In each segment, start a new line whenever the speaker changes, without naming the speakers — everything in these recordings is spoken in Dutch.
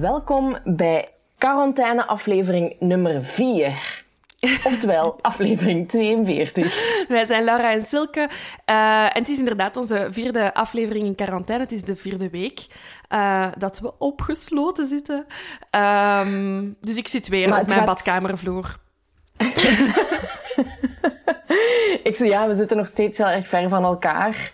Welkom bij quarantaine aflevering nummer 4. Oftewel, aflevering 42.
Wij zijn Laura en Silke. Uh, en het is inderdaad onze vierde aflevering in quarantaine. Het is de vierde week uh, dat we opgesloten zitten. Um, dus ik zit weer maar op mijn gaat... badkamervloer.
ik zeg ja, we zitten nog steeds heel erg ver van elkaar.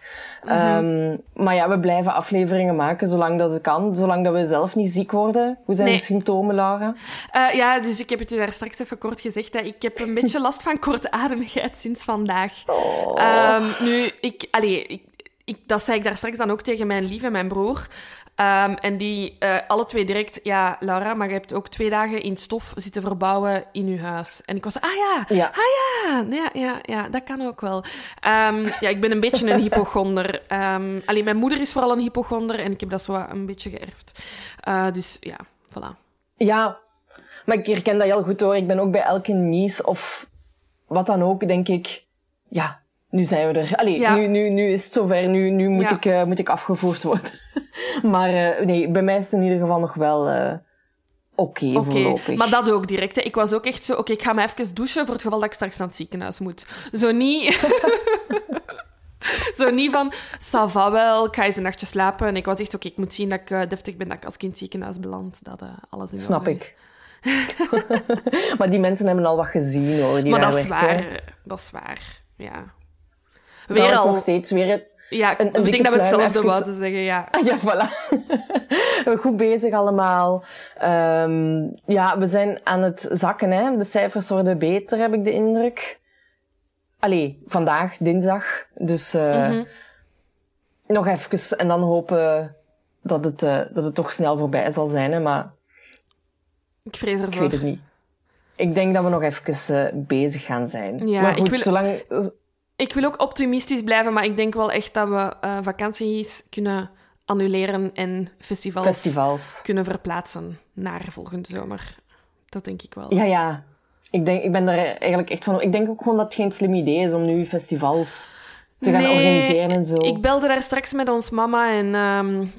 Um, maar ja, we blijven afleveringen maken zolang dat het kan. Zolang dat we zelf niet ziek worden. Hoe zijn de symptomen, Laura?
Uh, ja, dus ik heb het u daar straks even kort gezegd. Ik heb een beetje last van kortademigheid sinds vandaag. Oh. Um, nu, ik, allee, ik, ik, dat zei ik daar straks dan ook tegen mijn lieve, mijn broer. Um, en die uh, alle twee direct, ja, Laura, maar je hebt ook twee dagen in stof zitten verbouwen in je huis. En ik was, ah ja, ja. ah ja, ja, ja, ja, dat kan ook wel. Um, ja, ik ben een beetje een hypochonder. Um, alleen mijn moeder is vooral een hypochonder en ik heb dat zo een beetje geërfd. Uh, dus ja, voilà.
Ja, maar ik herken dat heel goed hoor. Ik ben ook bij elke nies of wat dan ook, denk ik, ja, nu zijn we er. Allee, nu, nu, nu is het zover. Nu, nu moet, ik, uh, moet ik afgevoerd worden. maar uh, nee, bij mij is het in ieder geval nog wel uh, oké okay, okay. voorlopig.
Maar dat ook direct. Hè. Ik was ook echt zo... Oké, okay, ik ga me even douchen voor het geval dat ik straks naar het ziekenhuis moet. Zo niet... zo niet van, ça va wel, ik ga eens een nachtje slapen. En ik was echt, oké, ik moet zien dat ik deftig ben, dat ik als kind ziekenhuis beland. Dat alles in
Snap ik. maar die mensen hebben al wat gezien, hoor. Die
maar dat is waar. Dat is waar, ja.
Weer dat al... is nog steeds weer het,
ja, een, een ik denk dat we hetzelfde even... wouden zeggen, ja.
Ja, voilà. Goed bezig allemaal. Um, ja, we zijn aan het zakken, hè. De cijfers worden beter, heb ik de indruk. Allee, vandaag, dinsdag. Dus uh, mm -hmm. nog even en dan hopen dat het, uh, dat het toch snel voorbij zal zijn, hè. Maar...
Ik vrees ervoor.
Ik weet het niet. Ik denk dat we nog even uh, bezig gaan zijn. Ja, maar goed, ik wil... zolang
ik wil ook optimistisch blijven, maar ik denk wel echt dat we uh, vakanties kunnen annuleren en festivals, festivals, kunnen verplaatsen naar volgende zomer. Dat denk ik wel.
Ja, ja. Ik, denk, ik ben daar eigenlijk echt van... Ik denk ook gewoon dat het geen slim idee is om nu festivals te gaan organiseren en zo.
Ik belde daar straks met ons mama en um,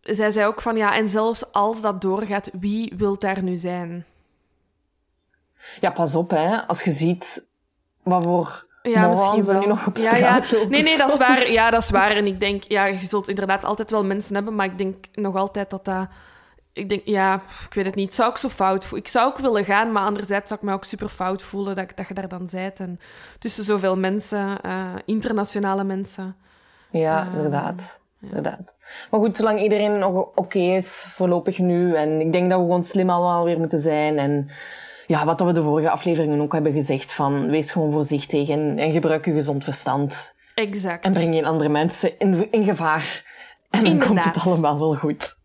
zij zei ook van... Ja, en zelfs als dat doorgaat, wie wil daar nu zijn?
Ja, pas op, hè. Als je ziet wat voor ja, misschien wel. nu nog op straat
ja, ja. Nee, nee, dat is waar. Ja, dat is waar. En ik denk, ja, je zult inderdaad altijd wel mensen hebben, maar ik denk nog altijd dat dat... Ik denk, ja, ik weet het niet. Zou ik zo fout voelen? Ik zou ook willen gaan, maar anderzijds zou ik me ook super fout voelen dat, dat je daar dan bent. En tussen zoveel mensen, uh, internationale mensen.
Ja, uh, inderdaad. Ja. inderdaad. Maar goed, zolang iedereen nog oké okay is, voorlopig nu. En ik denk dat we gewoon slim allemaal weer moeten zijn. En ja, wat we de vorige afleveringen ook hebben gezegd van wees gewoon voorzichtig en, en gebruik je gezond verstand.
Exact.
En breng geen andere mensen in, in gevaar. En dan komt het allemaal wel goed.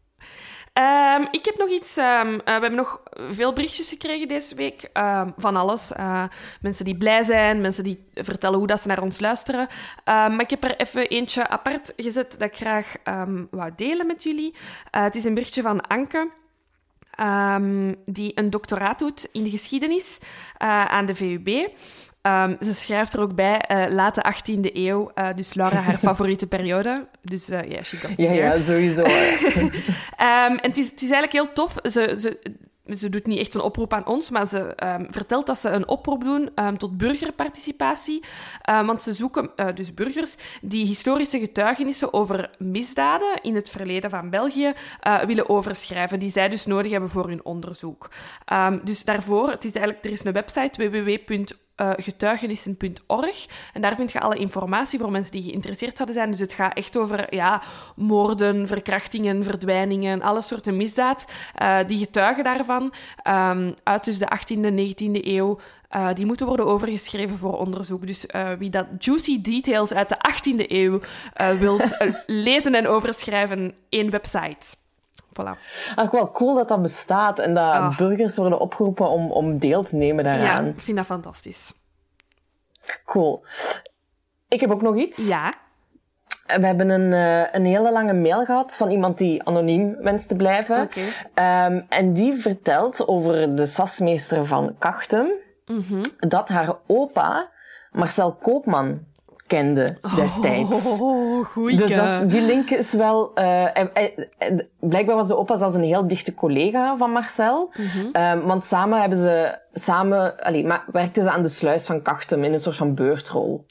Um, ik heb nog iets. Um, uh, we hebben nog veel berichtjes gekregen deze week. Um, van alles. Uh, mensen die blij zijn, mensen die vertellen hoe dat ze naar ons luisteren. maar ik heb er even eentje apart gezet dat ik graag wou delen met jullie. Uh, het is een berichtje van Anke. Um, die een doctoraat doet in de geschiedenis uh, aan de VUB. Um, ze schrijft er ook bij, uh, late 18e eeuw, uh, dus Laura haar favoriete periode. Dus ja, yeah, she got
Ja, ja, sowieso.
um, en het is, het is eigenlijk heel tof. Ze, ze, ze doet niet echt een oproep aan ons, maar ze um, vertelt dat ze een oproep doen um, tot burgerparticipatie. Um, want ze zoeken uh, dus burgers die historische getuigenissen over misdaden in het verleden van België uh, willen overschrijven, die zij dus nodig hebben voor hun onderzoek. dus daarvoor, het is eigenlijk, er is een website www uh, getuigenissen.org. En daar vind je alle informatie voor mensen die geïnteresseerd zouden zijn. Dus het gaat echt over ja, moorden, verkrachtingen, verdwijningen, alle soorten misdaad. Uh, die getuigen daarvan um, uit dus de 18e, 19e eeuw. Uh, die moeten worden overgeschreven voor onderzoek. Dus wie dat juicy details uit de 18e eeuw wilt lezen en overschrijven, één website. Voilà.
Ach, wel cool dat dat bestaat en dat oh. burgers worden opgeroepen om, om deel te nemen daaraan.
Ja, ik vind dat fantastisch.
Cool. Ik heb ook nog iets.
Ja.
We hebben een, uh, een hele lange mail gehad van iemand die anoniem wenst te blijven.
Okay.
Um, en die vertelt over de sasmeester van Kachtem.
Mm -hmm.
Dat haar opa, Marcel Koopman, kende destijds.
Oh, goeie.
Dus dat, die link is wel... eh, hij- blijkbaar was de opa zelfs een heel dichte collega van Marcel. Ehm, want samen hebben ze... Samen allee, ma- werkten ze aan de sluis van Kachtem in een soort van beurtrol.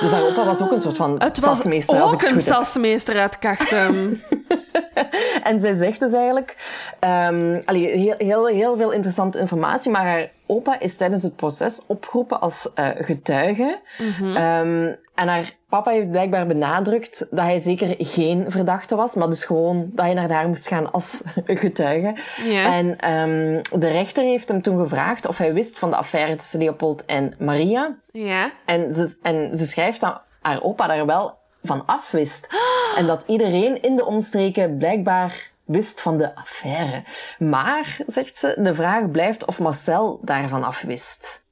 Dus haar opa was ook een soort van
Het was
sasmeester, als ik
ook
het
een
heb.
sasmeester uit Kachtem.
En zij zegt dus eigenlijk ehm, allee, heel, heel, heel veel interessante informatie, maar haar opa is tijdens het proces opgeroepen als eh, getuige. Ehm, en haar papa heeft blijkbaar benadrukt dat hij zeker geen verdachte was, maar dus gewoon dat hij naar daar moest gaan als getuige. En ehm, de rechter heeft hem toen gevraagd of hij wist van de affaire tussen Leopold en Maria.
ja.
En ze, en ze schrijft dat haar opa daar wel van afwist. En dat iedereen in de omstreken blijkbaar wist van de affaire. Maar, zegt ze, de vraag blijft of Marcel daarvan afwist.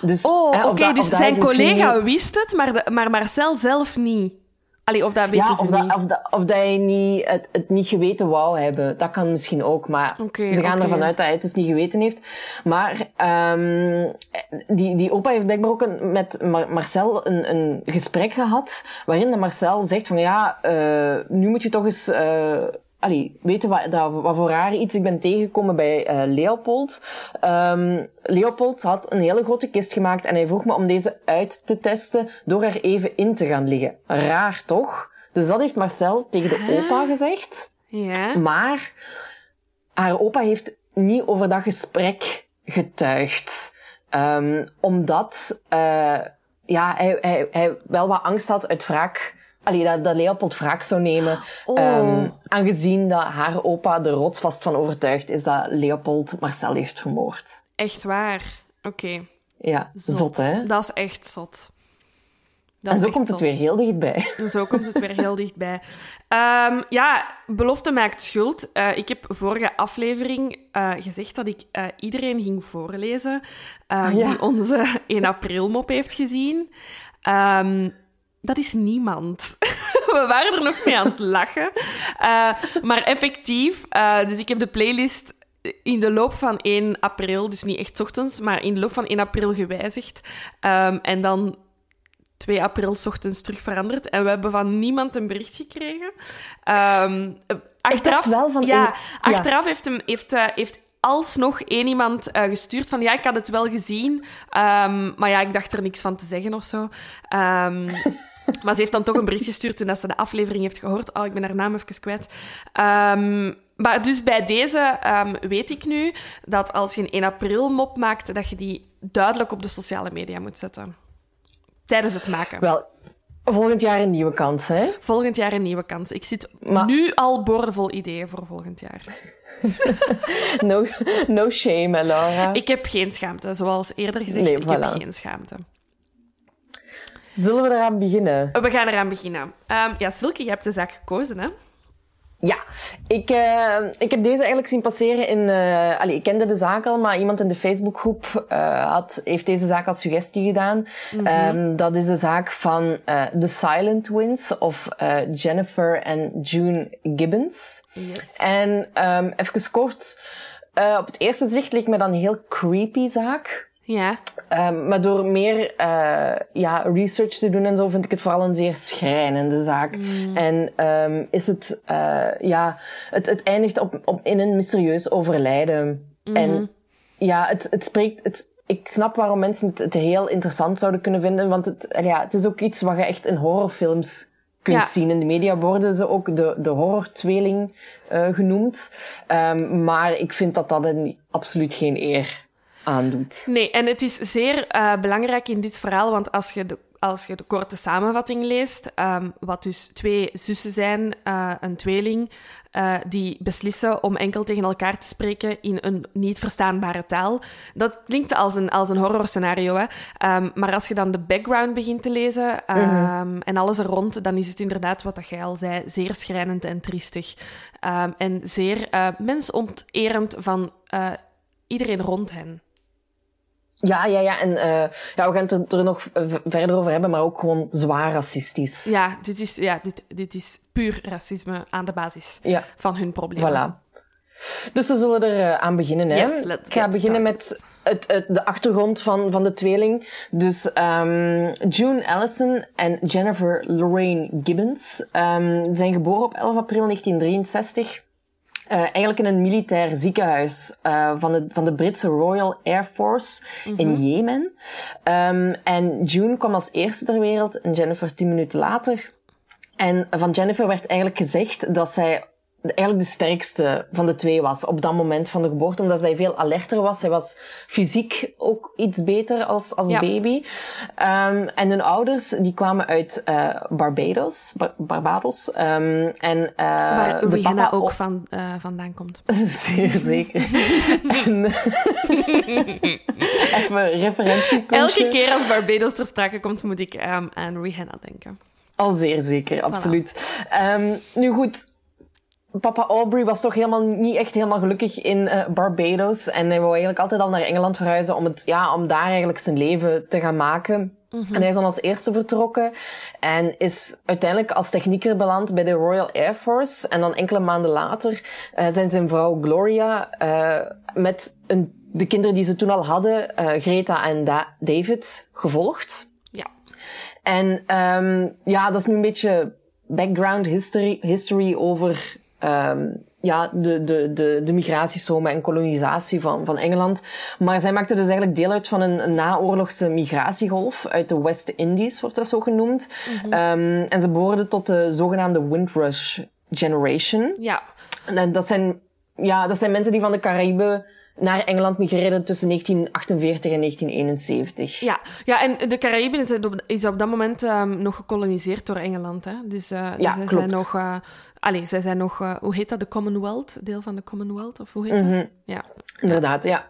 Dus,
Oh, oké, dus zijn
misschien
collega wist het, maar, de, maar Marcel zelf niet. Allee, of dat weten
Ja,
ze
of
niet.
dat, of, dat, of dat niet, het, het niet geweten wou hebben. Dat kan misschien ook. Maar ze gaan
oké.
ervan uit dat hij het dus niet geweten heeft. Maar ehm die, die opa heeft blijkbaar ook een, met Mar- Marcel een, een gesprek gehad. Waarin de Marcel zegt van ja, eh, nu moet je toch eens... eh allee, weten wat, dat, wat voor raar iets ik ben tegengekomen bij eh, Leopold. Ehm, Leopold had een hele grote kist gemaakt en hij vroeg me om deze uit te testen door er even in te gaan liggen. Raar toch? Dus dat heeft Marcel tegen de opa gezegd.
Ja.
Maar haar opa heeft niet over dat gesprek getuigd. Ehm, omdat eh, ja, hij, hij, hij wel wat angst had uit wraak. Allee, dat, dat Leopold wraak zou nemen.
Oh.
Ehm, aangezien dat haar opa er rotsvast van overtuigd is dat Leopold Marcel heeft vermoord.
Echt waar. Oké.
Ja, zot, hè?
Dat is echt zot. Dat
En zo komt het
zot.
weer heel dichtbij.
Zo komt het weer heel dichtbij. Ehm, ja, belofte maakt schuld. Eh, ik heb vorige aflevering eh, gezegd dat ik eh, iedereen ging voorlezen ehm,
Ah, ja.
die onze 1 april mop heeft gezien. Ehm, dat is niemand. We waren er nog mee aan het lachen. Eh, maar effectief, eh, dus ik heb de playlist in de loop van 1 april, dus niet echt 's ochtends, maar in de loop van 1 april gewijzigd. Ehm, en dan 2 april 's ochtends terug veranderd. En we hebben van niemand een bericht gekregen. Ehm, achteraf,
wel van
ja,
een-
achteraf heeft, hem, heeft, eh, heeft alsnog één iemand gestuurd van ja, ik had het wel gezien, ehm, maar ja, ik dacht er niks van te zeggen of zo. Ehm, maar ze heeft dan toch een bericht gestuurd toen dat ze de aflevering heeft gehoord. Oh, ik ben haar naam even kwijt. Ehm, maar dus bij deze ehm, weet ik nu dat als je een 1 april mop maakt, dat je die duidelijk op de sociale media moet zetten. Tijdens het maken.
Wel, volgend jaar een nieuwe kans, hè?
Volgend jaar een nieuwe kans. Ik zit
Maar-
nu al boordevol ideeën voor volgend jaar.
No, no shame, Laura.
Ik heb geen schaamte, zoals eerder gezegd.
Nee,
ik heb geen schaamte.
Zullen we eraan beginnen?
We gaan eraan beginnen. Ehm, ja, Silke, je hebt de zaak gekozen, hè?
Ja, ik, eh, ik heb deze eigenlijk zien passeren in... eh allee, ik kende de zaak al, maar iemand in de Facebookgroep eh, had, heeft deze zaak als suggestie gedaan. Ehm, dat is de zaak van eh The Silent Twins of Jennifer en June Gibbons.
Yes.
En ehm even kort, op het eerste zicht leek me dat een heel creepy zaak.
Ja.
Um, maar door meer uh, ja, research te doen en zo, vind ik het vooral een zeer schrijnende zaak. En um, is het, uh, ja, het, het eindigt op, op, in een mysterieus overlijden. En ja, het, het spreekt, het, ik snap waarom mensen het, het heel interessant zouden kunnen vinden, want het, ja, het is ook iets wat je echt in horrorfilms kunt
Ja.
zien. In de media worden ze ook de, de horror-tweeling uh, genoemd. Um, maar ik vind dat dat een, absoluut geen eer aandoet.
Nee, en het is zeer eh, belangrijk in dit verhaal, want als je de, als je de korte samenvatting leest, ehm, wat dus twee zussen zijn, eh, een tweeling, eh, die beslissen om enkel tegen elkaar te spreken in een niet verstaanbare taal. Dat klinkt als een, als een horrorscenario, hè. Ehm, maar als je dan de background begint te lezen ehm, en alles er rond, dan is het inderdaad, wat dat jij al zei, zeer schrijnend en triestig. En zeer mensonterend van iedereen rond hen.
Ja, ja, ja. En uh, ja, we gaan het er nog verder over hebben, maar ook gewoon zwaar racistisch.
Ja, dit is, ja, dit, dit is puur racisme aan de basis
ja.
van hun problemen.
Voilà. Dus we zullen er uh, aan beginnen. Hè?
Yes, let's
Ik ga beginnen
started.
met het, het, de achtergrond van, van de tweeling. Dus um, June Allison en Jennifer Lorraine Gibbons um, zijn geboren op 11 april 1963. Uh, eigenlijk in een militair ziekenhuis uh, van, de, van de Britse Royal Air Force mm -hmm. in Jemen. Um, en June kwam als eerste ter wereld en Jennifer tien minuten later. En van Jennifer werd eigenlijk gezegd dat zij eigenlijk de sterkste van de twee was op dat moment van de geboorte, omdat zij veel alerter was. Zij was fysiek ook iets beter als, als ja. baby. Um, en hun ouders, die kwamen uit uh, Barbados. Bar Barbados. Um, en, uh,
Waar Rihanna ook van, uh, vandaan komt.
Zeer zeker. en, even referentiepuntje.
Elke keer als Barbados ter sprake komt, moet ik um, aan Rihanna denken.
Al zeer zeker, absoluut. Voilà. Nu goed, papa Aubrey was toch helemaal niet echt helemaal gelukkig in uh, Barbados. En hij wou eigenlijk altijd al naar Engeland verhuizen om, het, ja, om daar eigenlijk zijn leven te gaan maken. Mm -hmm. En hij is dan als eerste vertrokken en is uiteindelijk als technieker beland bij de Royal Air Force. En dan enkele maanden later uh, zijn zijn vrouw Gloria uh, met een, de kinderen die ze toen al hadden, Greta en da David, gevolgd.
Ja.
En um, ja, dat is nu een beetje background history, history over um, ja, de, de, de, de migratiestromen en kolonisatie van, van Engeland. Maar zij maakte dus eigenlijk deel uit van een, een naoorlogse migratiegolf uit de West Indies, wordt dat zo genoemd. Mm -hmm. um, en ze behoorden tot de zogenaamde Windrush Generation.
Ja.
En dat zijn, ja, dat zijn mensen die van de Caraïben naar Engeland migreerden tussen 1948 en 1971.
Ja, ja en de Caraïben is, is op dat moment um, nog gekoloniseerd door Engeland. Hè? Dus, uh,
ja,
dus
klopt.
zijn nog... Uh, Allee, zij zijn nog, uh, hoe heet dat, de Commonwealth? Deel van de Commonwealth, of hoe heet dat? Mm -hmm. Ja.
Inderdaad, ja.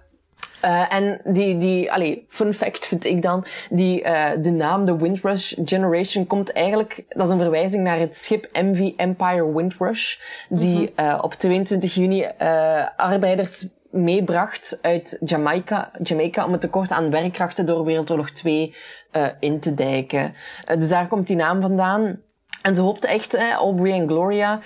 Uh, en die, die, allee, fun fact vind ik dan, die, uh, de naam, de Windrush Generation, komt eigenlijk, dat is een verwijzing naar het schip MV Empire Windrush, die mm -hmm. uh, op 22 juni arbeiders meebracht uit Jamaica, Jamaica om het tekort aan werkkrachten door Wereldoorlog 2 in te dijken. dus daar komt die naam vandaan. En ze hoopte echt, hè, Aubrey en Gloria,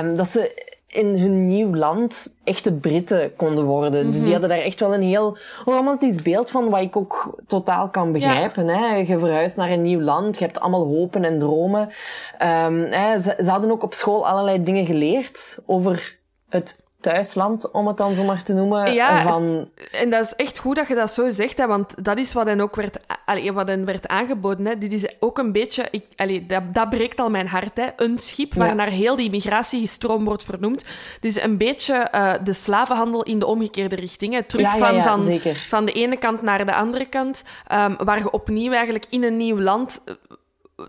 um, dat ze in hun nieuw land echte Britten konden worden. Mm -hmm. Dus die hadden daar echt wel een heel romantisch beeld van, wat ik ook totaal kan begrijpen. Ja. Hè. Je verhuist naar een nieuw land, je hebt allemaal hopen en dromen. Um, hè, ze, ze hadden ook op school allerlei dingen geleerd over het thuisland, om het dan zo maar te noemen.
Ja,
van...
en dat is echt goed dat je dat zo zegt, hè, want dat is wat hen ook werd, allee, wat hen werd aangeboden. Hè. Dit is ook een beetje, ik, allee, dat, dat breekt al mijn hart. Hè. Een schip waar ja. naar heel die migratiestroom wordt vernoemd. Is een beetje uh, de slavenhandel in de omgekeerde richting. Hè. Terug
ja,
van, van, van de ene kant naar de andere kant, um, waar je opnieuw eigenlijk in een nieuw land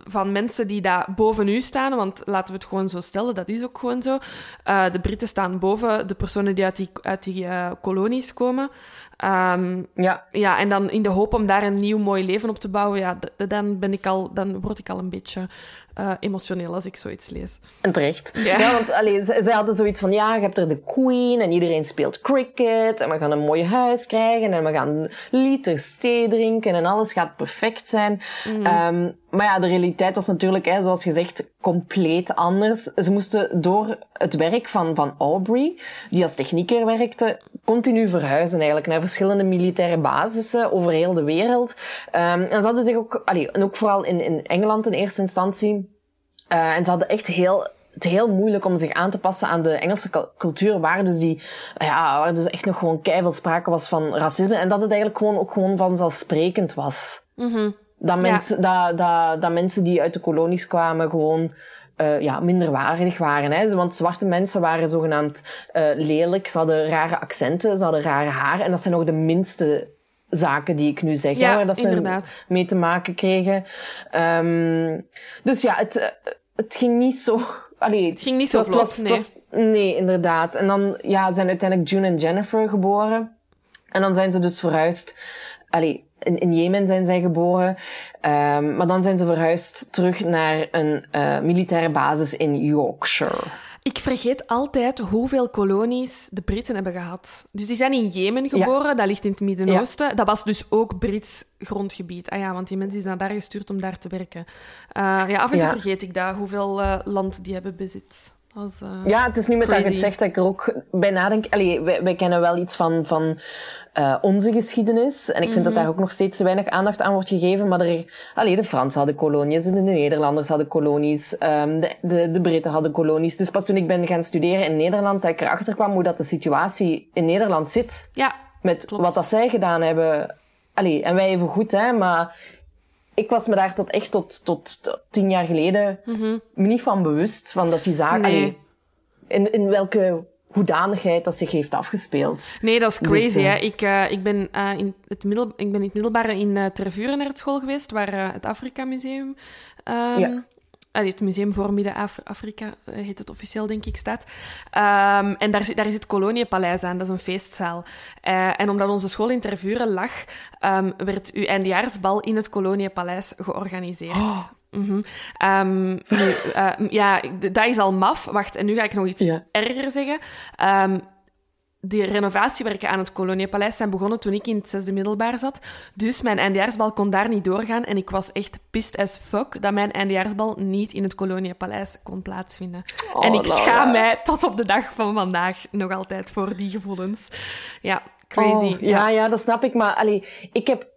van mensen die daar boven u staan, want laten we het gewoon zo stellen, dat is ook gewoon zo. Uh, de Britten staan boven de personen die uit die, uit die uh, kolonies komen. Um,
ja.
ja, en dan in de hoop om daar een nieuw mooi leven op te bouwen, ja, dan, ben ik al, dan word ik al een beetje uh, emotioneel als ik zoiets lees.
En terecht. Ja, ja want allee, zij, hadden zoiets van, ja, je hebt er de queen en iedereen speelt cricket en we gaan een mooi huis krijgen en we gaan liters thee drinken en alles gaat perfect zijn. Mm. Um, maar ja, de realiteit was natuurlijk, hè, zoals gezegd, compleet anders. Ze moesten door het werk van, van Aubrey, die als technieker werkte, continu verhuizen eigenlijk naar verschillende militaire basissen over heel de wereld. Um, en ze hadden zich ook, allee, en ook vooral in, in Engeland in eerste instantie, uh, en ze hadden echt heel het heel moeilijk om zich aan te passen aan de Engelse cultuur, waar dus die, ja, waar dus echt nog gewoon keihard sprake was van racisme en dat het eigenlijk gewoon ook gewoon vanzelfsprekend was.
Mm -hmm.
Dat, mensen, ja. dat, dat, dat mensen die uit de kolonies kwamen gewoon uh, ja, minderwaardig waren. Hè? Want zwarte mensen waren zogenaamd uh, lelijk, ze hadden rare accenten, ze hadden rare haar en dat zijn nog de minste zaken die ik nu zeg,
ja,
waar dat ze mee te maken kregen. Um, dus ja, het, het ging niet zo... Allee,
het ging niet zo vlot,
was,
nee.
Was, nee, inderdaad. En dan ja, zijn uiteindelijk June en Jennifer geboren. En dan zijn ze dus verhuisd... Allee, in, in Jemen zijn zij geboren. Um, maar dan zijn ze verhuisd terug naar een uh, militaire basis in Yorkshire.
Ik vergeet altijd hoeveel kolonies de Britten hebben gehad. Dus die zijn in Jemen geboren, ja. dat ligt in het Midden-Oosten. Ja. Dat was dus ook Brits grondgebied. Ah ja, want die mensen zijn naar daar gestuurd om daar te werken. Uh, ja, af en toe ja. vergeet ik dat, hoeveel uh, land die hebben bezit Als, uh,
ja, het is niet met dat je het zegt dat ik er ook bij nadenk. Allee, wij, wij kennen wel iets van, van uh, onze geschiedenis. En ik vind mm -hmm. dat daar ook nog steeds te weinig aandacht aan wordt gegeven. Maar er, allee, de Fransen hadden kolonies, de Nederlanders hadden kolonies, um, de, de, de Britten hadden kolonies. Dus pas toen ik ben gaan studeren in Nederland, dat ik erachter kwam hoe dat de situatie in Nederland zit.
Ja,
Met
klopt.
wat dat zij gedaan hebben. Allee, en wij even goed, hè, maar ik was me daar tot echt tot, tot, tot tien jaar geleden
mm -hmm.
niet van bewust. Van dat die zaak,
Nee.
in, in welke hoedanigheid dat zich heeft afgespeeld.
Nee, dat is
Dus,
crazy.
eh,
hè. Ik, uh, ik, ben, uh, in het middel, ik ben in het middelbare in Tervuren naar het school geweest, waar het Afrika Museum... Um,
Ja.
Allee, het Museum voor Midden-Afrika eh, heet het officieel, denk ik, staat. Um, en daar, daar is het Koloniepaleis aan, dat is een feestzaal. Eh, en omdat onze school in Tervuren lag, um, werd uw eindejaarsbal in het Koloniepaleis georganiseerd.
Oh.
Mhm. Um, nu, uh, ja, dat is al maf. Wacht, en nu ga ik nog iets
Ja.
erger zeggen. Um, die renovatiewerken aan het Koloniepaleis zijn begonnen toen ik in het zesde middelbaar zat. Dus mijn eindejaarsbal kon daar niet doorgaan. En ik was echt pissed as fuck dat mijn eindejaarsbal niet in het Koloniepaleis kon plaatsvinden.
Oh,
en ik
Laura.
schaam mij tot op de dag van vandaag nog altijd voor die gevoelens. Ja, crazy.
Oh, ja, ja, dat snap ik. Maar allee, ik heb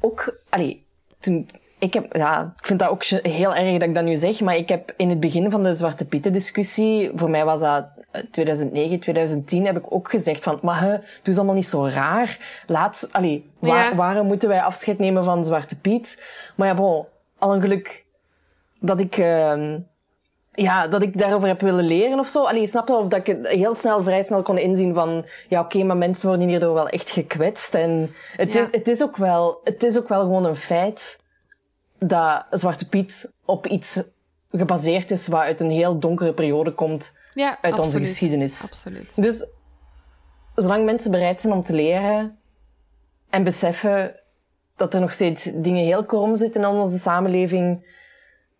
ook... Allee, toen, ik, heb, ja, ik vind dat ook heel erg dat ik dat nu zeg, maar ik heb in het begin van de Zwarte Pieten discussie, voor mij was dat eh, 2009, 2010, heb ik ook gezegd van, maar hè, doe het allemaal niet zo raar. Laat, allee, waar,
Ja.
waarom moeten wij afscheid nemen van Zwarte Piet? Maar ja, bon, al een geluk dat ik... ehm, ja, dat ik daarover heb willen leren of zo. Allee, je snapt wel of dat ik het heel snel, vrij snel kon inzien van... Ja, oké, maar mensen worden hierdoor wel echt gekwetst. En het,
Ja.
is, het, is ook wel, het is ook wel gewoon een feit dat Zwarte Piet op iets gebaseerd is wat uit een heel donkere periode komt
Ja,
uit onze geschiedenis.
Absoluut.
Dus zolang mensen bereid zijn om te leren en beseffen dat er nog steeds dingen heel krom zitten in onze samenleving...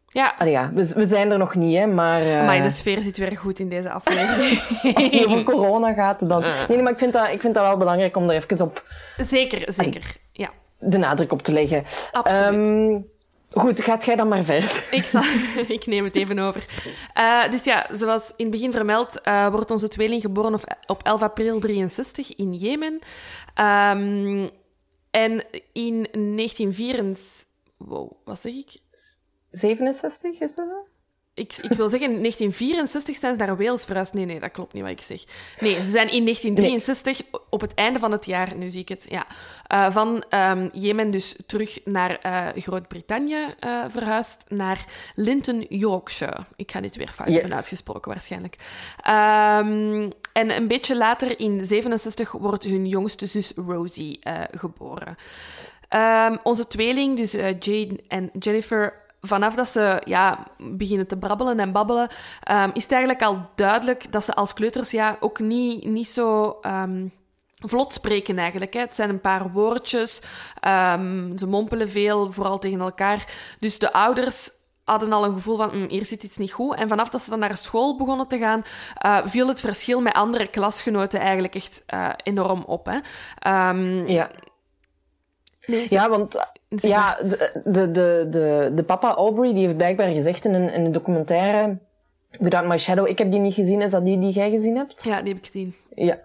Ja,
Allee, ja, we, we zijn er nog niet, hè, maar... eh,
maar de sfeer zit weer goed in deze aflevering.
als het over corona gaat, dan... Nee, nee, maar ik vind, dat, ik vind dat wel belangrijk om er even op
Zeker, zeker. Ja,
de nadruk op te leggen.
absoluut.
Ehm, goed, gaat jij dan maar verder.
Ik, zal, ik neem het even over. Eh, dus ja, zoals in het begin vermeld, eh, wordt onze tweeling geboren op, op 11 april 63 in Jemen. Ehm, en in 1964... Wow, wat zeg ik?
67 is dat?
Ik, ik wil zeggen, in 1964 zijn ze naar Wales verhuisd. Nee, nee, dat klopt niet wat ik zeg. Nee, ze zijn in 1963, op het einde van het jaar, nu zie ik het, ja, eh, van ehm, Jemen dus terug naar eh, Groot-Brittannië eh, verhuisd, naar Linton, Yorkshire. Ik ga dit weer fout
Yes.
hebben uitgesproken, waarschijnlijk. Ehm, en een beetje later, in 67, wordt hun jongste zus Rosie geboren. Ehm, onze tweeling, dus Jane en Jennifer, vanaf dat ze ja, beginnen te brabbelen en babbelen, ehm, is het eigenlijk al duidelijk dat ze als kleuters ja, ook niet, niet zo ehm, vlot spreken eigenlijk. Hè. Het zijn een paar woordjes, ehm, ze mompelen veel, vooral tegen elkaar. Dus de ouders hadden al een gevoel van, "Hm, hier zit iets niet goed. En vanaf dat ze dan naar school begonnen te gaan, eh, viel het verschil met andere klasgenoten eigenlijk echt eh, enorm op. Hè.
Ja.
nee,
Ja, want
zeg
ja, de, de, de, de, de papa Aubrey die heeft blijkbaar gezegd in een, in een documentaire Without My Shadow, ik heb die niet gezien, is dat die die jij gezien hebt?
Ja, die heb ik gezien.
Ja.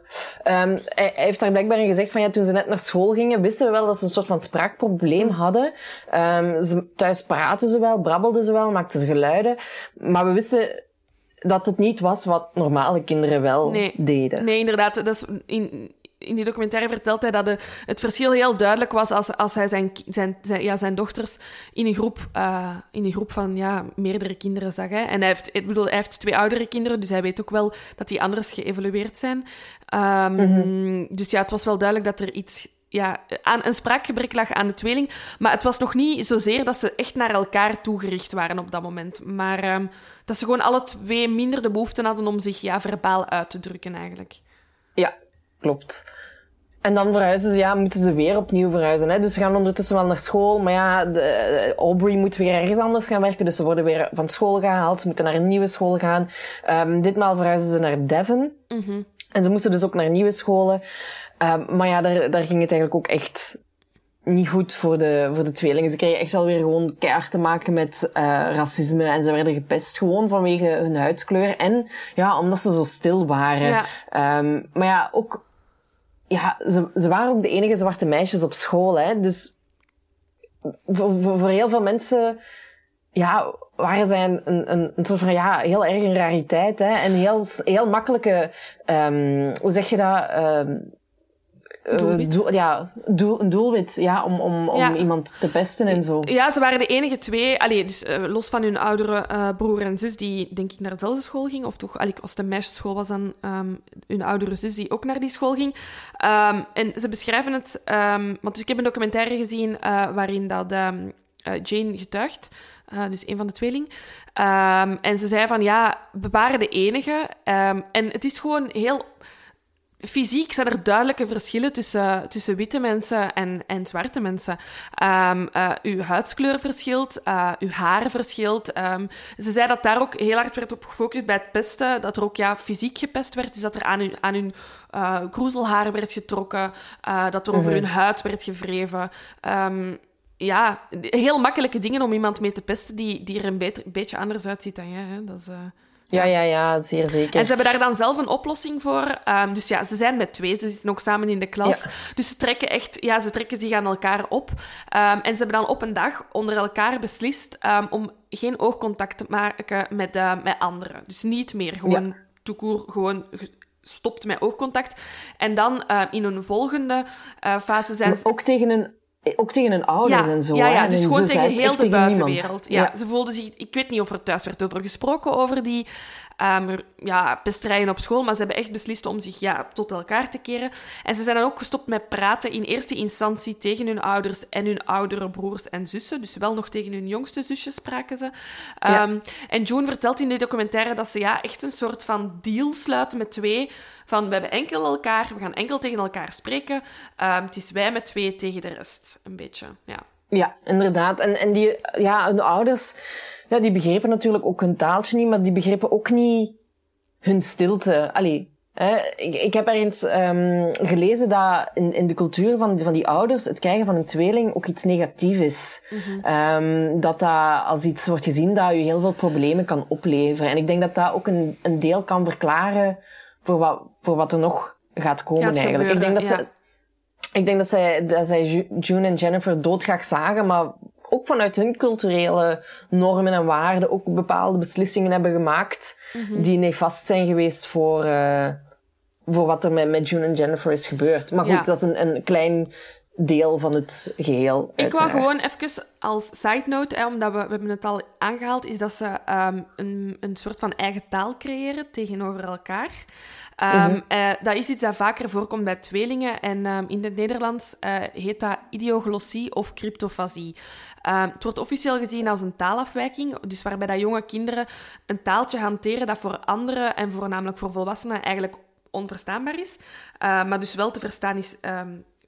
Ehm, hij, hij heeft daar blijkbaar in gezegd van ja, toen ze net naar school gingen, wisten we wel dat ze een soort van spraakprobleem hadden. Ehm, ze, thuis praten ze wel, brabbelden ze wel, maakten ze geluiden. Maar we wisten dat het niet was wat normale kinderen wel
Nee.
deden.
Nee, inderdaad. Dat is in, in die documentaire vertelt hij dat de, het verschil heel duidelijk was als, als hij zijn, zijn, zijn, ja, zijn dochters in een groep, eh, in een groep van ja, meerdere kinderen zag. Hè. En hij heeft, ik bedoel, hij heeft twee oudere kinderen, dus hij weet ook wel dat die anders geëvolueerd zijn. Ehm, Dus ja, het was wel duidelijk dat er iets ja, aan een spraakgebrek lag aan de tweeling. Maar het was nog niet zozeer dat ze echt naar elkaar toegericht waren op dat moment. Maar ehm, dat ze gewoon alle twee minder de behoefte hadden om zich ja, verbaal uit te drukken eigenlijk.
Ja, klopt. En dan verhuizen ze, ja, moeten ze weer opnieuw verhuizen. Hè? Dus ze gaan ondertussen wel naar school. Maar ja, de, eh, Aubrey moet weer ergens anders gaan werken. Dus ze worden weer van school gehaald. Ze moeten naar een nieuwe school gaan. Ehm, ditmaal verhuizen ze naar Devon. En ze moesten dus ook naar nieuwe scholen. Ehm, maar ja, daar, daar ging het eigenlijk ook echt niet goed voor de, voor de tweelingen. Ze kregen echt wel weer gewoon keihard te maken met uh, racisme en ze werden gepest gewoon vanwege hun huidskleur en ja, omdat ze zo stil waren. Ja. Um, maar ja, ook, ja, ze, ze waren ook de enige zwarte meisjes op school, hè. Dus voor, voor, heel veel mensen, ja, waren zij een, een, een soort van, ja, heel erg een rariteit, hè. En heel, heel makkelijke, um, hoe zeg je dat, um,
doelwit.
Doel, ja, doel, een doelwit ja, om, om, om iemand te pesten en zo.
Ja, ze waren de enige twee, allee, dus uh, los van hun oudere uh, broer en zus, die denk ik naar dezelfde school ging, of toch, allee, als het een meisjesschool was, dan um, hun oudere zus die ook naar die school ging. Um, en ze beschrijven het, um, want ik heb een documentaire gezien uh, waarin dat Jane getuigt. Uh, dus een van de tweeling. Um, en ze zei van, ja, we waren de enige. Um, en het is gewoon heel fysiek zijn er duidelijke verschillen tussen, tussen witte mensen en, en zwarte mensen. Um, uh, uw huidskleur verschilt, uh, uw haar verschilt. Um, ze zei dat daar ook heel hard werd op gefocust bij het pesten, dat er ook ja, fysiek gepest werd, dus dat er aan hun, aan hun uh, kroezelhaar werd getrokken, dat er over mhm. hun huid werd gewreven. Um, ja, heel makkelijke dingen om iemand mee te pesten die, die er een beter, beetje anders uitziet dan jij. Hè? Dat is...
Ja, ja, ja, zeer zeker.
En ze hebben daar dan zelf een oplossing voor. Um, dus ja, ze zijn met twee, ze zitten ook samen in de klas. Dus ze trekken echt, ja, ze trekken zich aan elkaar op. Um, en ze hebben dan op een dag onder elkaar beslist um, om geen oogcontact te maken met, uh, met anderen. Dus niet meer gewoon ja. toekoer, gewoon stopt met oogcontact. En dan uh, in een volgende uh, fase zijn
ze... Ook tegen een ook tegen hun ouders
ja,
en zo.
Ja, ja dus gewoon tegen heel de buitenwereld. Ja, ja, Ze voelden zich... Ik weet niet of er thuis werd over gesproken, over die um, ja, pesterijen op school, maar ze hebben echt beslist om zich ja, tot elkaar te keren. En ze zijn dan ook gestopt met praten in eerste instantie tegen hun ouders en hun oudere broers en zussen. Dus wel nog tegen hun jongste zusjes spraken ze. Um, En June vertelt in die documentaire dat ze ja, echt een soort van deal sluiten met twee van we hebben enkel elkaar, we gaan enkel tegen elkaar spreken. Um, het is wij met twee tegen de rest, een beetje. Ja,
ja inderdaad. En, en die, ja, de ouders, ja, die begrepen natuurlijk ook hun taaltje niet, maar die begrepen ook niet hun stilte. Allee, hè, ik, ik heb ergens um, gelezen dat in, in de cultuur van, van die ouders het krijgen van een tweeling ook iets negatiefs is. Mm -hmm. um, dat dat als iets wordt gezien dat je heel veel problemen kan opleveren. En ik denk dat dat ook een, een deel kan verklaren voor wat, voor wat er nog gaat komen gaat eigenlijk. Gebeuren, ik denk dat ja. ze, ik denk dat zij, dat zij June en Jennifer doodgraag zagen, maar ook vanuit hun culturele normen en waarden ook bepaalde beslissingen hebben gemaakt mm -hmm. die nefast zijn geweest voor, uh, voor wat er met, met June en Jennifer is gebeurd. Maar goed, ja. dat is een, een klein deel van het geheel.
Ik wou gewoon even als side note, hè, omdat we, we hebben het al aangehaald, is dat ze um, een, een soort van eigen taal creëren tegenover elkaar. Um, mm -hmm. uh, dat is iets dat vaker voorkomt bij tweelingen. En um, in het Nederlands uh, heet dat idioglossie of cryptofasie. Het wordt officieel gezien als een taalafwijking, dus waarbij dat jonge kinderen een taaltje hanteren dat voor anderen en voornamelijk voor volwassenen eigenlijk onverstaanbaar is, maar dus wel te verstaan is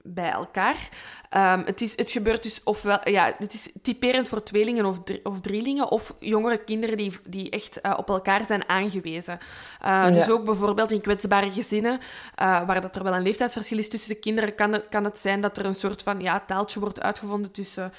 bij elkaar. Um, het, is, het gebeurt dus ofwel... Ja, het is typerend voor tweelingen of, drie, of drielingen of jongere kinderen die, die echt uh, op elkaar zijn aangewezen. Uh, ja. Dus ook bijvoorbeeld in kwetsbare gezinnen, uh, waar dat er wel een leeftijdsverschil is tussen de kinderen, kan het, kan het zijn dat er een soort van ja, taaltje wordt uitgevonden tussen...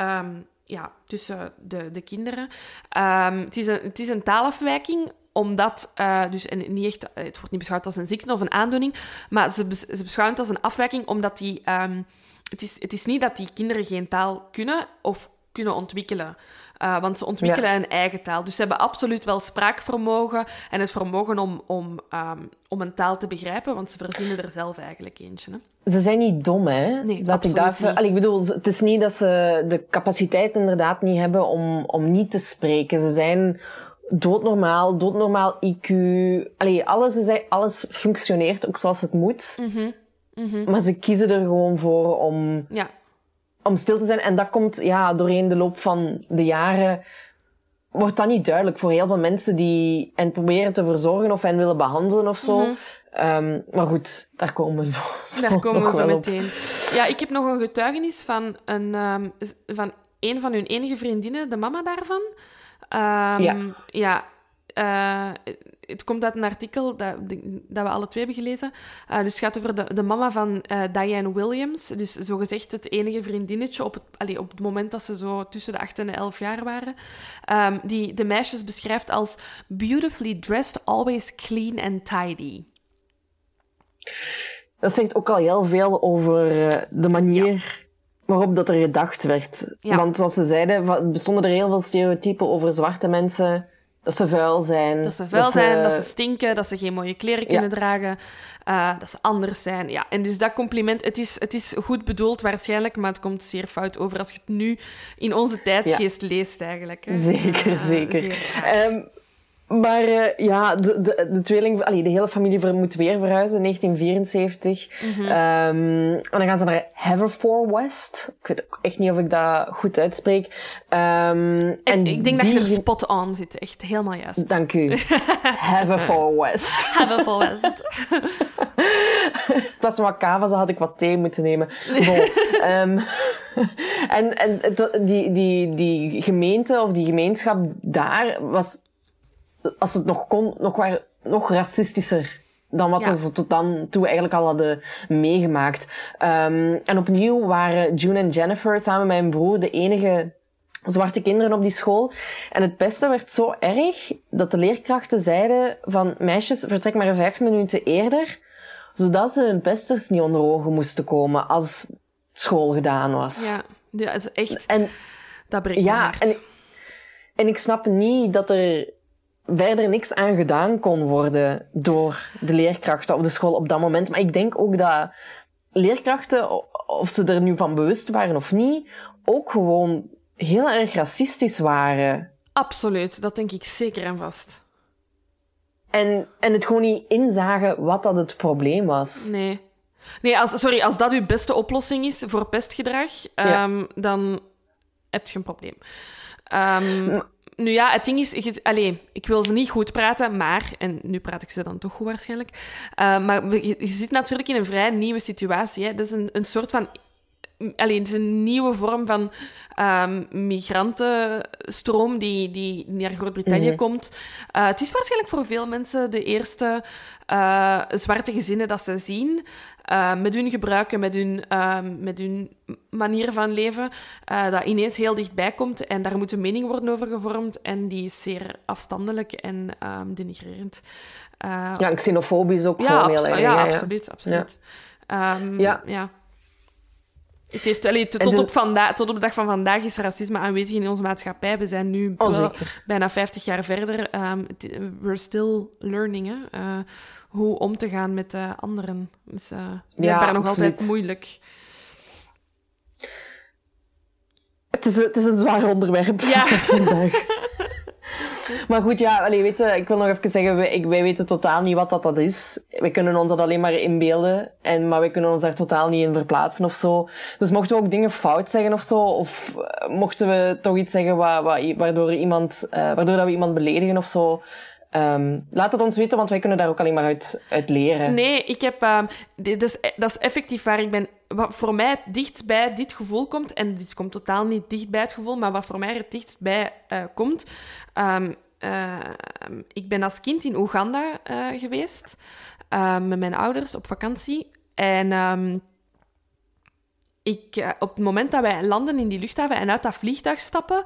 Um, ja, tussen de, de kinderen. Um, het, is een, het is een taalafwijking omdat, uh, dus en niet echt, het wordt niet beschouwd als een ziekte of een aandoening, maar ze, ze beschouwen het als een afwijking omdat die, um, het, is, het is niet dat die kinderen geen taal kunnen of kunnen ontwikkelen. Uh, want ze ontwikkelen ja. een eigen taal. Dus ze hebben absoluut wel spraakvermogen en het vermogen om, om, um, om een taal te begrijpen, want ze verzinnen er zelf eigenlijk eentje. Hè?
Ze zijn niet dom, hè?
Nee,
dat ik daar Allee, ik bedoel, het is niet dat ze de capaciteit inderdaad niet hebben om, om niet te spreken. Ze zijn doodnormaal, doodnormaal IQ. Allee, alles, is, alles functioneert ook zoals het moet.
Mm -hmm. Mm -hmm.
Maar ze kiezen er gewoon voor om,
ja.
om stil te zijn. En dat komt ja, doorheen de loop van de jaren. Wordt dat niet duidelijk voor heel veel mensen die hen proberen te verzorgen of hen willen behandelen of zo. Mm -hmm. um, maar goed, daar komen we zo, zo
Daar komen we zo meteen. Ja, ik heb nog een getuigenis van een, um, van een van hun enige vriendinnen, de mama daarvan. Um,
ja.
ja. eh, het komt uit een artikel dat, dat we alle twee hebben gelezen. Uh, dus het gaat over de, de mama van uh, Diane Williams. Dus zogezegd het enige vriendinnetje op het, allee, op het moment dat ze zo tussen de 8 en de 11 jaar waren. Um, die de meisjes beschrijft als beautifully dressed, always clean and tidy.
Dat zegt ook al heel veel over de manier waarop dat er gedacht werd. Want zoals ze zeiden, bestonden er heel veel stereotypen over zwarte mensen. Dat ze vuil zijn.
Dat ze vuil zijn, dat ze stinken, dat ze geen mooie kleren kunnen dragen, uh, dat ze anders zijn. Ja, en dus dat compliment, het is, het is goed bedoeld waarschijnlijk, maar het komt zeer fout over als je het nu in onze tijdsgeest leest eigenlijk. Hè.
Zeker, uh, zeker. Maar uh, ja, de, de, de tweeling, allee, de hele familie moet weer verhuizen in 1974. Mm -hmm. um, en dan gaan ze naar Haverford Ik weet echt niet of ik dat goed uitspreek. Um,
en ik denk dat je er spot on zit. Echt helemaal juist.
Dank u. Haverford West.
Haverford West.
In plaats van wat kava had ik wat thee moeten nemen. um, en en die, die, die gemeente of die gemeenschap daar was als het nog kon, nog, waar, nog racistischer dan wat ja. ze tot dan toe eigenlijk al hadden meegemaakt. Um, en opnieuw waren June en Jennifer samen met mijn broer de enige zwarte kinderen op die school. En het beste werd zo erg dat de leerkrachten zeiden van meisjes, vertrek maar vijf minuten eerder, zodat ze hun pesters niet onder ogen moesten komen als school gedaan was.
Ja, ja het is echt... En, dat breekt
ja, En, en ik snap niet dat er verder niks aan gedaan kon worden door de leerkrachten op de school op dat moment. Maar ik denk ook dat leerkrachten, of ze er nu van bewust waren of niet, ook gewoon heel erg racistisch waren.
Absoluut, dat denk ik zeker en vast.
En, en het gewoon niet inzagen wat dat het probleem was.
Nee. Nee, als, sorry, als dat uw beste oplossing is voor pestgedrag, ja. um, dan heb je een probleem. Um, nu ja, het ding is... Allez, ik wil ze niet goed praten, maar... En nu praat ik ze dan toch goed waarschijnlijk. Uh, maar je, je, zit natuurlijk in een vrij nieuwe situatie. Hè. Dat is een, een soort van... Alleen, het is een nieuwe vorm van um, migrantenstroom die, die naar Groot-Brittannië mm komt. Uh, het is waarschijnlijk voor veel mensen de eerste uh, zwarte gezinnen dat ze zien. Uh, met hun gebruiken, met hun, uh, met hun manier van leven, dat ineens heel dichtbij komt. En daar moet een mening worden over gevormd. En die is zeer afstandelijk en um, denigrerend.
ja, xenofobisch ook ja, gewoon heel erg.
Ja, ja, absoluut. absoluut. Ja. Um, ja. ja. Het heeft, allee, tot, de... op vandaag, tot op de dag van vandaag is racisme aanwezig in onze maatschappij. We zijn nu
oh,
bijna 50 jaar verder. Um, we're still learning. Hè? Uh, hoe om te gaan met uh, anderen. Dus uh, ja, nog altijd moeilijk.
Het is, het is een zwaar onderwerp ja. vandaag. Maar goed, ja, allee, weet je, ik wil nog even zeggen, wij, wij, weten totaal niet wat dat, dat is. We kunnen ons dat alleen maar inbeelden, en, maar we kunnen ons daar totaal niet in verplaatsen of zo. Dus mochten we ook dingen fout zeggen of zo, of uh, mochten we toch iets zeggen wa, wa, waardoor, iemand, uh, waardoor dat we iemand beledigen of zo, Um, laat het ons weten, want wij kunnen daar ook alleen maar uit, uit leren.
Nee, ik heb... Uh, dat, is, dat is effectief waar ik ben... Wat voor mij dichtst bij dit gevoel komt, en dit komt totaal niet dicht bij het gevoel, maar wat voor mij het dichtst bij uh, komt... Uh, ik ben als kind in Oeganda uh, geweest, met mijn ouders op vakantie. En ik, op het moment dat wij landen in die luchthaven en uit dat vliegtuig stappen,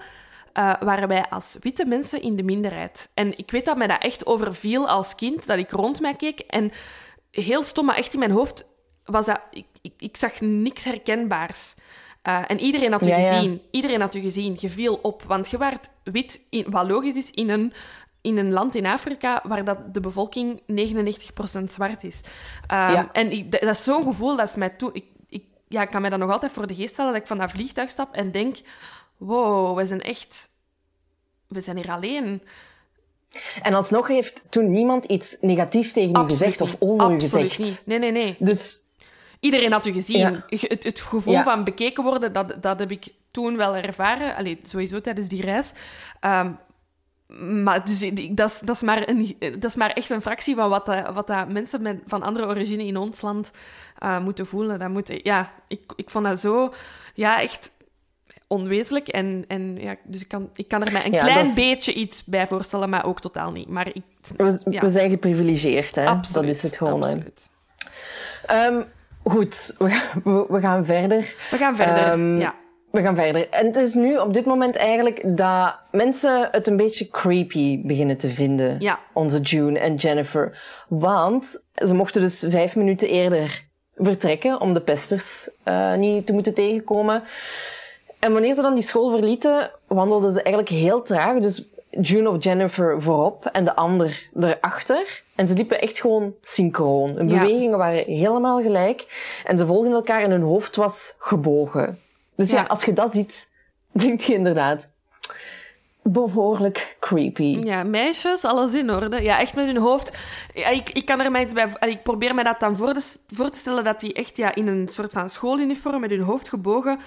uh, waren wij als witte mensen in de minderheid. En ik weet dat mij dat echt overviel als kind, dat ik rond mij keek. En heel stom, maar echt in mijn hoofd was dat... Ik, ik, ik zag niks herkenbaars. Uh, en iedereen had u gezien. Iedereen had u gezien. Je viel op. Want je werd wit, in, wat logisch is, in een, in een land in Afrika waar dat de bevolking 99% zwart is. Um, En ik, dat is zo'n gevoel dat is mij toe... Ik, ik, ja, ik kan mij dat nog altijd voor de geest stellen dat ik van dat vliegtuig stap en denk wow, we zijn echt... We zijn hier alleen.
En alsnog heeft toen niemand iets negatiefs tegen u gezegd of over u gezegd. Niet.
Nee, nee, nee.
Dus...
Iedereen had u gezien. Het, het, gevoel van bekeken worden, dat, dat heb ik toen wel ervaren. Allee, sowieso tijdens die reis. Um, maar dus, dat, is, dat, is maar een, dat is maar echt een fractie van wat, dat, wat dat mensen met, van andere origine in ons land uh, moeten voelen. Dat moet, ja, ik, ik vond dat zo... Ja, echt onwezenlijk. En, en ja, dus ik kan, ik kan er mij een
Ja,
klein
is-
beetje iets bij voorstellen, maar ook totaal niet. Maar ik,
We,
Ja.
we zijn geprivilegeerd, hè.
absoluut,
dat is het gewoon.
absoluut.
Ehm, goed, we, we, gaan verder.
We gaan verder.
Ehm,
ja.
We gaan verder. En het is nu op dit moment eigenlijk dat mensen het een beetje creepy beginnen te vinden.
Ja.
Onze June en Jennifer. Want ze mochten dus vijf minuten eerder vertrekken om de pesters eh, niet te moeten tegenkomen. En wanneer ze dan die school verlieten, wandelden ze eigenlijk heel traag. Dus June of Jennifer voorop en de ander erachter. En ze liepen echt gewoon synchroon. Hun
Ja.
bewegingen waren helemaal gelijk. En ze volgden elkaar en hun hoofd was gebogen. Dus ja,
Ja.
als je dat ziet, denk je inderdaad behoorlijk creepy.
Ja, meisjes, alles in orde. Ja, echt met hun hoofd. Ja, ik, ik kan er mij iets bij... Ik probeer me dat dan voor te, voor te stellen dat die echt ja, in een soort van schooluniform met hun hoofd gebogen...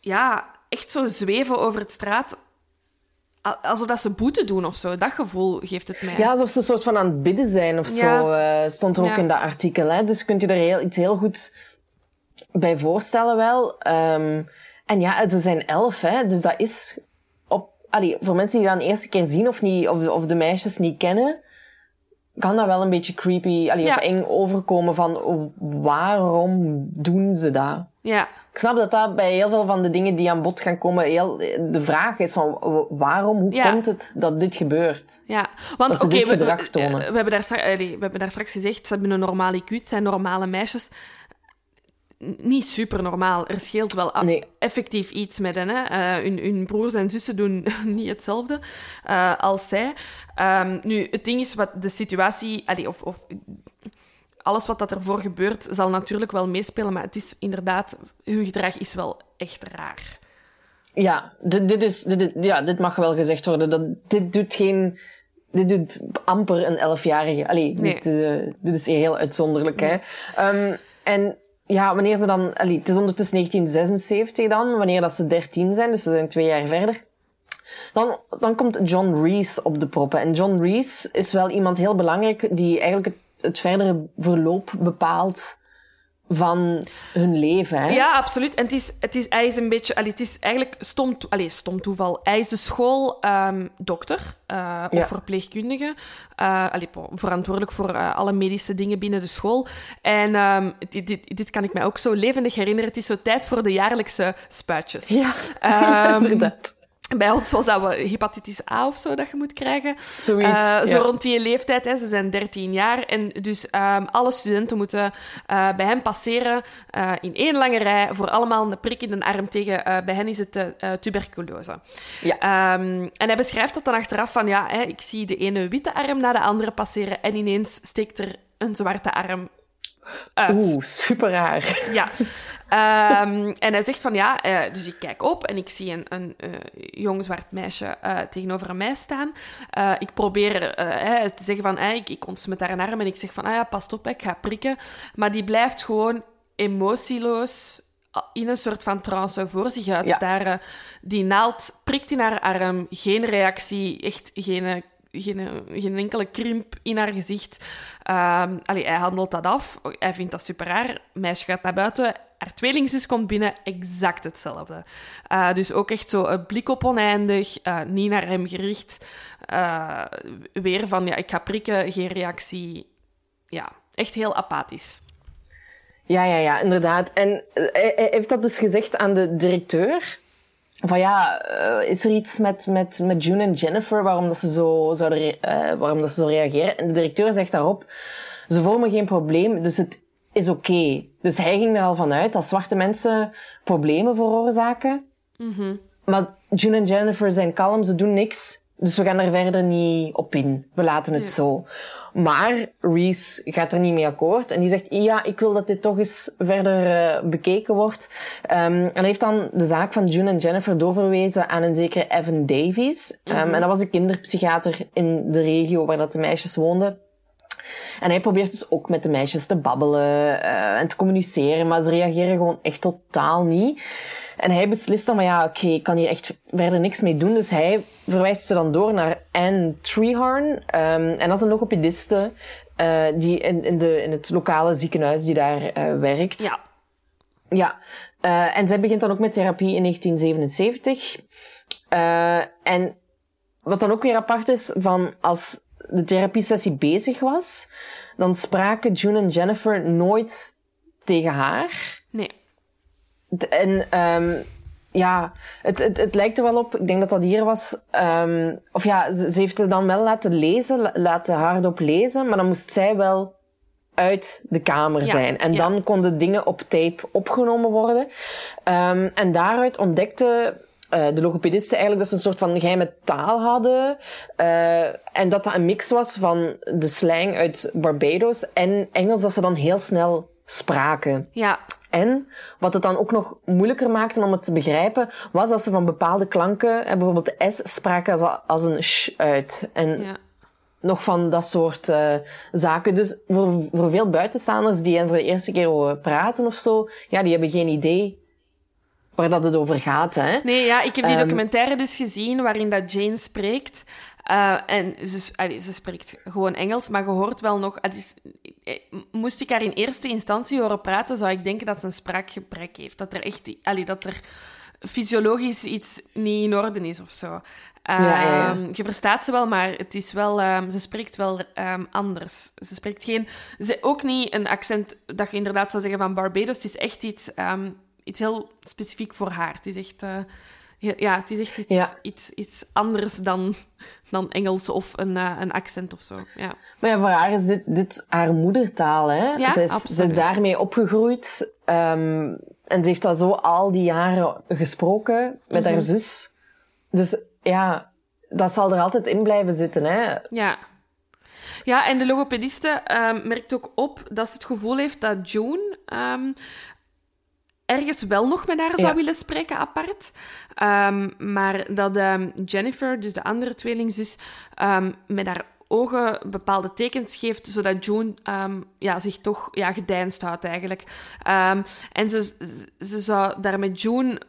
Ja, echt zo zweven over het straat. Alsof dat ze boete doen of zo. Dat gevoel geeft het mij.
Ja, alsof ze een soort van aan het bidden zijn of
Ja.
zo, eh, stond er ook
Ja.
in dat artikel. Hè? Dus kunt je er heel, iets heel goed bij voorstellen wel. Ehm, en ja, ze zijn elf, hè? dus dat is... Op, allee, voor mensen die dat de eerste keer zien of, niet, of, of de meisjes niet kennen, kan dat wel een beetje creepy allee,
Ja.
of eng overkomen van waarom doen ze dat?
Ja,
Ik snap dat dat bij heel veel van de dingen die aan bod gaan komen, heel, de vraag is van waarom, hoe
Ja.
komt het dat dit gebeurt?
ja. Want oké, we,
tonen.
we hebben daar straks, we hebben daar straks gezegd, ze hebben een normale IQ, het zijn normale meisjes. Niet super normaal. Er scheelt wel
Nee.
effectief iets met hen. Hè. Eh, hun, hun broers en zussen doen niet hetzelfde eh, als zij. Ehm, nu, het ding is, wat de situatie... allee, of, of alles wat dat ervoor gebeurt, zal natuurlijk wel meespelen, maar het is inderdaad... Hun gedrag is wel echt raar.
Ja, dit, dit, is, dit, ja, dit mag wel gezegd worden. Dat, dit doet geen... Dit doet amper een elfjarige. Allee,
Nee.
dit, eh, dit is heel uitzonderlijk, hè. Ehm, en ja, wanneer ze dan... Allee, het is ondertussen 1976 dan, wanneer dat ze 13 zijn, dus ze zijn twee jaar verder. Dan, dan komt John Reese op de proppen. En John Reese is wel iemand heel belangrijk die eigenlijk het, het verdere verloop bepaalt van hun leven, hè.
Ja, absoluut. En het is, het is, hij is een beetje... Allee, het is eigenlijk stom, to- allee, stom toeval. Hij is de schooldokter eh of
Ja.
verpleegkundige. eh allee, verantwoordelijk voor eh, alle medische dingen binnen de school. En ehm, dit, dit, dit kan ik mij ook zo levendig herinneren. Het is zo tijd voor de jaarlijkse spuitjes.
Ja,
Ehm,
inderdaad.
Bij ons was dat hepatitis A of zo dat je moet krijgen.
Zoiets,
Eh, Zo
ja.
rond die leeftijd, hè, ze zijn 13 jaar. En dus ehm, alle studenten moeten eh, bij hem passeren eh, in één lange rij voor allemaal een prik in de arm tegen, bij hen is het tuberculose.
Ja.
Ehm, en hij beschrijft dat dan achteraf van, ja, hè, ik zie de ene witte arm na de andere passeren en ineens steekt er een zwarte arm uit.
Oeh, super raar.
Ja. Ehm, en hij zegt van ja, eh, dus ik kijk op en ik zie een, een eh, jong zwart meisje eh, tegenover mij staan. Ik probeer te zeggen van ik, ik ontsmet haar een arm en ik zeg van ah ja, pas op, ik ga prikken. Maar die blijft gewoon emotieloos in een soort van trance voor zich uitstaren. Die naald prikt in haar arm, geen reactie, echt geen, geen, enkele krimp in haar gezicht. Allee, hij handelt dat af, hij vindt dat super raar. Meisje gaat naar buiten, haar tweelingzus komt binnen, exact hetzelfde. Eh, dus ook echt zo een blik op oneindig, eh, niet naar hem gericht. Eh, weer van, ja, ik ga prikken, geen reactie. Ja, echt heel apathisch.
Ja, ja, ja, inderdaad. En hij heeft dat dus gezegd aan de directeur. Van ja, eh, is er iets met, met, met June en Jennifer waarom, dat ze zo zouden eh, waarom dat ze zo reageren? En de directeur zegt daarop, ze vormen geen probleem, dus het is oké. Dus hij ging er al vanuit dat zwarte mensen problemen veroorzaken. Maar June en Jennifer zijn kalm, ze doen niks. Dus we gaan er verder niet op in. We laten het
Ja.
zo. Maar Reese gaat er niet mee akkoord. En die zegt, ja, ik wil dat dit toch eens verder eh, bekeken wordt. Ehm, en heeft dan de zaak van June en Jennifer doorverwezen aan een zekere Evan Davies. Ehm, En dat was een kinderpsychiater in de regio waar dat de meisjes woonden. En hij probeert dus ook met de meisjes te babbelen eh, en te communiceren, maar ze reageren gewoon echt totaal niet. En hij beslist dan van ja, oké, ik kan hier echt verder niks mee doen. Dus hij verwijst ze dan door naar Anne Treehorn. Ehm, en dat is een logopediste eh, die in, in, de, in het lokale ziekenhuis die daar eh, werkt.
Ja,
Ja, Uh, en zij begint dan ook met therapie in 1977. Uh, en wat dan ook weer apart is, van als de therapiesessie bezig was, dan spraken June en Jennifer nooit tegen haar.
Nee.
En um, ja, het, het, het lijkt er wel op. Ik denk dat dat hier was. Um, of ja, ze, ze heeft het dan wel laten lezen, laten hardop lezen, maar dan moest zij wel uit de kamer
Ja,
zijn. En
ja.
dan konden dingen op tape opgenomen worden. Um, en daaruit ontdekte uh, de logopedisten eigenlijk dat ze een soort van geheime taal hadden. Uh, en dat dat een mix was van de slang uit Barbados en Engels dat ze dan heel snel spraken.
Ja,
En wat het dan ook nog moeilijker maakte om het te begrijpen, was dat ze van bepaalde klanken, en bijvoorbeeld de S, spraken als, als een sh uit. En
ja.
nog van dat soort uh, zaken. Dus voor, voor veel buitenstaanders die hen voor de eerste keer horen praten of zo, ja, die hebben geen idee waar dat het over gaat. Hè?
Nee, ja, ik heb die
Ehm,
documentaire dus gezien waarin dat Jane spreekt. Uh, en ze, allee, ze spreekt gewoon Engels, maar je hoort wel nog... Het is, eh, moest ik haar in eerste instantie horen praten, zou ik denken dat ze een spraakgebrek heeft. Dat er echt... Allee, dat er fysiologisch iets niet in orde is of zo.
Ja, ja, ja.
Um, Je verstaat ze wel, maar het is wel, um, ze spreekt wel um, anders. Ze spreekt geen... Ze, ook niet een accent dat je inderdaad zou zeggen van Barbados. Het is echt iets, iets heel specifiek voor haar. Het is echt... Uh, ja, het is echt iets,
Ja.
iets, iets anders dan, dan Engels of een, uh, een accent of zo. Ja.
Maar ja, voor haar is dit, dit haar moedertaal. Hè?
Ja,
ze, is, ze is daarmee opgegroeid. Um, en ze heeft dat zo al die jaren gesproken met
Mhm.
haar zus. Dus ja, dat zal er altijd in blijven zitten. Hè?
Ja. Ja, en de logopediste um, merkt ook op dat ze het gevoel heeft dat June um, ergens wel nog met haar zou
Ja.
willen spreken apart. Um, maar dat um, Jennifer, dus de andere tweelingzus, um, met haar ogen bepaalde tekens geeft, zodat June ja, zich toch ja, gedijnst houdt eigenlijk. En ze, ze zou daar met June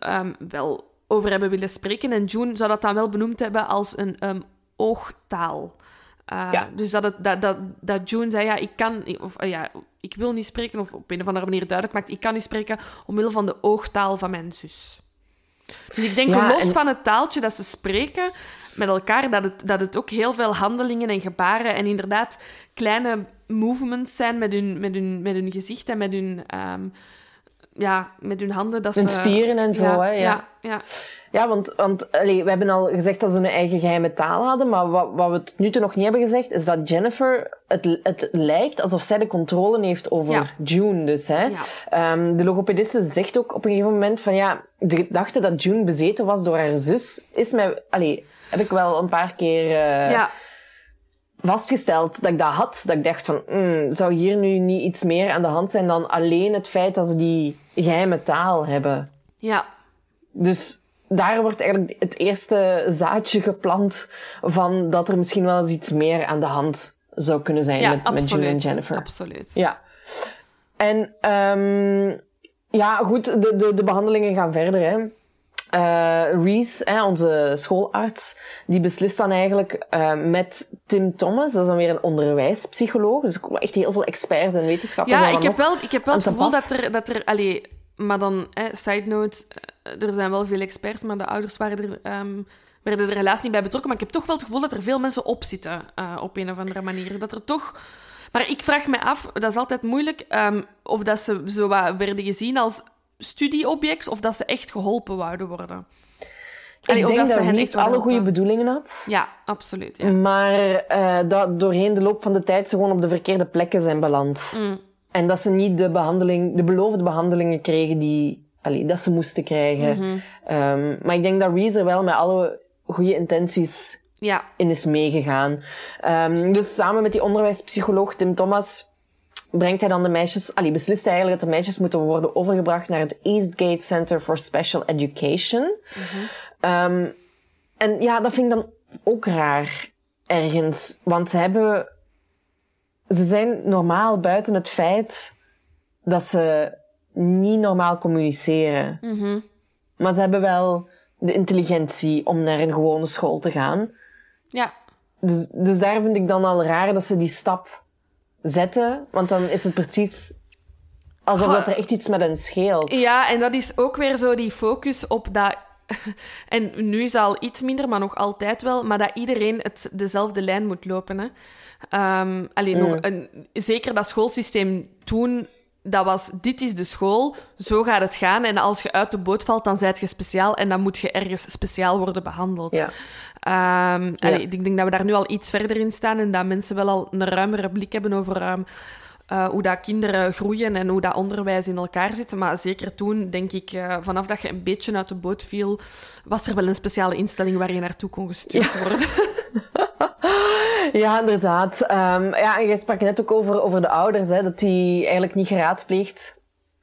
wel over hebben willen spreken. En June zou dat dan wel benoemd hebben als een oogtaal. Uh,
Ja.
Dus dat, het, dat, dat, dat June zei, ja, ik kan... Of, uh, ja, ik wil niet spreken, of op een of andere manier duidelijk maakt, ik kan niet spreken omwille van de oogtaal van mijn zus. Dus ik denk,
Ja,
los
en-
van het taaltje dat ze spreken met elkaar, dat het, dat het ook heel veel handelingen en gebaren en inderdaad kleine movements zijn met hun, met hun, met hun gezicht en met hun, ehm, ja, met hun handen. Dat
Hun
ze,
spieren en zo,
ja,
hè, ja.
ja, ja.
Want, want allee, we hebben al gezegd dat ze een eigen geheime taal hadden, maar wat, wat we tot nu toe nog niet hebben gezegd, is dat Jennifer, het, het lijkt alsof zij de controle heeft over
Ja.
June dus. Hè?
Ja.
Ehm, de logopediste zegt ook op een gegeven moment van ja, de gedachte dat June bezeten was door haar zus, is mij, allee, heb ik wel een paar keer eh,
ja.
vastgesteld dat ik dat had. Dat ik dacht van, mm, zou hier nu niet iets meer aan de hand zijn dan alleen het feit dat ze die geheime taal hebben?
ja.
Dus daar wordt eigenlijk het eerste zaadje geplant van dat er misschien wel eens iets meer aan de hand zou kunnen zijn
ja
met, met. June en Jennifer.
Absoluut.
Ja. En um, ja, goed, de, de, de behandelingen gaan verder. Hè. Uh, Reese, hè, onze schoolarts, die beslist dan eigenlijk uh, met Tim Thomas, dat is dan weer een onderwijspsycholoog, dus echt heel veel experts en wetenschappers
Ja, ik heb wel, ik heb wel het gevoel dat er, dat er allee, maar dan, hè, side note, eh, er zijn wel veel experts, maar de ouders waren er, ehm, werden er helaas niet bij betrokken. Maar ik heb toch wel het gevoel dat er veel mensen op zitten, uh, op een of andere manier. Dat er toch... Maar ik vraag me af, dat is altijd moeilijk, um, of dat ze zo wat werden gezien als studieobject, of dat ze echt geholpen wouden worden. Allee,
ik
of
denk dat
ze hen
Reese
echt wouden
alle goede bedoelingen had.
Ja, absoluut. Ja.
Maar uh, dat doorheen de loop van de tijd ze gewoon op de verkeerde plekken zijn beland.
Mm.
En dat ze niet de behandeling, de beloofde behandelingen kregen die, allee, dat ze moesten krijgen.
Mhm.
um, maar ik denk dat Reese er wel met alle goede intenties
ja.
in is meegegaan. Um, dus samen met die onderwijspsycholoog Tim Thomas brengt hij dan de meisjes, allee, beslist hij eigenlijk dat de meisjes moeten worden overgebracht naar het Eastgate Center for Special Education.
Mhm.
Um, en ja, dat vind ik dan ook raar ergens. Want ze hebben, ze zijn normaal buiten het feit dat ze niet normaal communiceren.
Mhm.
Maar ze hebben wel de intelligentie om naar een gewone school te gaan.
Ja.
Dus, dus daar vind ik dan al raar dat ze die stap zetten. Want dan is het precies Alsof dat er echt iets met hen scheelt.
Ja, en dat is ook weer zo die focus op dat... En nu is dat al iets minder, maar nog altijd wel. Maar dat iedereen het, dezelfde lijn moet lopen. Hè. Ehm, alleen nog, een, zeker dat schoolsysteem toen... Dat was, dit is de school, zo gaat het gaan. En als je uit de boot valt, dan zijt je speciaal. En dan moet je ergens speciaal worden behandeld.
Ja.
Allee, ik denk dat we daar nu al iets verder in staan en dat mensen wel al een ruimere blik hebben over ehm, eh, hoe dat kinderen groeien en hoe dat onderwijs in elkaar zit. Maar zeker toen, denk ik, eh, vanaf dat je een beetje uit de boot viel, was er wel een speciale instelling waar je naartoe kon gestuurd worden.
Ja, inderdaad. Ehm, ja, en jij sprak net ook over, over de ouders, hè, dat die eigenlijk niet geraadpleegd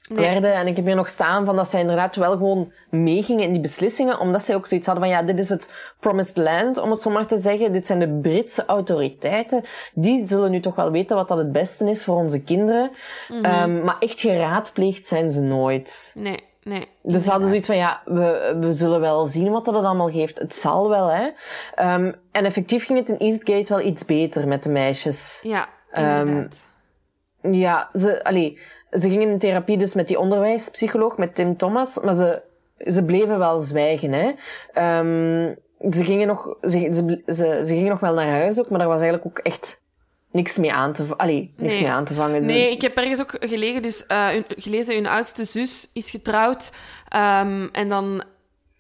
Nee.
werden. En ik heb hier nog staan van dat zij inderdaad wel gewoon meegingen in die beslissingen, omdat zij ook zoiets hadden van, ja, dit is het promised land, om het zo maar te zeggen. Dit zijn de Britse autoriteiten. Die zullen nu toch wel weten wat dat het beste is voor onze kinderen.
Mhm.
Ehm, maar echt geraadpleegd zijn ze nooit.
Nee, nee.
Dus ze hadden zoiets van, ja, we, we zullen wel zien wat dat het allemaal geeft. Het zal wel, hè. Ehm, en effectief ging het in Eastgate wel iets beter met de meisjes.
Ja,
Ehm,
inderdaad.
Ja, ze, allee, ze gingen in therapie dus met die onderwijspsycholoog, met Tim Thomas, maar ze, ze bleven wel zwijgen, hè. Ehm, ze gingen nog, ze, ze, ze, ze gingen nog wel naar huis ook, maar daar was eigenlijk ook echt niks mee aan te, allee, niks
Nee.
mee aan te vangen.
Nee, ik heb ergens ook gelegen, dus, eh, hun- gelezen, hun oudste zus is getrouwd. ehm, en dan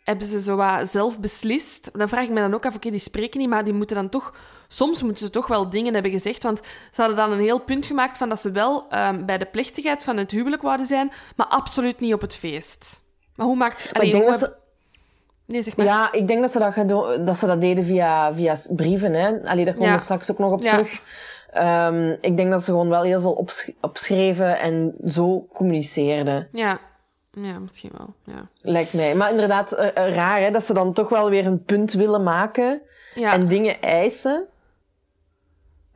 hebben ze zo wat zelf beslist. Dan vraag ik me dan ook af, oké, die spreken niet, maar die moeten dan toch... Soms moeten ze toch wel dingen hebben gezegd, want ze hadden dan een heel punt gemaakt van dat ze wel ehm, bij de plechtigheid van het huwelijk wouden zijn, maar absoluut niet op het feest. Maar hoe maakt...
Maar
Allee,
ik denk
hoe
dat
heb-
ze,
Nee, zeg maar.
Ja, ik denk dat ze dat, dat, ze dat deden via, via brieven. Hè. Allee, daar komen
Ja.
we straks ook nog op
Ja.
terug. Ehm, ik denk dat ze gewoon wel heel veel opsch- opschreven en zo communiceerden.
Ja. Ja, misschien wel. Ja.
Lijkt mij. Maar inderdaad, eh, eh, raar hè, dat ze dan toch wel weer een punt willen maken
Ja,
en dingen eisen.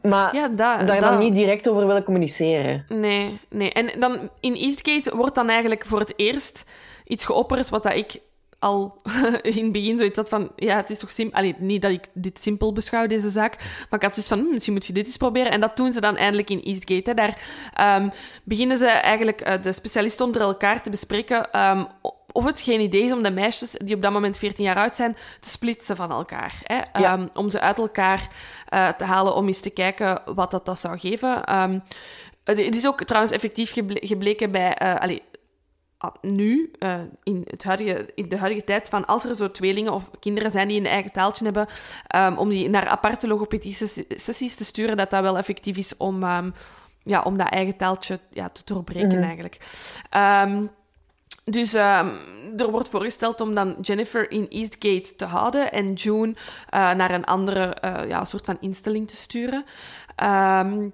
Maar
ja da,
daar
dat-
dan niet direct over willen communiceren.
Nee, nee. En dan in Eastgate wordt dan eigenlijk voor het eerst iets geopperd wat dat ik al in het begin zoiets had van... Ja, het is toch simpel... Allee, niet dat ik dit simpel beschouw, deze zaak. Maar ik had dus van, hm, misschien moet je dit eens proberen. En dat doen ze dan eindelijk in Eastgate. Hè. Daar ehm, beginnen ze eigenlijk eh, de specialisten onder elkaar te bespreken... ehm, of het geen idee is om de meisjes, die op dat moment 14 jaar oud zijn, te splitsen van elkaar. Hè?
Ja.
Ehm, om ze uit elkaar eh, te halen, om eens te kijken wat dat, dat zou geven. Ehm, het is ook trouwens effectief geble- gebleken bij... eh, allee, ah, nu, eh, in, het huidige, in de huidige tijd, van als er zo tweelingen of kinderen zijn die een eigen taaltje hebben, ehm, om die naar aparte logopedische se- sessies te sturen, dat dat wel effectief is om, ja, om dat eigen taaltje ja, te doorbreken eigenlijk. Ehm, dus ehm, er wordt voorgesteld om dan Jennifer in Eastgate te houden en June eh, naar een andere eh, ja, soort van instelling te sturen. Ehm,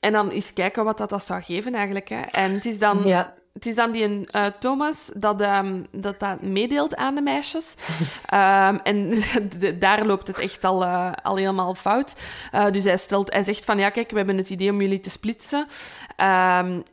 en dan eens kijken wat dat, dat zou geven eigenlijk. Hè. En het is dan,
Ja.
het is dan die eh, Thomas dat, ehm, dat dat meedeelt aan de meisjes. En de- daar loopt het echt al, al helemaal fout. Dus hij, stelt, hij zegt van, ja kijk, we hebben het idee om jullie te splitsen.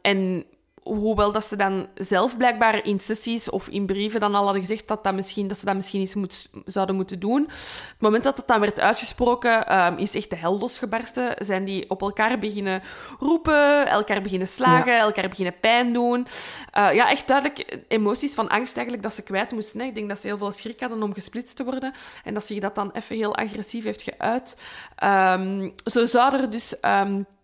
En hoewel dat ze dan zelf blijkbaar in sessies of in brieven dan al hadden gezegd dat, dat, misschien, dat ze dat misschien eens moet, zouden moeten doen. Het moment dat het dan werd uitgesproken, ehm, is echt de hel losgebarsten. Zijn die op elkaar beginnen roepen, elkaar beginnen slagen, elkaar beginnen pijn doen. Eh, ja, echt duidelijk emoties van angst eigenlijk dat ze kwijt moesten. Hè. Ik denk dat ze heel veel schrik hadden om gesplitst te worden. En dat zich dat dan even heel agressief heeft geuit. Ehm, zo zou er dus... ehm, eh,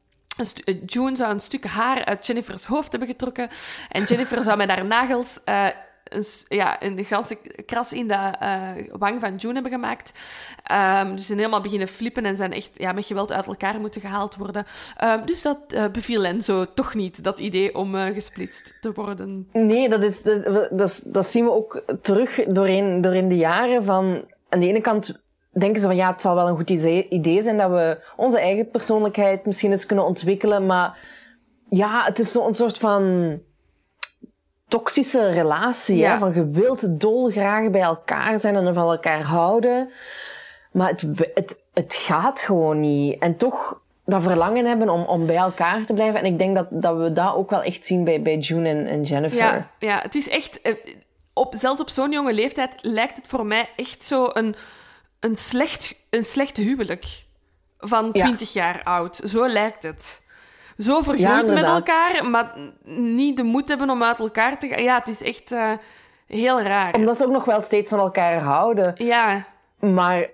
June zou een stuk haar uit Jennifer's hoofd hebben getrokken. En Jennifer zou met haar nagels eh, een, ja, een ganse kras in de eh, wang van June hebben gemaakt. Ehm, dus ze zijn helemaal beginnen flippen en zijn echt ja, met geweld uit elkaar moeten gehaald worden. Ehm, dus dat eh, beviel hen zo toch niet, dat idee om eh, gesplitst te worden.
Nee, dat, is, dat, dat zien we ook terug doorheen, doorheen de jaren. Van, aan de ene kant denken ze van ja, het zal wel een goed idee, zijn dat we onze eigen persoonlijkheid misschien eens kunnen ontwikkelen. Maar ja, het is zo'n soort van toxische relatie.
Ja.
Hè? Van je wilt dolgraag bij elkaar zijn en van elkaar houden. Maar het, het, het gaat gewoon niet. En toch dat verlangen hebben om, om bij elkaar te blijven. En ik denk dat, dat we dat ook wel echt zien bij, bij June en, en Jennifer.
Ja, ja, het is echt... eh, Op, zelfs op zo'n jonge leeftijd lijkt het voor mij echt zo een, een, slecht, een slecht huwelijk. Van
Ja.
20 jaar oud. Zo lijkt het. zo vergroeid met elkaar, maar niet de moed hebben om uit elkaar te gaan. Ja, het is echt uh, heel raar.
Omdat ze ook nog wel steeds van elkaar houden.
Ja.
Maar,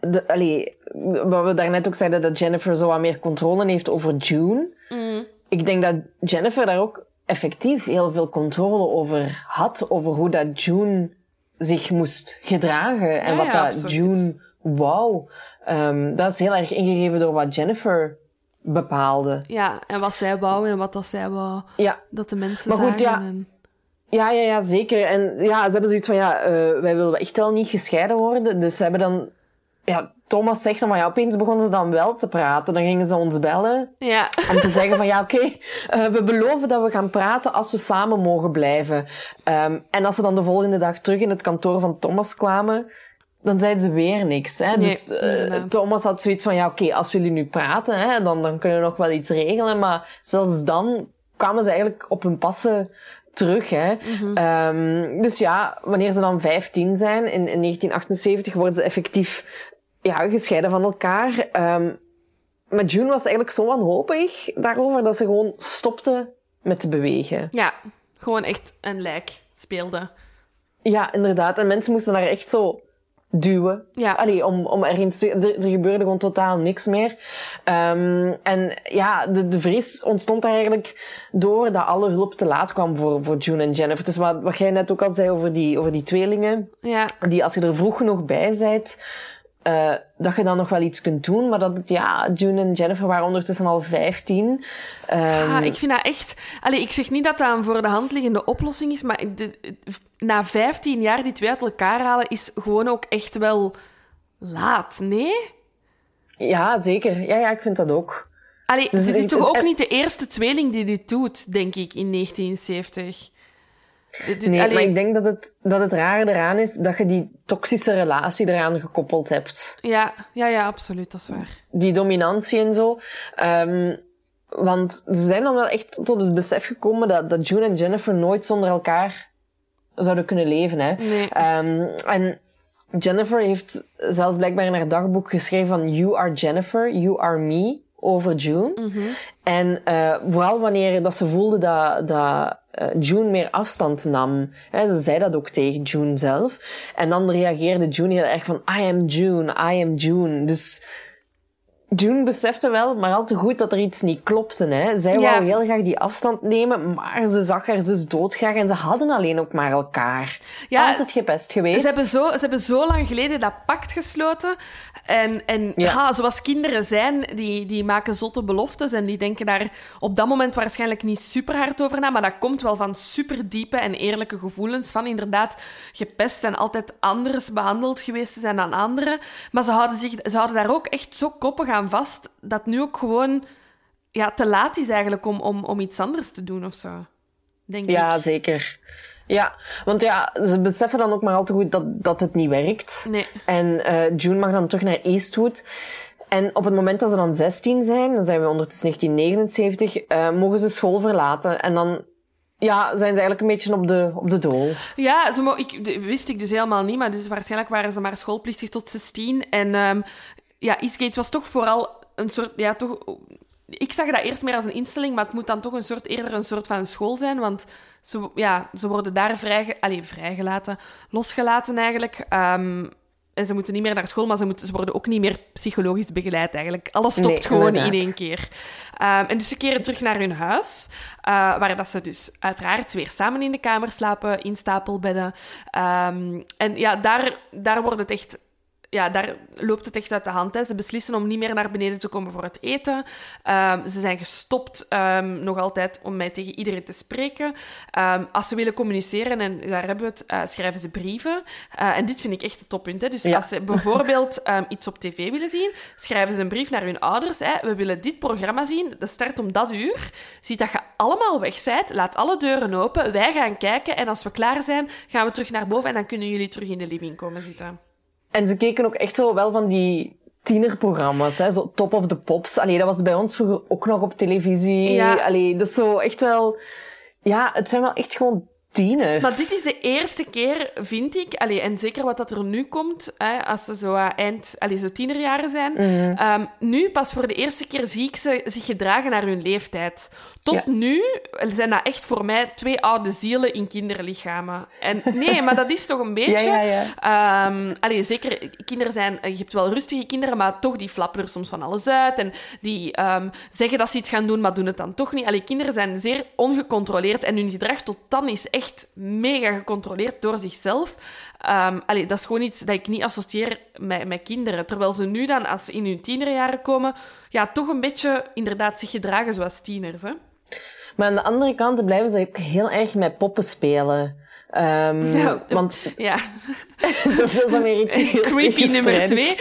de, allee, wat we daarnet ook zeiden, dat Jennifer zo wat meer controle heeft over June.
Mm.
Ik denk dat Jennifer daar ook effectief heel veel controle over had. Over hoe dat June zich moest gedragen. En
Ja,
wat
ja,
dat
absoluut.
June wou. Ehm, dat is heel erg ingegeven door wat Jennifer bepaalde.
Ja, en wat zij wou en wat dat zij wou
Ja,
dat de mensen
Maar goed,
zagen.
ja.
En...
Ja, ja, ja, zeker. En ja, ze hebben zoiets van, ja, eh, wij willen echt wel niet gescheiden worden. Dus ze hebben dan... Ja, Thomas zegt dan, maar ja, opeens begonnen ze dan wel te praten. Dan gingen ze ons bellen
Ja.
om te zeggen van, ja, oké, eh, we beloven dat we gaan praten als we samen mogen blijven. Ehm, en als ze dan de volgende dag terug in het kantoor van Thomas kwamen, dan zeiden ze weer niks. Hè?
Nee,
dus eh. Thomas had zoiets van, ja, oké, als jullie nu praten, hè, dan, dan kunnen we nog wel iets regelen. Maar zelfs dan kwamen ze eigenlijk op hun passen terug. Hè.
Mhm.
Ehm, dus ja, wanneer ze dan 15 zijn, in, in 1978, worden ze effectief ja, gescheiden van elkaar. Ehm, maar June was eigenlijk zo wanhopig daarover dat ze gewoon stopte met te bewegen.
ja, gewoon echt een lijk speelde.
Ja, inderdaad. En mensen moesten daar echt zo duwen.
Ja.
Allee, om, om ergens te, er, er gebeurde gewoon totaal niks meer. Ehm, en ja, de, de vrees ontstond daar eigenlijk door dat alle hulp te laat kwam voor, voor June en Jennifer. Het is wat, wat jij net ook al zei over die, over die tweelingen.
Ja,
Die als je er vroeg genoeg bij bent, eh, dat je dan nog wel iets kunt doen. Maar dat het, ja, June en Jennifer waren ondertussen al 15. Ehm,
Ah, ik vind dat echt... Allee, ik zeg niet dat dat een voor de hand liggende oplossing is, maar de- na 15 jaar die twee uit elkaar halen is gewoon ook echt wel laat, nee?
Ja, zeker. Ja, ja, ik vind dat ook.
Allee,
Dus
dit is
ik-
toch ook
en-
niet de eerste tweeling die dit doet, denk ik, in 1970.
Nee,
allee,
maar ik denk dat het, dat het rare eraan is dat je die toxische relatie eraan gekoppeld hebt.
ja, ja, ja, absoluut, dat is waar.
Die dominantie en zo. Ehm, want ze zijn dan wel echt tot het besef gekomen dat, dat June en Jennifer nooit zonder elkaar zouden kunnen leven. Hè.
Nee.
Ehm, en Jennifer heeft zelfs blijkbaar in haar dagboek geschreven van You are Jennifer, you are me, over June.
Mhm.
En eh, vooral wanneer dat ze voelde dat, dat eh, June meer afstand nam. Hè, ze zei dat ook tegen June zelf. En dan reageerde June heel erg van I am June, I am June. Dus June besefte wel, maar al te goed dat er iets niet klopte. Hè. Zij
Ja.
wou heel graag die afstand nemen, maar ze zag haar zus doodgraag en ze hadden alleen ook maar elkaar.
Ja,
Was het gepest geweest?
Ze hebben, zo, ze hebben zo lang geleden dat pact gesloten. En, en
Ja.
zoals kinderen zijn, die, die maken zotte beloftes. En die denken daar op dat moment waarschijnlijk niet super hard over na. Maar dat komt wel van super diepe en eerlijke gevoelens. Van inderdaad gepest en altijd anders behandeld geweest te zijn dan anderen. Maar ze houden, zich, ze houden daar ook echt zo koppig aan vast. Dat nu ook gewoon ja, te laat is eigenlijk om, om, om iets anders te doen of zo. Denk
Ja,
ik.
zeker. Ja, want ja, ze beseffen dan ook maar al te goed dat, dat het niet werkt.
Nee.
En eh, June mag dan terug naar Eastwood. En op het moment dat ze dan 16 zijn, dan zijn we ondertussen 1979, eh, mogen ze school verlaten. En dan ja, zijn ze eigenlijk een beetje op de, op de dool.
Ja, ze ik, wist ik dus helemaal niet, maar dus waarschijnlijk waren ze maar schoolplichtig tot 16. En ehm, ja, Eastgate was toch vooral een soort, ja, toch... Ik zag dat eerst meer als een instelling, maar het moet dan toch een soort, eerder een soort van school zijn, want ze, ja, ze worden daar vrij, allee, vrijgelaten, losgelaten eigenlijk. Ehm, en ze moeten niet meer naar school, maar ze, moeten, ze worden ook niet meer psychologisch begeleid eigenlijk. Alles stopt
Nee,
gewoon
inderdaad.
in één keer. Ehm, en dus ze keren terug naar hun huis, eh, waar dat ze dus uiteraard weer samen in de kamer slapen, in stapelbedden. Ehm, en ja, daar, daar wordt het echt... Ja, daar loopt het echt uit de hand. Hè. Ze beslissen om niet meer naar beneden te komen voor het eten. Ehm, ze zijn gestopt ehm, nog altijd om mij tegen iedereen te spreken. Ehm, als ze willen communiceren, en daar hebben we het, eh, schrijven ze brieven. Eh, en dit vind ik echt het toppunt. Hè. Dus
Ja.
als ze bijvoorbeeld iets op tv willen zien, schrijven ze een brief naar hun ouders. Hè. We willen dit programma zien, dat start om dat uur. Ziet dat je allemaal weg bent, laat alle deuren open, wij gaan kijken en als we klaar zijn, gaan we terug naar boven en dan kunnen jullie terug in de living komen zitten.
En ze keken ook echt zo wel van die tienerprogramma's, hè, zo Top of the Pops. Allee, dat was bij ons vroeger ook nog op televisie.
Ja.
Allee, dat is zo echt wel... Ja, het zijn wel echt gewoon tieners.
Maar dit is de eerste keer, vind ik, allee, en zeker wat dat er nu komt, hè, als ze zo uh, eind, allee, zo tienerjaren zijn,
Mhm.
um, nu pas voor de eerste keer zie ik ze zich gedragen naar hun leeftijd. Tot
Ja.
nu zijn dat echt voor mij twee oude zielen in kinderlichamen. En nee, maar dat is toch een beetje...
Ja.
Um, allee, zeker, kinderen zijn... Je hebt wel rustige kinderen, maar toch, die flappen er soms van alles uit. En die um, zeggen dat ze iets gaan doen, maar doen het dan toch niet. Allee, kinderen zijn zeer ongecontroleerd. En hun gedrag tot dan is echt mega gecontroleerd door zichzelf. Um, allee, dat is gewoon iets dat ik niet associeer met, met kinderen. Terwijl ze nu dan, als ze in hun tienerjaren komen, ja, toch een beetje inderdaad zich gedragen zoals tieners. Hè?
Maar aan de andere kant blijven ze ook heel erg met poppen spelen. Um,
Ja,
want
ja.
dat is dan weer iets heel
Creepy nummer twee.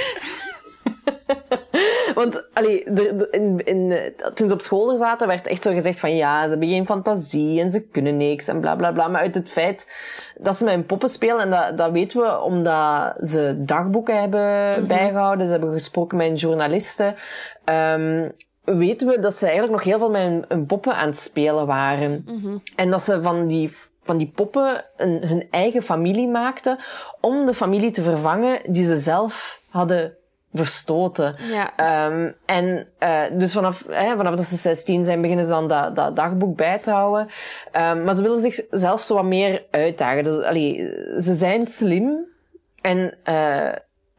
Want allee, in, in, eh, toen ze op school zaten, werd echt zo gezegd van ja, ze hebben geen fantasie en ze kunnen niks en bla bla bla. Maar uit het feit dat ze met hun poppen spelen, en dat, dat weten we omdat ze dagboeken hebben bijgehouden, ze hebben gesproken met journalisten, ehm, weten we dat ze eigenlijk nog heel veel met hun, hun poppen aan het spelen waren. En dat ze van die van die poppen een, hun eigen familie maakten om de familie te vervangen die ze zelf hadden verstoten.
Ja.
Ehm, en uh, dus vanaf, hè, vanaf dat ze 16 zijn, beginnen ze dan dat, dat dagboek bij te houden. Um, maar ze willen zichzelf zo wat meer uitdagen. Dus, allee, ze zijn slim en uh,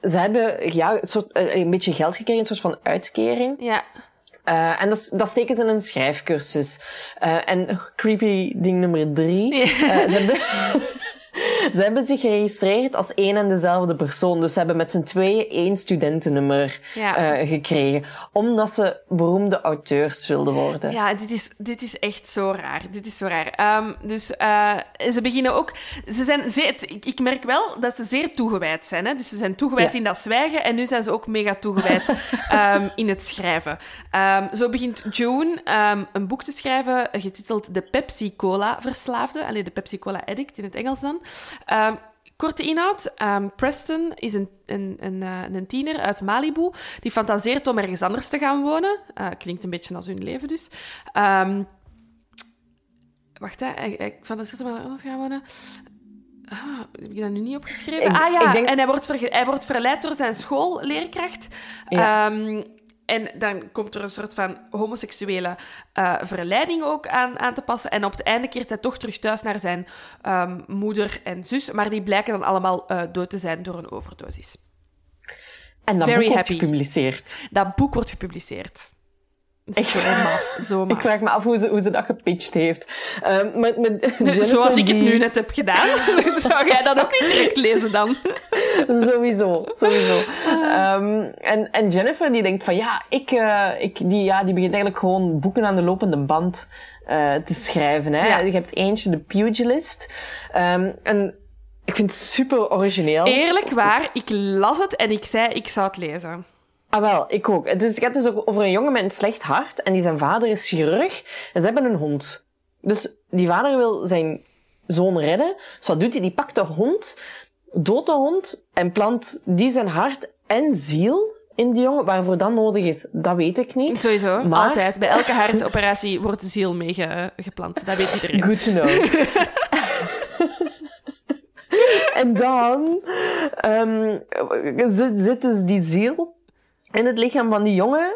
ze hebben ja, een, soort, een beetje geld gekregen, een soort van uitkering.
Ja.
Uh, en dat, dat steken ze in een schrijfcursus. En creepy ding nummer drie. Uh, ze, hebben, ze hebben zich geregistreerd als één en dezelfde persoon. Dus ze hebben met z'n tweeën één studentennummer
Ja.
uh, gekregen. Omdat ze beroemde auteurs wilden worden.
Ja, dit is, dit is echt zo raar. Dit is zo raar. Um, dus uh, ze beginnen ook... Ze zijn zeer, ik, merk wel dat ze zeer toegewijd zijn. Hè? Dus ze zijn toegewijd
Ja.
in dat zwijgen en nu zijn ze ook mega toegewijd um, in het schrijven. Um, zo begint June een boek te schrijven getiteld De Pepsi-Cola-verslaafde. Allee, de Pepsi-Cola-addict in het Engels dan. Um, Korte inhoud. Um, Preston is een, een, een, uh, een tiener uit Malibu. Die fantaseert om ergens anders te gaan wonen. Uh, klinkt een beetje als hun leven dus. Um, wacht, hè. Ik, ik fantaseert om ergens anders te gaan wonen. Ah, heb ik dat nu niet opgeschreven?
Ik-
ah ja,
denk-
en hij wordt, hij wordt verleid door zijn schoolleerkracht.
Ja.
Um, en dan komt er een soort van homoseksuele uh, verleiding ook aan, aan te passen. En op het einde keert hij toch terug thuis naar zijn um, moeder en zus. Maar die blijken dan allemaal uh, dood te zijn door een overdosis.
En dat
Very
boek wordt
happy.
gepubliceerd.
Dat boek wordt gepubliceerd. Zo maf, zo
Ik
maf.
vraag me af hoe ze, hoe ze dat gepitcht heeft. Um, met, met Jennifer
Zoals ik het nu net heb gedaan. Zou jij dat ook niet direct lezen dan?
Sowieso, sowieso. Um, en, en Jennifer die denkt van ja, ik, uh, ik, die, ja, die begint eigenlijk gewoon boeken aan de lopende band uh, te schrijven. Hè?
Ja.
Je hebt eentje, de Pugilist. Um, en ik vind het super origineel.
Eerlijk waar, ik las het en ik zei, ik zou het lezen.
Ah wel, ik ook. Het, is, het gaat dus ook over een jongen met een slecht hart en die zijn vader is chirurg en ze hebben een hond. Dus die vader wil zijn zoon redden. Dus wat doet hij? Die pakt de hond, doodt de hond en plant die zijn hart en ziel in die jongen. Waarvoor dat nodig is, dat weet ik niet.
Sowieso,
Maar-
altijd. Bij elke hartoperatie wordt de ziel mee ge- geplant. Dat weet iedereen.
Good to know. en dan um, zit, zit dus die ziel in het lichaam van die jongen.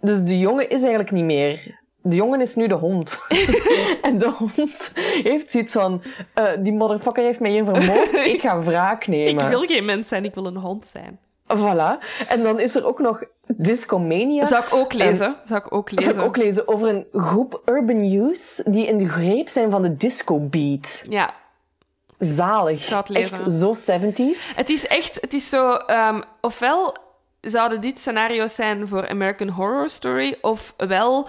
Dus de jongen is eigenlijk niet meer. De jongen is nu de hond. en de hond heeft zoiets van... Uh, die motherfucker heeft mij hier vermoord. Ik ga wraak
Ik
nemen.
wil geen mens zijn, ik wil een hond zijn.
Voilà. En dan is er ook nog Discomania.
Zou ik ook lezen. Zou ik ook lezen.
zou ik ook lezen over een groep urban youths die in de greep zijn van de disco beat.
Ja,
Zalig.
zou het lezen.
Echt zo 70s.
het is echt, het is zo, um, ofwel zouden dit scenario's zijn voor American Horror Story, ofwel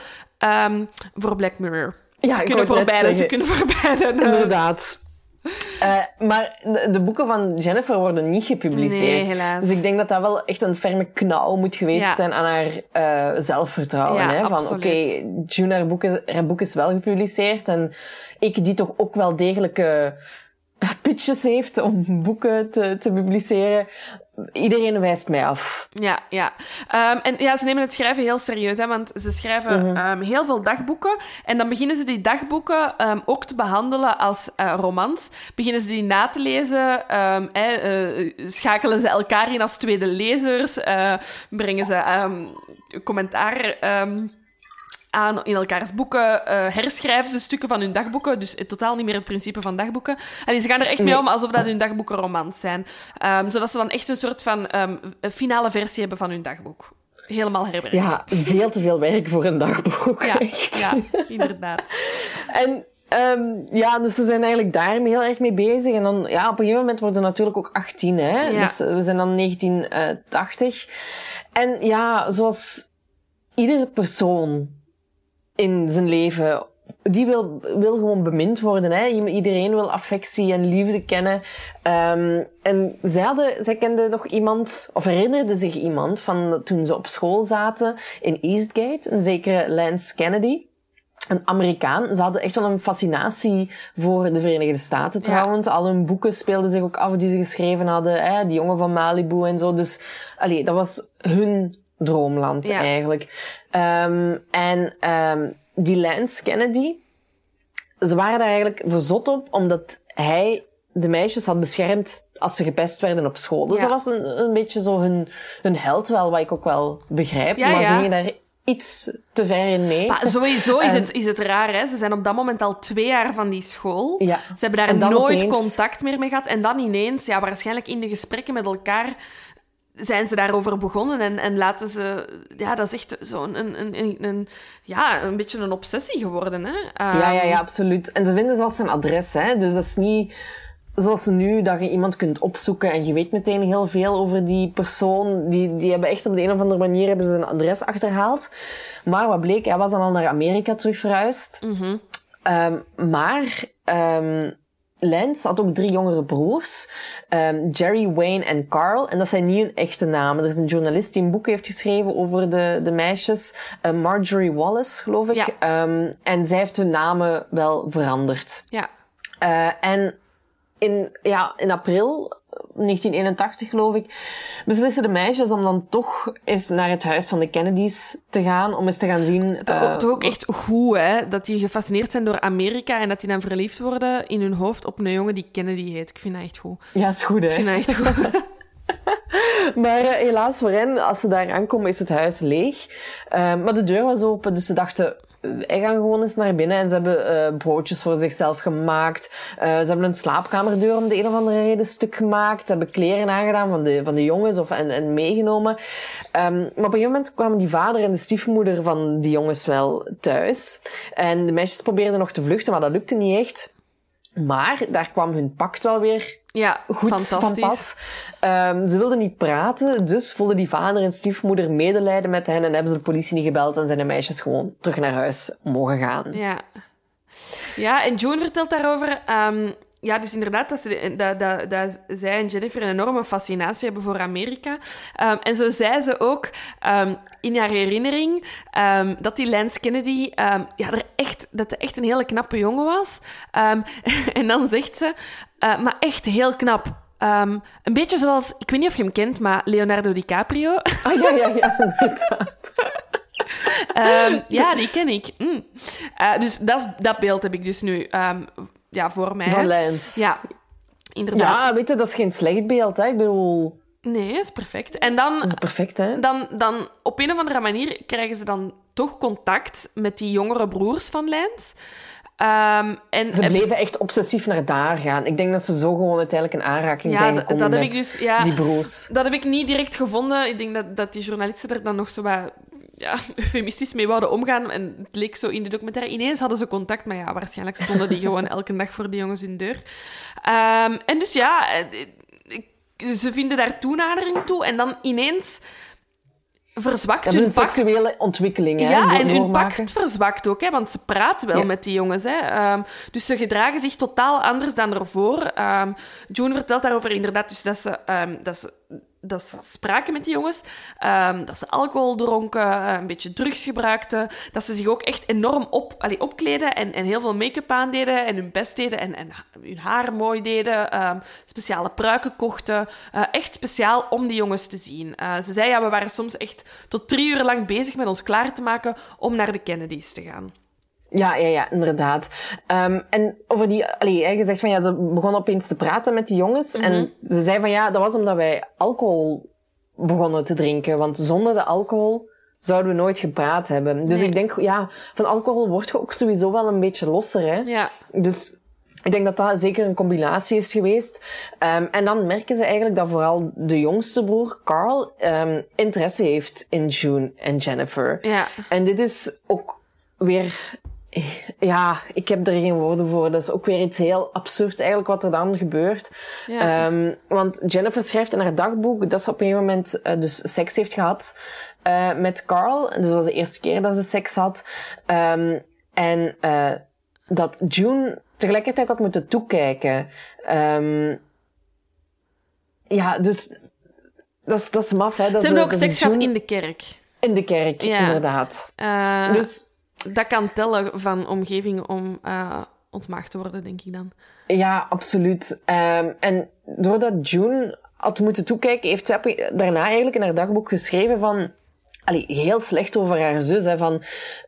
um, voor Black Mirror.
Ja,
ze, kunnen voor beide, ze kunnen voor beide.
Inderdaad. Uh, maar de, de boeken van Jennifer worden niet gepubliceerd.
Nee, helaas.
Dus ik denk dat dat wel echt een ferme knauw moet geweest
Ja.
zijn aan haar uh, zelfvertrouwen.
Ja,
hè? Van oké,
absoluut.
June, haar boek, is, haar boek is wel gepubliceerd. En ik die toch ook wel degelijke pitches heeft om boeken te, te publiceren. Iedereen wijst mij af.
Ja, ja. Ehm, en ja, ze nemen het schrijven heel serieus, hè, want ze schrijven
Mhm.
ehm, heel veel dagboeken. En dan beginnen ze die dagboeken ehm, ook te behandelen als eh, romans. Beginnen ze die na te lezen, eh, schakelen ze elkaar in als tweede lezers, eh, brengen ze commentaar... aan in elkaars boeken, eh, herschrijven ze stukken van hun dagboeken, dus eh, totaal niet meer het principe van dagboeken. En ze gaan er echt mee om alsof dat hun dagboeken romans zijn. Ehm, zodat ze dan echt een soort van ehm, finale versie hebben van hun dagboek. Helemaal herwerkt.
Ja, veel te veel werk voor een dagboek.
ja,
echt.
ja, inderdaad.
En ehm, ja, dus ze zijn eigenlijk daarmee heel erg mee bezig. En dan, ja, op een gegeven moment worden ze natuurlijk ook 18, hè.
Ja.
Dus we zijn dan 1980. En ja, zoals iedere persoon in zijn leven, die wil, wil gewoon bemind worden, hè. Iedereen wil affectie en liefde kennen. Ehm, en zij, hadden, zij kenden nog iemand, of herinnerde zich iemand van toen ze op school zaten in Eastgate, een zekere Lance Kennedy een Amerikaan. Ze hadden echt wel een fascinatie voor de Verenigde Staten
Ja.
trouwens. Al hun boeken speelden zich ook af die ze geschreven hadden. Hè? Die jongen van Malibu en zo. Dus allee, dat was hun droomland
Ja.
eigenlijk. Ehm, en ehm, die Lance Kennedy, ze waren daar eigenlijk verzot op, omdat hij de meisjes had beschermd als ze gepest werden op school. Dus
Ja.
dat was een, een beetje zo hun, hun held wel, wat ik ook wel begrijp.
Ja,
maar ze gingen daar iets te ver in mee.
Maar sowieso is
En-
het, is het raar, hè. Ze zijn op dat moment al twee jaar van die school.
Ja.
Ze hebben daar nooit
opeens-
contact meer mee gehad. En dan ineens, ja, waarschijnlijk in de gesprekken met elkaar zijn ze daarover begonnen en, en laten ze... Ja, dat is echt zo'n een, een, een, een- ja, een beetje een obsessie geworden, hè.
Ja, ja,
Ehm,
ja, absoluut. En ze vinden zelfs zijn adres, hè. Dus dat is niet zoals nu, dat je iemand kunt opzoeken en je weet meteen heel veel over die persoon. Die, die hebben echt op de een of andere manier hebben ze zijn adres achterhaald. Maar wat bleek, hij was dan al naar Amerika terug verhuisd.
mhm.
Ehm, maar ehm Lance had ook drie jongere broers. ehm, Jerry, Wayne en Carl. En dat zijn niet hun echte namen. Er is een journalist die een boek heeft geschreven over de, de meisjes. Eh, Marjorie Wallace, geloof ik.
Ja.
Ehm, en zij heeft hun namen wel veranderd.
Ja.
Eh, en in, ja, in april 1981, geloof ik, beslissen de meisjes om dan toch eens naar het huis van de Kennedys te gaan. Om eens te gaan zien...
Toch,
eh,
toch ook echt goed, hè? Dat die gefascineerd zijn door Amerika en dat die dan verliefd worden in hun hoofd op een jongen die Kennedy heet. Ik vind dat echt goed.
Ja, is goed, hè.
Ik vind dat echt goed.
Maar eh, helaas voor hen, als ze daar aankomen, is het huis leeg. Eh, maar de deur was open, dus ze dachten, wij gaan gewoon eens naar binnen. En ze hebben eh, broodjes voor zichzelf gemaakt. Eh, ze hebben een slaapkamerdeur om de een of andere reden stuk gemaakt. Ze hebben kleren aangedaan van de, van de jongens of, en, en meegenomen. Ehm, maar op een gegeven moment kwamen die vader en de stiefmoeder van die jongens wel thuis. En de meisjes probeerden nog te vluchten, maar dat lukte niet echt. Maar daar kwam hun pact wel weer
Ja,
goed
fantastisch.
van pas. Ehm, ze wilden niet praten, dus voelden die vader en stiefmoeder medelijden met hen en hebben ze de politie niet gebeld en zijn de meisjes gewoon terug naar huis mogen gaan.
Ja. Ja, en Joan vertelt daarover... ehm, ja, dus inderdaad, dat, ze, dat, dat, dat zij en Jennifer een enorme fascinatie hebben voor Amerika. Ehm, en zo zei ze ook ehm, in haar herinnering ehm, dat die Lance Kennedy ja, er echt, dat hij echt een hele knappe jongen was. En dan zegt ze, eh, maar echt heel knap. Een beetje zoals, ik weet niet of je hem kent, maar Leonardo DiCaprio.
Ah ja, ja, ja, inderdaad.
Ja, die ken ik. Mm. Eh, dus dat, dat beeld heb ik dus nu ja, voor mij.
Van Lance.
Ja, inderdaad.
Ja, weet je, dat is geen slecht beeld, hè. Ik bedoel,
Nee, dat is perfect. En dan,
dat is perfect, hè.
dan, dan op een of andere manier krijgen ze dan toch contact met die jongere broers van Lance. Ehm, en,
Ze
en-
bleven echt obsessief naar daar gaan. Ik denk dat ze zo gewoon uiteindelijk in aanraking
Ja,
zijn gekomen
dat heb
met
ik dus- ja.
die broers.
Dat heb ik niet direct gevonden. Ik denk dat, dat die journalisten er dan nog zo wat ja, eufemistisch mee wouden omgaan. En het leek zo in de documentaire. Ineens hadden ze contact, maar ja, waarschijnlijk stonden die gewoon elke dag voor die jongens hun deur. Ehm, en dus ja, eh, ze vinden daar toenadering toe. En dan ineens verzwakt
Dat
hun pact.
seksuele ontwikkeling, hè.
Ja, en hun pact verzwakt ook, hè, want ze praten wel
Ja.
met die jongens. Hè. Ehm, dus ze gedragen zich totaal anders dan ervoor. Ehm June vertelt daarover inderdaad dus dat ze, dat ze dat ze spraken met die jongens, ehm, dat ze alcohol dronken, eh, een beetje drugs gebruikten, dat ze zich ook echt enorm op, allee, opkleden en, en heel veel make-up aandeden en hun best deden en, en hun haar mooi deden, ehm, speciale pruiken kochten, uh, echt speciaal om die jongens te zien. Uh, ze zei, ja, we waren soms echt tot drie uur lang bezig met ons klaar te maken om naar de Kennedys te gaan.
Ja, ja, ja, inderdaad. Um, en over die, allee, je zegt van ja, ze begon opeens te praten met die jongens. En mhm. ze zei van ja, dat was omdat wij alcohol begonnen te drinken. Want zonder de alcohol zouden we nooit gepraat hebben. Dus ik denk, ja, van alcohol word je ook sowieso wel een beetje losser, hè.
Ja.
Dus ik denk dat dat zeker een combinatie is geweest. Um, en dan merken ze eigenlijk dat vooral de jongste broer, Carl, um, interesse heeft in June en Jennifer.
Ja.
En dit is ook weer ja, ik heb er geen woorden voor. Dat is ook weer iets heel absurd eigenlijk wat er dan gebeurt. Ja. Um, want Jennifer schrijft in haar dagboek dat ze op een gegeven moment uh, dus seks heeft gehad uh, met Carl. Dus dat was de eerste keer dat ze seks had. Um, en uh, dat June tegelijkertijd had moeten toekijken. Um, ja, dus dat is, dat is maf, hè. Dat
ze hebben ook seks gehad in de kerk.
In de kerk, ja. inderdaad.
dus dat kan tellen van omgeving om uh, ontmaagd te worden, denk ik dan.
Ja, absoluut. Um, en doordat June had moeten toekijken, heeft zij daarna eigenlijk in haar dagboek geschreven van... Allee, heel slecht over haar zus. Hè, van,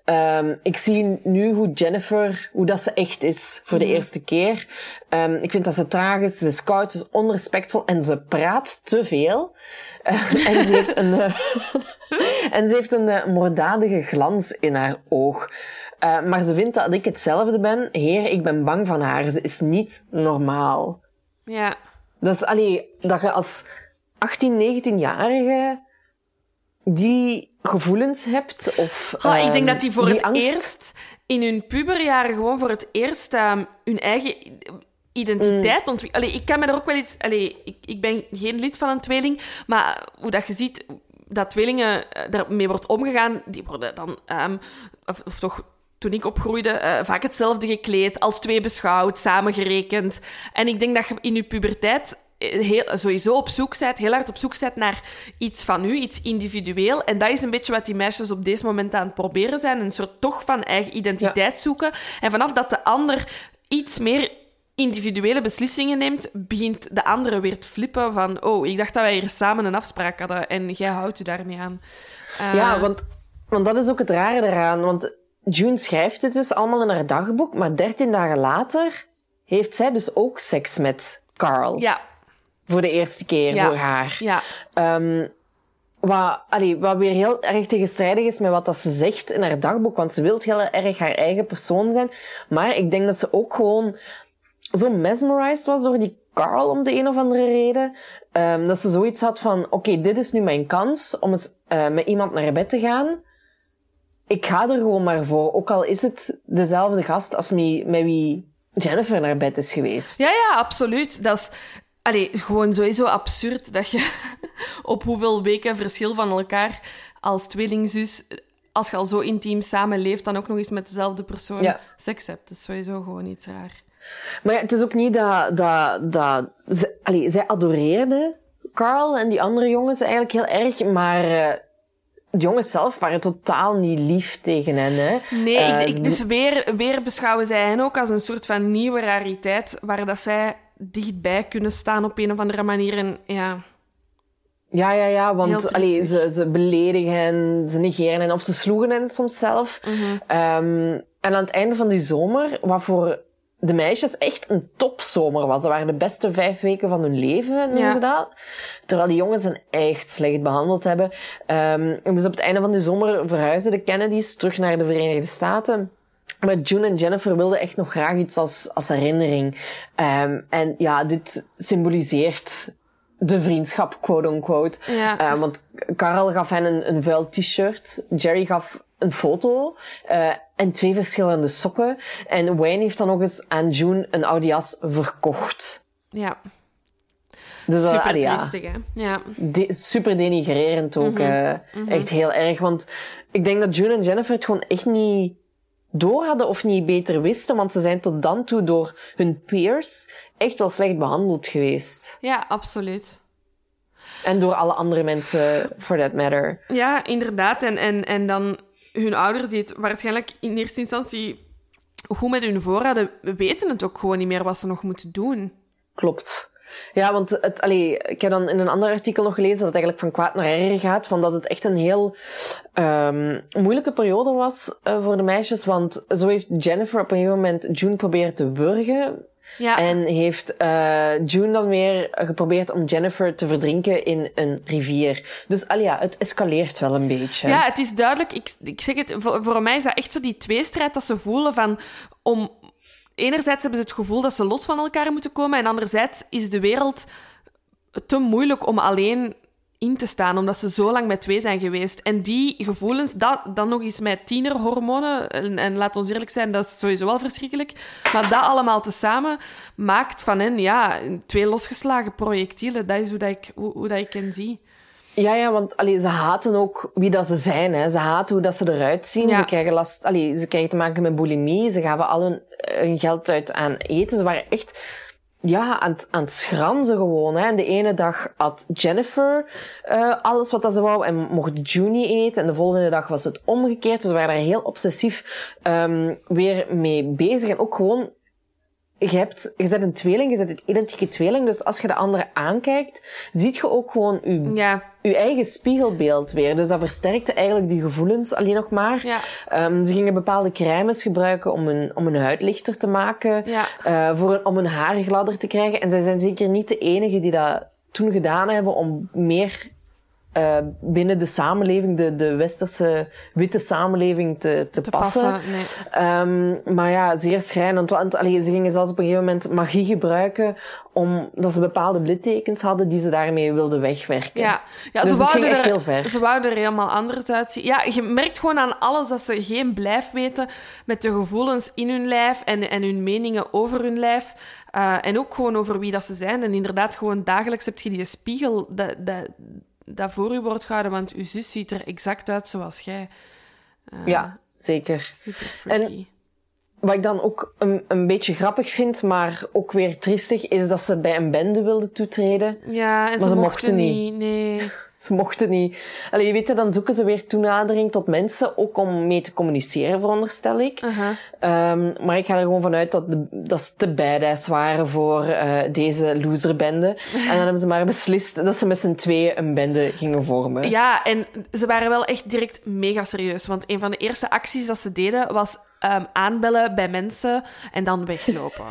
um, ik zie nu hoe Jennifer, hoe dat ze echt is voor de mhm. eerste keer. Um, ik vind dat ze traag is, ze is koud, ze is onrespectvol en ze praat te veel. En ze heeft een, uh, en ze heeft een uh, moorddadige glans in haar oog. maar ze vindt dat ik hetzelfde ben. Heer, ik ben bang van haar. Ze is niet normaal.
Ja.
Dat is, allee, dat je als 18, 19-jarige die gevoelens hebt? Of,
oh, ik denk dat die voor het eerst in hun puberjaren gewoon voor het eerst um, hun eigen identiteit mm. ontwikkelen. ik kan me er ook wel iets... Allee, ik, ik ben geen lid van een tweeling, maar hoe dat je ziet dat tweelingen eh, daarmee wordt omgegaan, die worden dan... Um, of, of toch toen ik opgroeide, uh, vaak hetzelfde gekleed, als twee beschouwd, samengerekend. En ik denk dat je in je puberteit heel, sowieso op zoek bent, heel hard op zoek bent naar iets van u, iets individueel. En dat is een beetje wat die meisjes op deze moment aan het proberen zijn. Een soort toch van eigen identiteit zoeken. En vanaf dat de ander iets meer individuele beslissingen neemt, begint de andere weer te flippen van oh, ik dacht dat wij hier samen een afspraak hadden en jij houdt je daar niet aan.
Ja, want, want dat is ook het rare eraan. Want June schrijft het dus allemaal in haar dagboek, maar dertien dagen later heeft zij dus ook seks met Carl.
Ja,
voor de eerste keer voor haar.
Ja.
Um, wat, allee, wat weer heel erg tegenstrijdig is met wat dat ze zegt in haar dagboek, want ze wil heel erg haar eigen persoon zijn. Maar ik denk dat ze ook gewoon zo mesmerized was door die Carl om de een of andere reden. Um, dat ze zoiets had van, oké, okay, dit is nu mijn kans om eens uh, met iemand naar bed te gaan. Ik ga er gewoon maar voor. Ook al is het dezelfde gast als met wie Jennifer naar bed is geweest.
Ja, ja, absoluut. Dat is, Allee, gewoon sowieso absurd dat je op hoeveel weken verschil van elkaar als tweelingzus, als je al zo intiem samenleeft, dan ook nog eens met dezelfde persoon seks hebt. Dat is sowieso gewoon iets raar.
Maar ja, het is ook niet dat... dat, dat ze, allee, zij adoreerde Carl en die andere jongens eigenlijk heel erg, maar... Uh, de jongens zelf waren totaal niet lief tegen hen. Hè?
Nee, uh, ik, dus weer, weer beschouwen zij hen ook als een soort van nieuwe rariteit, waar dat zij dichtbij kunnen staan op een of andere manier. En, ja.
Ja, ja, ja, want allee, ze, ze beledigen en ze negeren en of ze sloegen hen soms zelf.
Mhm.
Ehm, en aan het einde van die zomer, wat voor de meisjes echt een topzomer was. Dat waren de beste vijf weken van hun leven, noemen ze dat. Terwijl die jongens hen echt slecht behandeld hebben. Um, dus op het einde van die zomer verhuisden de Kennedys terug naar de Verenigde Staten. Maar June en Jennifer wilden echt nog graag iets als, als herinnering. Um, en ja, dit symboliseert de vriendschap, quote-unquote.
Ja.
Um, want Carl gaf hen een, een vuil t-shirt. Jerry gaf een foto uh, en twee verschillende sokken. En Wayne heeft dan nog eens aan June een oude jas verkocht.
Ja.
Dus,
uh, super triestig, hè? Ja.
De, super denigrerend ook. Mm -hmm. uh, mm -hmm. Echt heel erg. Want ik denk dat June en Jennifer het gewoon echt niet door hadden of niet beter wisten, want ze zijn tot dan toe door hun peers echt wel slecht behandeld geweest.
Ja, absoluut.
En door alle andere mensen, for that matter.
Ja, inderdaad. En, en, en dan hun ouders, die het waarschijnlijk in eerste instantie goed met hun voor hadden, weten het ook gewoon niet meer wat ze nog moeten doen.
Klopt. Ja, want het, allee, ik heb dan in een ander artikel nog gelezen dat het eigenlijk van kwaad naar erger gaat. Van dat het echt een heel um, moeilijke periode was uh, voor de meisjes. Want zo heeft Jennifer op een gegeven moment June proberen te wurgen. Ja. En heeft uh, June dan weer geprobeerd om Jennifer te verdrinken in een rivier. Dus al ja, het escaleert wel een beetje.
Ja, het is duidelijk. Ik, ik zeg het, voor, voor mij is dat echt zo die tweestrijd dat ze voelen van om, enerzijds hebben ze het gevoel dat ze los van elkaar moeten komen, en anderzijds is de wereld te moeilijk om alleen in te staan, omdat ze zo lang met twee zijn geweest. En die gevoelens, dat, dan nog eens met tienerhormonen, en, en laat ons eerlijk zijn, dat is sowieso wel verschrikkelijk, maar dat allemaal tezamen maakt van hen, ja, twee losgeslagen projectielen. Dat is hoe, dat ik, hoe, hoe dat ik hen zie.
Ja, ja, want allee, ze haten ook wie dat ze zijn. Hè. Ze haten hoe dat ze eruit zien. Ze, krijgen last, allee, ze krijgen te maken met bulimie. Ze gaven al hun, hun geld uit aan eten. Ze waren echt ja, aan, het, aan het schranzen gewoon. Hè. En de ene dag had Jennifer uh, alles wat ze wou en mocht Junie eten. En de volgende dag was het omgekeerd. Dus ze waren daar heel obsessief um, weer mee bezig. En ook gewoon je, hebt, je bent een tweeling, je bent een identieke tweeling. Dus als je de andere aankijkt, ziet je ook gewoon je, ja. je eigen spiegelbeeld weer. Dus dat versterkte eigenlijk die gevoelens alleen nog maar. Ja. Um, ze gingen bepaalde crèmes gebruiken om hun, om hun huid lichter te maken. Ja. Uh, voor een, om hun haar gladder te krijgen. En zij zijn zeker niet de enige die dat toen gedaan hebben om meer uh, binnen de samenleving, de, de westerse witte samenleving te, te, te passen. passen nee. um, maar ja, zeer schrijnend. Want allee, ze gingen zelfs op een gegeven moment magie gebruiken omdat ze bepaalde littekens hadden die ze daarmee wilden wegwerken. Ja, ja dus ze wouden echt er, heel ver.
Ze wouden er helemaal anders uitzien. Ja, je merkt gewoon aan alles dat ze geen blijf weten met de gevoelens in hun lijf en, en hun meningen over hun lijf. Uh, en ook gewoon over wie dat ze zijn. En inderdaad, gewoon dagelijks heb je die spiegel. Dat, dat, dat voor u wordt gehouden, want uw zus ziet er exact uit zoals jij.
Uh, ja, zeker.
Super freaky. En
wat ik dan ook een, een beetje grappig vind, maar ook weer triestig, is dat ze bij een bende wilden toetreden.
Ja, en maar ze, mochten, niet. Nee.
Ze mochten niet. Allee, je weet, dan zoeken ze weer toenadering tot mensen, ook om mee te communiceren, veronderstel ik. Uh -huh. um, maar ik ga er gewoon vanuit dat, de, dat ze te bijdeis waren voor uh, deze loserbende. en dan hebben ze maar beslist dat ze met z'n tweeën een bende gingen vormen.
Ja, en ze waren wel echt direct mega serieus. Want een van de eerste acties dat ze deden was um, aanbellen bij mensen en dan weglopen.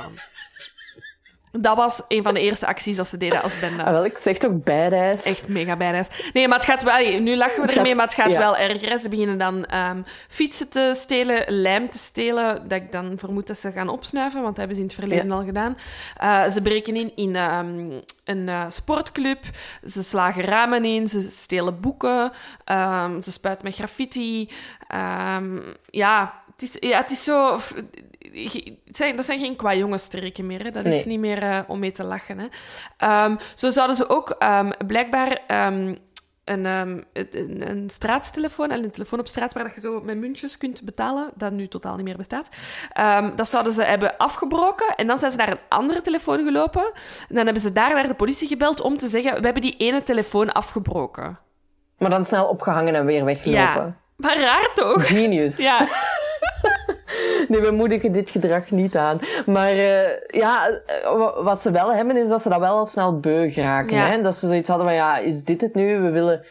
Dat was een van de eerste acties dat ze deden als bende.
Ah, wel, ik zeg toch bijreis.
Echt mega bijreis. Nee, maar het gaat wel... Nu lachen we ermee, maar het gaat wel erger. Ze beginnen dan um, fietsen te stelen, lijm te stelen, dat ik dan vermoed dat ze gaan opsnuiven, want dat hebben ze in het verleden al gedaan. Uh, ze breken in in um, een uh, sportclub, ze slagen ramen in, ze stelen boeken, um, ze spuiten met graffiti. ja, het is, ja, het is zo zijn, dat zijn geen qua jongensstreken meer. Hè. Dat is niet meer uh, om mee te lachen. Hè. Um, zo zouden ze ook um, blijkbaar um, een, een, een, straattelefoon, een telefoon op straat waar je zo met muntjes kunt betalen, dat nu totaal niet meer bestaat. dat zouden ze hebben afgebroken. En dan zijn ze naar een andere telefoon gelopen. En dan hebben ze daar naar de politie gebeld om te zeggen: We hebben die ene telefoon afgebroken.
Maar dan snel opgehangen en weer weggelopen. Ja,
maar raar toch?
Genius.
Ja.
nee, we moedigen dit gedrag niet aan. Maar uh, ja, eh, wat ze wel hebben, is dat ze dat wel al snel beu geraken. Ja. Hè? Dat ze zoiets hadden van, ja, is dit het nu? We willen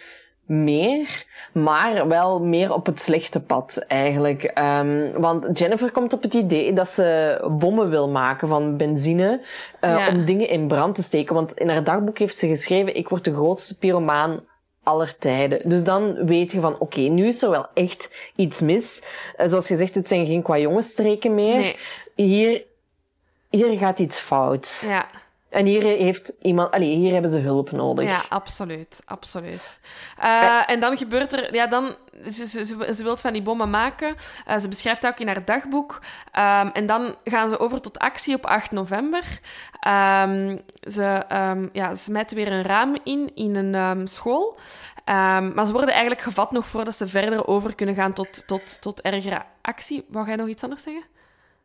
meer, maar wel meer op het slechte pad eigenlijk. Um, want Jennifer komt op het idee dat ze bommen wil maken van benzine uh, ja. om dingen in brand te steken. Want in haar dagboek heeft ze geschreven, ik word de grootste pyromaan aller tijden. Dus dan weet je van, oké, nu is er wel echt iets mis. Uh, zoals gezegd, het zijn geen qua jongensstreken meer. Nee. Hier, hier gaat iets fout.
Ja.
En hier heeft iemand, allee, hier hebben ze hulp nodig.
Ja, absoluut, absoluut. Uh, en dan gebeurt er, ja, dan, ze, ze, ze wil van die bommen maken. Uh, ze beschrijft dat ook in haar dagboek. Um, en dan gaan ze over tot actie op 8 november. Um, ze, um, ja, ze smijten weer een raam in, in een school. maar ze worden eigenlijk gevat nog voordat ze verder over kunnen gaan tot, tot, tot ergere actie. Wou jij nog iets anders zeggen?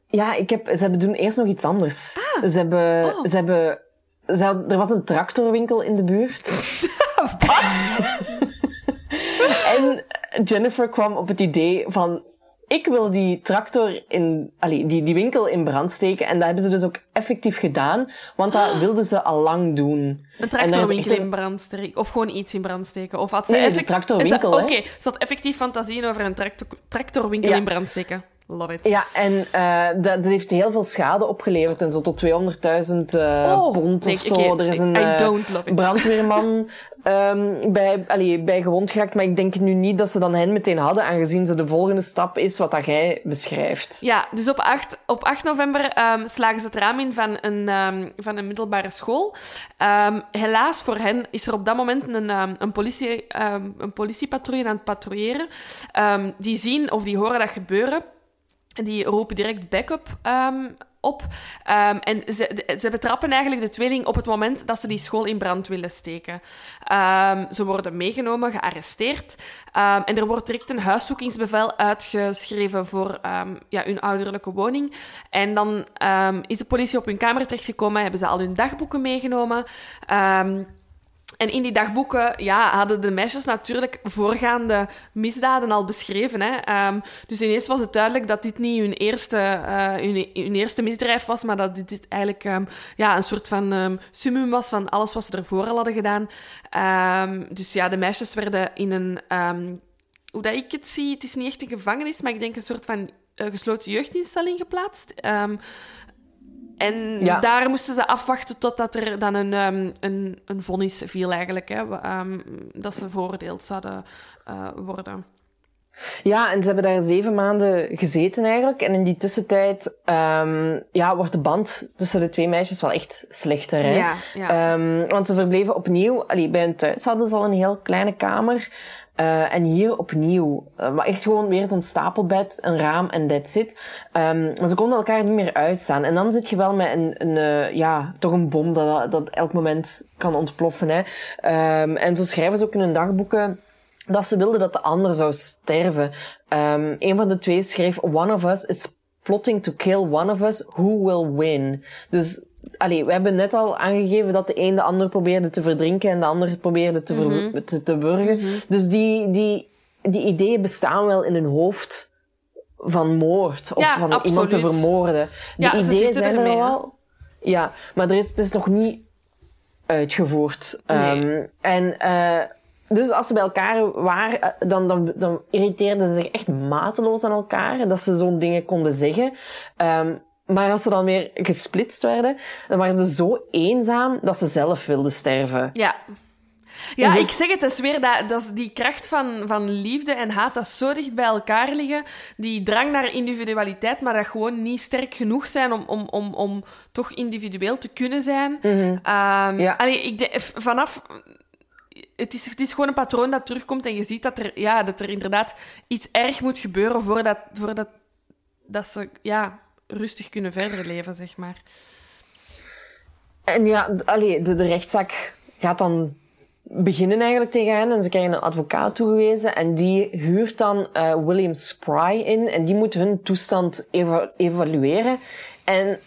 Ja, ik heb, ze hebben doen eerst nog iets anders. Ah. Ze hebben, oh. ze hebben, ze er was een tractorwinkel in de buurt.
Wat?
En Jennifer kwam op het idee van... Ik wil die tractor in... Allee, die, die winkel in brand steken. En dat hebben ze dus ook effectief gedaan. Want dat wilden ze al lang doen.
Een tractorwinkel in brand steken. Of gewoon iets in brand steken. Of had ze
Nee,
effect-
tractorwinkel,
Oké, ze had effectief fantasieën over een tractor, tractorwinkel
Ja.
in brand steken. Love it.
Ja, en eh, dat, dat heeft heel veel schade opgeleverd. En zo tot 200.000 eh
Oh,
pond
nee,
of zo.
oké,
er is een eh,
don't love it.
brandweerman ehm, bij, allee, bij gewond geraakt. Maar ik denk nu niet dat ze dan hen meteen hadden, aangezien ze de volgende stap is wat dat jij beschrijft.
Ja, dus op 8, op 8 november ehm, slagen ze het raam in van een, ehm, van een middelbare school. Helaas voor hen is er op dat moment een, een, politie, een politiepatrouille aan het patrouilleren. Die zien of die horen dat gebeuren. En die roepen direct backup ehm, op. Ehm, en ze, ze betrappen eigenlijk de tweeling op het moment dat ze die school in brand willen steken. Ehm, ze worden meegenomen, gearresteerd. Ehm, en er wordt direct een huiszoekingsbevel uitgeschreven voor ja, hun ouderlijke woning. En dan is de politie op hun kamer terechtgekomen, hebben ze al hun dagboeken meegenomen. En in die dagboeken ja, hadden de meisjes natuurlijk voorgaande misdaden al beschreven. Hè? Ehm, dus ineens was het duidelijk dat dit niet hun eerste, eh, hun, hun eerste misdrijf was, maar dat dit, eigenlijk ehm, ja, een soort van ehm, summum was van alles wat ze ervoor al hadden gedaan. Dus ja, de meisjes werden in een... hoe dat ik het zie, het is niet echt een gevangenis, maar ik denk een soort van eh, gesloten jeugdinstelling geplaatst. En
Ja.
daar moesten ze afwachten totdat er dan een, ehm, een, een vonnis viel eigenlijk. Hè, ehm, dat ze veroordeeld zouden eh, worden.
Ja, en ze hebben daar zeven maanden gezeten eigenlijk. En in die tussentijd ehm, ja, wordt de band tussen de twee meisjes wel echt slechter. Hè?
Ja, ja.
Want ze verbleven opnieuw... Allee, bij hun thuis hadden ze al een heel kleine kamer. Eh, en hier opnieuw. Eh, maar echt gewoon weer zo'n stapelbed, een raam en that's it. Ehm, maar ze konden elkaar niet meer uitstaan. En dan zit je wel met een, een eh, ja, toch een bom dat, dat elk moment kan ontploffen. Hè? Ehm, en zo schrijven ze ook in hun dagboeken dat ze wilden dat de ander zou sterven. Ehm een van de twee schreef, one of us is plotting to kill one of us, who will win? Dus, allee, we hebben net al aangegeven dat de een de ander probeerde te verdrinken en de ander probeerde te, ver- te, te wurgen. Dus die, die, die ideeën bestaan wel in hun hoofd van moord of
Ja,
van iemand te vermoorden. De
Ja,
ideeën zijn er wel. Ja, maar er is, het is nog niet uitgevoerd.
Nee.
Ehm, en eh, dus als ze bij elkaar waren, eh, dan, dan, dan irriteerden ze zich echt mateloos aan elkaar. Dat ze zo'n dingen konden zeggen. Ehm, maar als ze dan weer gesplitst werden, dan waren ze zo eenzaam dat ze zelf wilden sterven.
Ja. Ja,
Dus-
ik zeg het, is weer dat, dat is die kracht van, van liefde en haat dat zo dicht bij elkaar liggen. Die drang naar individualiteit, maar dat gewoon niet sterk genoeg zijn om, om, om, om toch individueel te kunnen zijn.
Ja.
allee, ik vanaf... Het is, het is gewoon een patroon dat terugkomt en je ziet dat er, ja, dat er inderdaad iets erg moet gebeuren voordat, voordat dat ze ja, rustig kunnen verder leven, zeg maar.
En ja, allee, de, de rechtszaak gaat dan beginnen eigenlijk tegen hen. En ze krijgen een advocaat toegewezen. En die huurt dan eh, William Spry in. En die moet hun toestand eva- evalueren. En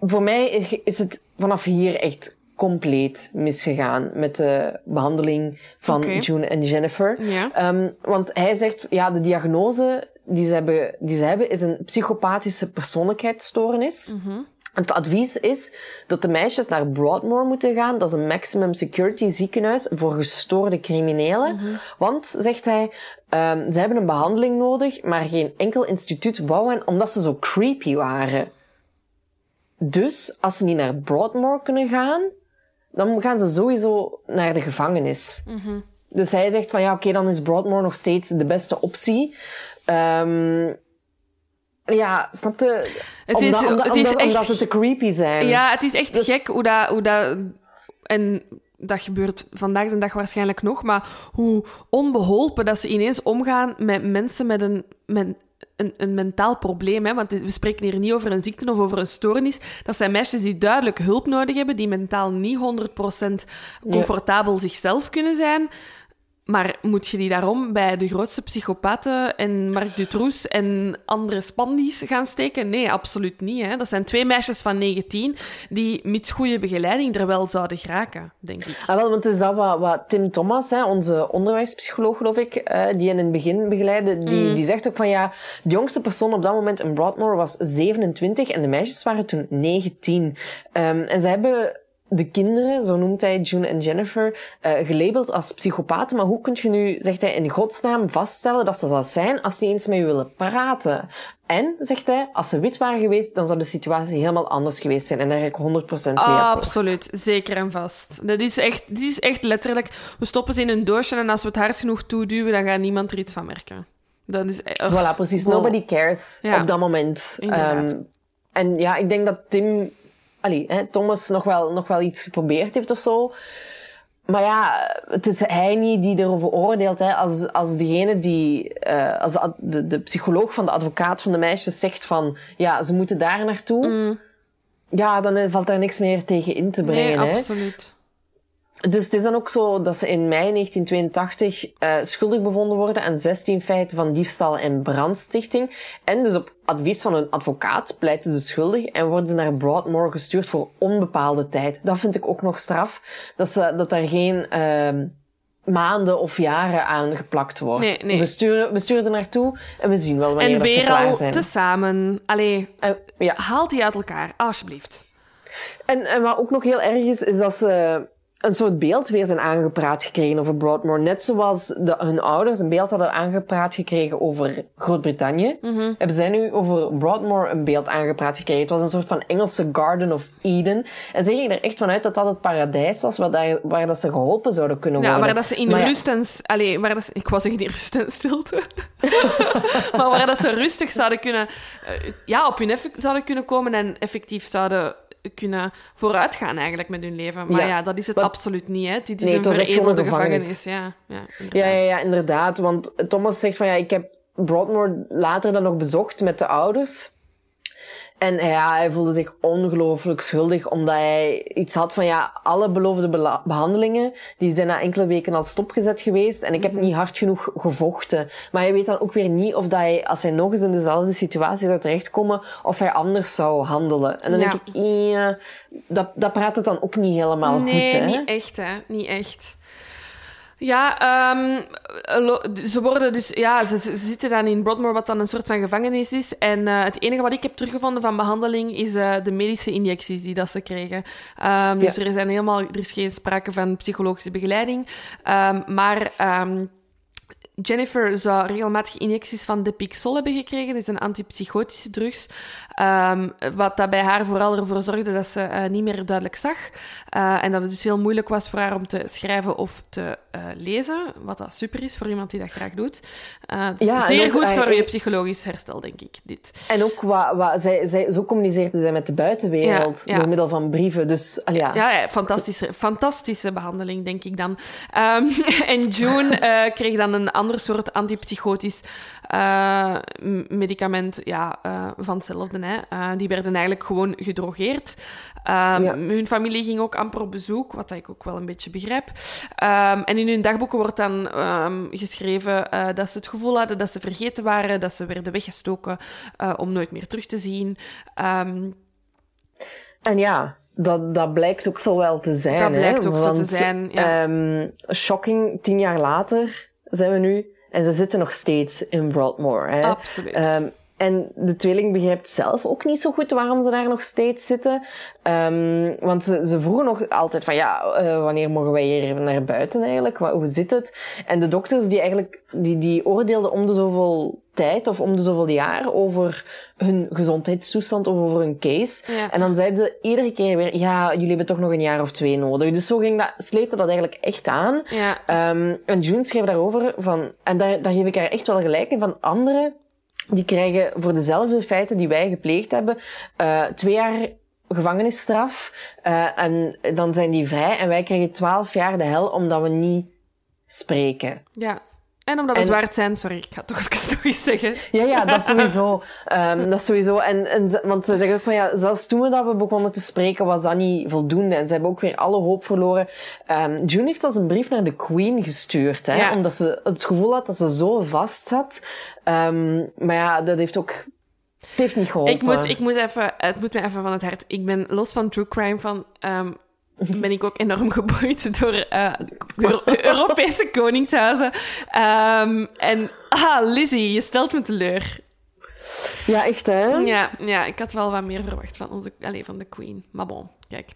voor mij is het vanaf hier echt compleet misgegaan met de behandeling van. June en Jennifer.
Ja.
Ehm, want hij zegt, ja, de diagnose die ze hebben, die ze hebben is een psychopathische persoonlijkheidsstoornis. Het advies is dat de meisjes naar Broadmoor moeten gaan. Dat is een maximum security ziekenhuis voor gestoorde criminelen. Want, zegt hij, ehm, ze hebben een behandeling nodig, maar geen enkel instituut wou hen, omdat ze zo creepy waren. Dus, als ze niet naar Broadmoor kunnen gaan, dan gaan ze sowieso naar de gevangenis. Dus hij zegt van ja, oké, dan is Broadmoor nog steeds de beste optie. Ehm, ja, snap je?
Het is-
omdat,
het is
omdat,
echt-
omdat ze te creepy zijn.
Ja, het is echt
Dus-
gek hoe dat, hoe dat... En dat gebeurt vandaag de dag waarschijnlijk nog, maar hoe onbeholpen dat ze ineens omgaan met mensen met een, met een, een mentaal probleem. Hè? Want we spreken hier niet over een ziekte of over een stoornis. Dat zijn meisjes die duidelijk hulp nodig hebben, die mentaal niet 100% comfortabel zichzelf kunnen zijn. Maar moet je die daarom bij de grootste psychopaten en Marc Dutroux en andere spandies gaan steken? Nee, absoluut niet. Hè. Dat zijn twee meisjes van 19 die met goede begeleiding er wel zouden geraken, denk ik.
Ah, wel, want het is dat wat, wat Tim Thomas, hè, onze onderwijspsycholoog, geloof ik, uh, die in het begin begeleidde, die, mm. die zegt ook van ja, de jongste persoon op dat moment in Broadmoor was 27 en de meisjes waren toen 19. Um, ehm, en ze hebben de kinderen, zo noemt hij June en Jennifer, uh, gelabeld als psychopaten. Maar hoe kun je nu, zegt hij, in godsnaam vaststellen dat ze dat zijn als ze niet eens met je willen praten? En, zegt hij, als ze wit waren geweest, dan zou de situatie helemaal anders geweest zijn. En daar ga ik 100% mee
akkoord. Absoluut, zeker en vast. Dat is echt, dit is echt letterlijk, we stoppen ze in een doosje en als we het hard genoeg toeduwen, dan gaat niemand er iets van merken. Dat is...
Uh, voilà, precies. Nobody cares op dat moment. Um, en ja, ik denk dat Tim allee, hè, Thomas nog wel, nog wel iets geprobeerd heeft of zo. Maar ja, het is hij niet die erover oordeelt. Hè. Als, als degene die, uh, als de, de, de, psycholoog van de advocaat van de meisjes zegt van, ja, ze moeten daar naartoe. Mm. Ja, dan valt daar niks meer tegen in te brengen.
Nee, absoluut.
Dus het is dan ook zo dat ze in mei 1982 uh, schuldig bevonden worden aan 16 feiten van diefstal en brandstichting. En dus op advies van een advocaat pleiten ze schuldig en worden ze naar Broadmoor gestuurd voor onbepaalde tijd. Dat vind ik ook nog straf. Dat, ze, dat daar geen uh, maanden of jaren aan geplakt wordt. Nee, nee. We, sturen, we sturen ze naartoe en we zien wel wanneer dat ze klaar zijn. En weer
al tezamen. Allee, uh, ja. haal die uit elkaar, alsjeblieft.
En, en wat ook nog heel erg is, is dat ze een soort beeld weer zijn aangepraat gekregen over Broadmoor. Net zoals de, hun ouders een beeld hadden aangepraat gekregen over Groot-Brittannië, mm -hmm. hebben zij nu over Broadmoor een beeld aangepraat gekregen. Het was een soort van Engelse Garden of Eden. En ze gingen er echt vanuit dat dat het paradijs was waar, daar, waar dat ze geholpen zouden kunnen worden.
Ja, waar dat ze in rust en... Allee, waar dat ze, ik was zeggen in rust en stilte. maar waar dat ze rustig zouden kunnen... Uh, ja, op hun effect zouden kunnen komen en effectief zouden kunnen vooruitgaan eigenlijk met hun leven. Maar ja, dat is het absoluut niet. Hè. Dit is een veredelde gevangenis. Ja, ja,
ja, ja, ja, inderdaad. Want Thomas zegt van ja, ik heb Broadmoor later dan nog bezocht met de ouders. En ja, hij voelde zich ongelooflijk schuldig, omdat hij iets had van, ja, alle beloofde behandelingen, die zijn na enkele weken al stopgezet geweest en ik heb mhm. niet hard genoeg gevochten. Maar hij weet dan ook weer niet of dat hij, als hij nog eens in dezelfde situatie zou terechtkomen, of hij anders zou handelen. En dan denk ik, ja, dat, dat praat het dan ook niet helemaal
goed,
hè?
Nee, niet echt, hè. Niet echt. Ja, um, ze worden dus, ja, ze, ze, zitten dan in Broadmoor, wat dan een soort van gevangenis is. En uh, het enige wat ik heb teruggevonden van behandeling is uh, de medische injecties die dat ze kregen. Um, dus er, zijn helemaal, er is geen sprake van psychologische begeleiding. Um, maar Jennifer zou regelmatig injecties van Depixol hebben gekregen. Dat is een antipsychotische drugs. Um, wat dat bij haar vooral ervoor zorgde dat ze uh, niet meer duidelijk zag. Uh, en dat het dus heel moeilijk was voor haar om te schrijven of te uh, lezen. Wat dat super is voor iemand die dat graag doet. het is ja, zeer goed voor je psychologisch herstel, denk ik, dit.
En ook, wat, wat, zij, zij, zo communiceerde zij met de buitenwereld ja, door middel van brieven. Dus, al ja.
Ja, ja, fantastische, fantastische behandeling, denk ik dan. Um, en June kreeg dan een ander soort antipsychotisch medicament ja, van hetzelfde. Hè. Die werden eigenlijk gewoon gedrogeerd. Um, Hun familie ging ook amper op bezoek, wat ik ook wel een beetje begrijp. Um, en in hun dagboeken wordt dan um, geschreven dat ze het gevoel hadden dat ze vergeten waren, dat ze werden weggestoken om nooit meer terug te zien.
En ja, dat, dat blijkt ook zo wel te zijn.
Dat blijkt ook zo te zijn, ja.
shocking, tien jaar later zijn we nu en ze zitten nog steeds in Broadmoor. Hè.
Absoluut.
En de tweeling begrijpt zelf ook niet zo goed waarom ze daar nog steeds zitten. Um, want ze, ze vroegen nog altijd van, ja, uh, wanneer mogen wij hier naar buiten eigenlijk? Hoe zit het? En de dokters die eigenlijk, die, die oordeelden om de zoveel tijd of om de zoveel jaar over hun gezondheidstoestand of over hun case. Ja. En dan zeiden ze iedere keer weer, ja, jullie hebben toch nog een jaar of twee nodig. Dus zo ging dat, sleepte dat eigenlijk echt aan.
Ja.
Um, en June schreef daarover van, en daar, daar geef ik haar echt wel gelijk in, van anderen die krijgen voor dezelfde feiten die wij gepleegd hebben, uh, twee jaar gevangenisstraf. Uh, en dan zijn die vrij. En wij krijgen twaalf jaar de hel omdat we niet spreken.
Ja. En omdat we
En-
zwart zijn, sorry, ik ga het toch even nog eens zeggen.
Ja, ja, dat sowieso. Ehm, dat sowieso. En, en, want ze zeggen ook van ja, zelfs toen we dat we begonnen te spreken, was dat niet voldoende. En ze hebben ook weer alle hoop verloren. Ehm June heeft als een brief naar de Queen gestuurd, hè,
Ja.
omdat ze het gevoel had dat ze zo vast zat. Ehm, maar ja, dat heeft ook. Het heeft niet geholpen.
Ik moet, ik moet even, het moet me even van het hart. Ik ben los van true crime van. ehm, ben ik ook enorm geboeid door eh, Euro- Europese koningshuizen. Ehm, en, ah, Lizzie, je stelt me teleur.
Ja, echt hè?
Ja, ja, ik had wel wat meer verwacht van, onze, allez, van de queen. Maar bon, kijk.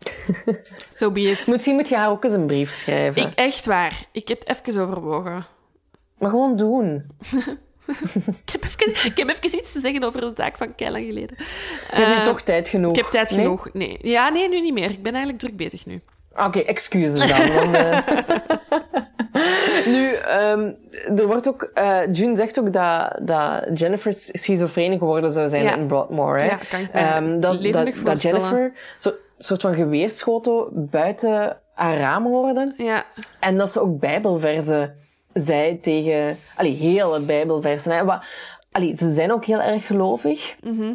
So be it.
Misschien moet je haar ook eens een brief schrijven.
Ik, echt waar. Ik heb het even overwogen.
Maar gewoon doen.
Ik heb, even, ik heb even iets te zeggen over de taak van Keilang geleden.
Je hebt nu
Eh,
toch tijd genoeg.
Ik heb tijd
Nee?
genoeg. Nee. Ja, nee, nu niet meer. Ik ben eigenlijk druk bezig nu.
Ah, Oké, excuses dan. want, eh, nu, ehm, er wordt ook... eh June zegt ook dat, dat Jennifer schizofreen geworden zou zijn
Ja.
in Broadmoor. Hè?
Ja, kan ik
Ehm, dat, dat. Jennifer zo'n soort van geweerschoten buiten haar raam hoorde.
Ja,
En dat ze ook bijbelverzen zei tegen... Allee, hele bijbelversen. Hè? Wat, allee, ze zijn ook heel erg gelovig.
Mhm.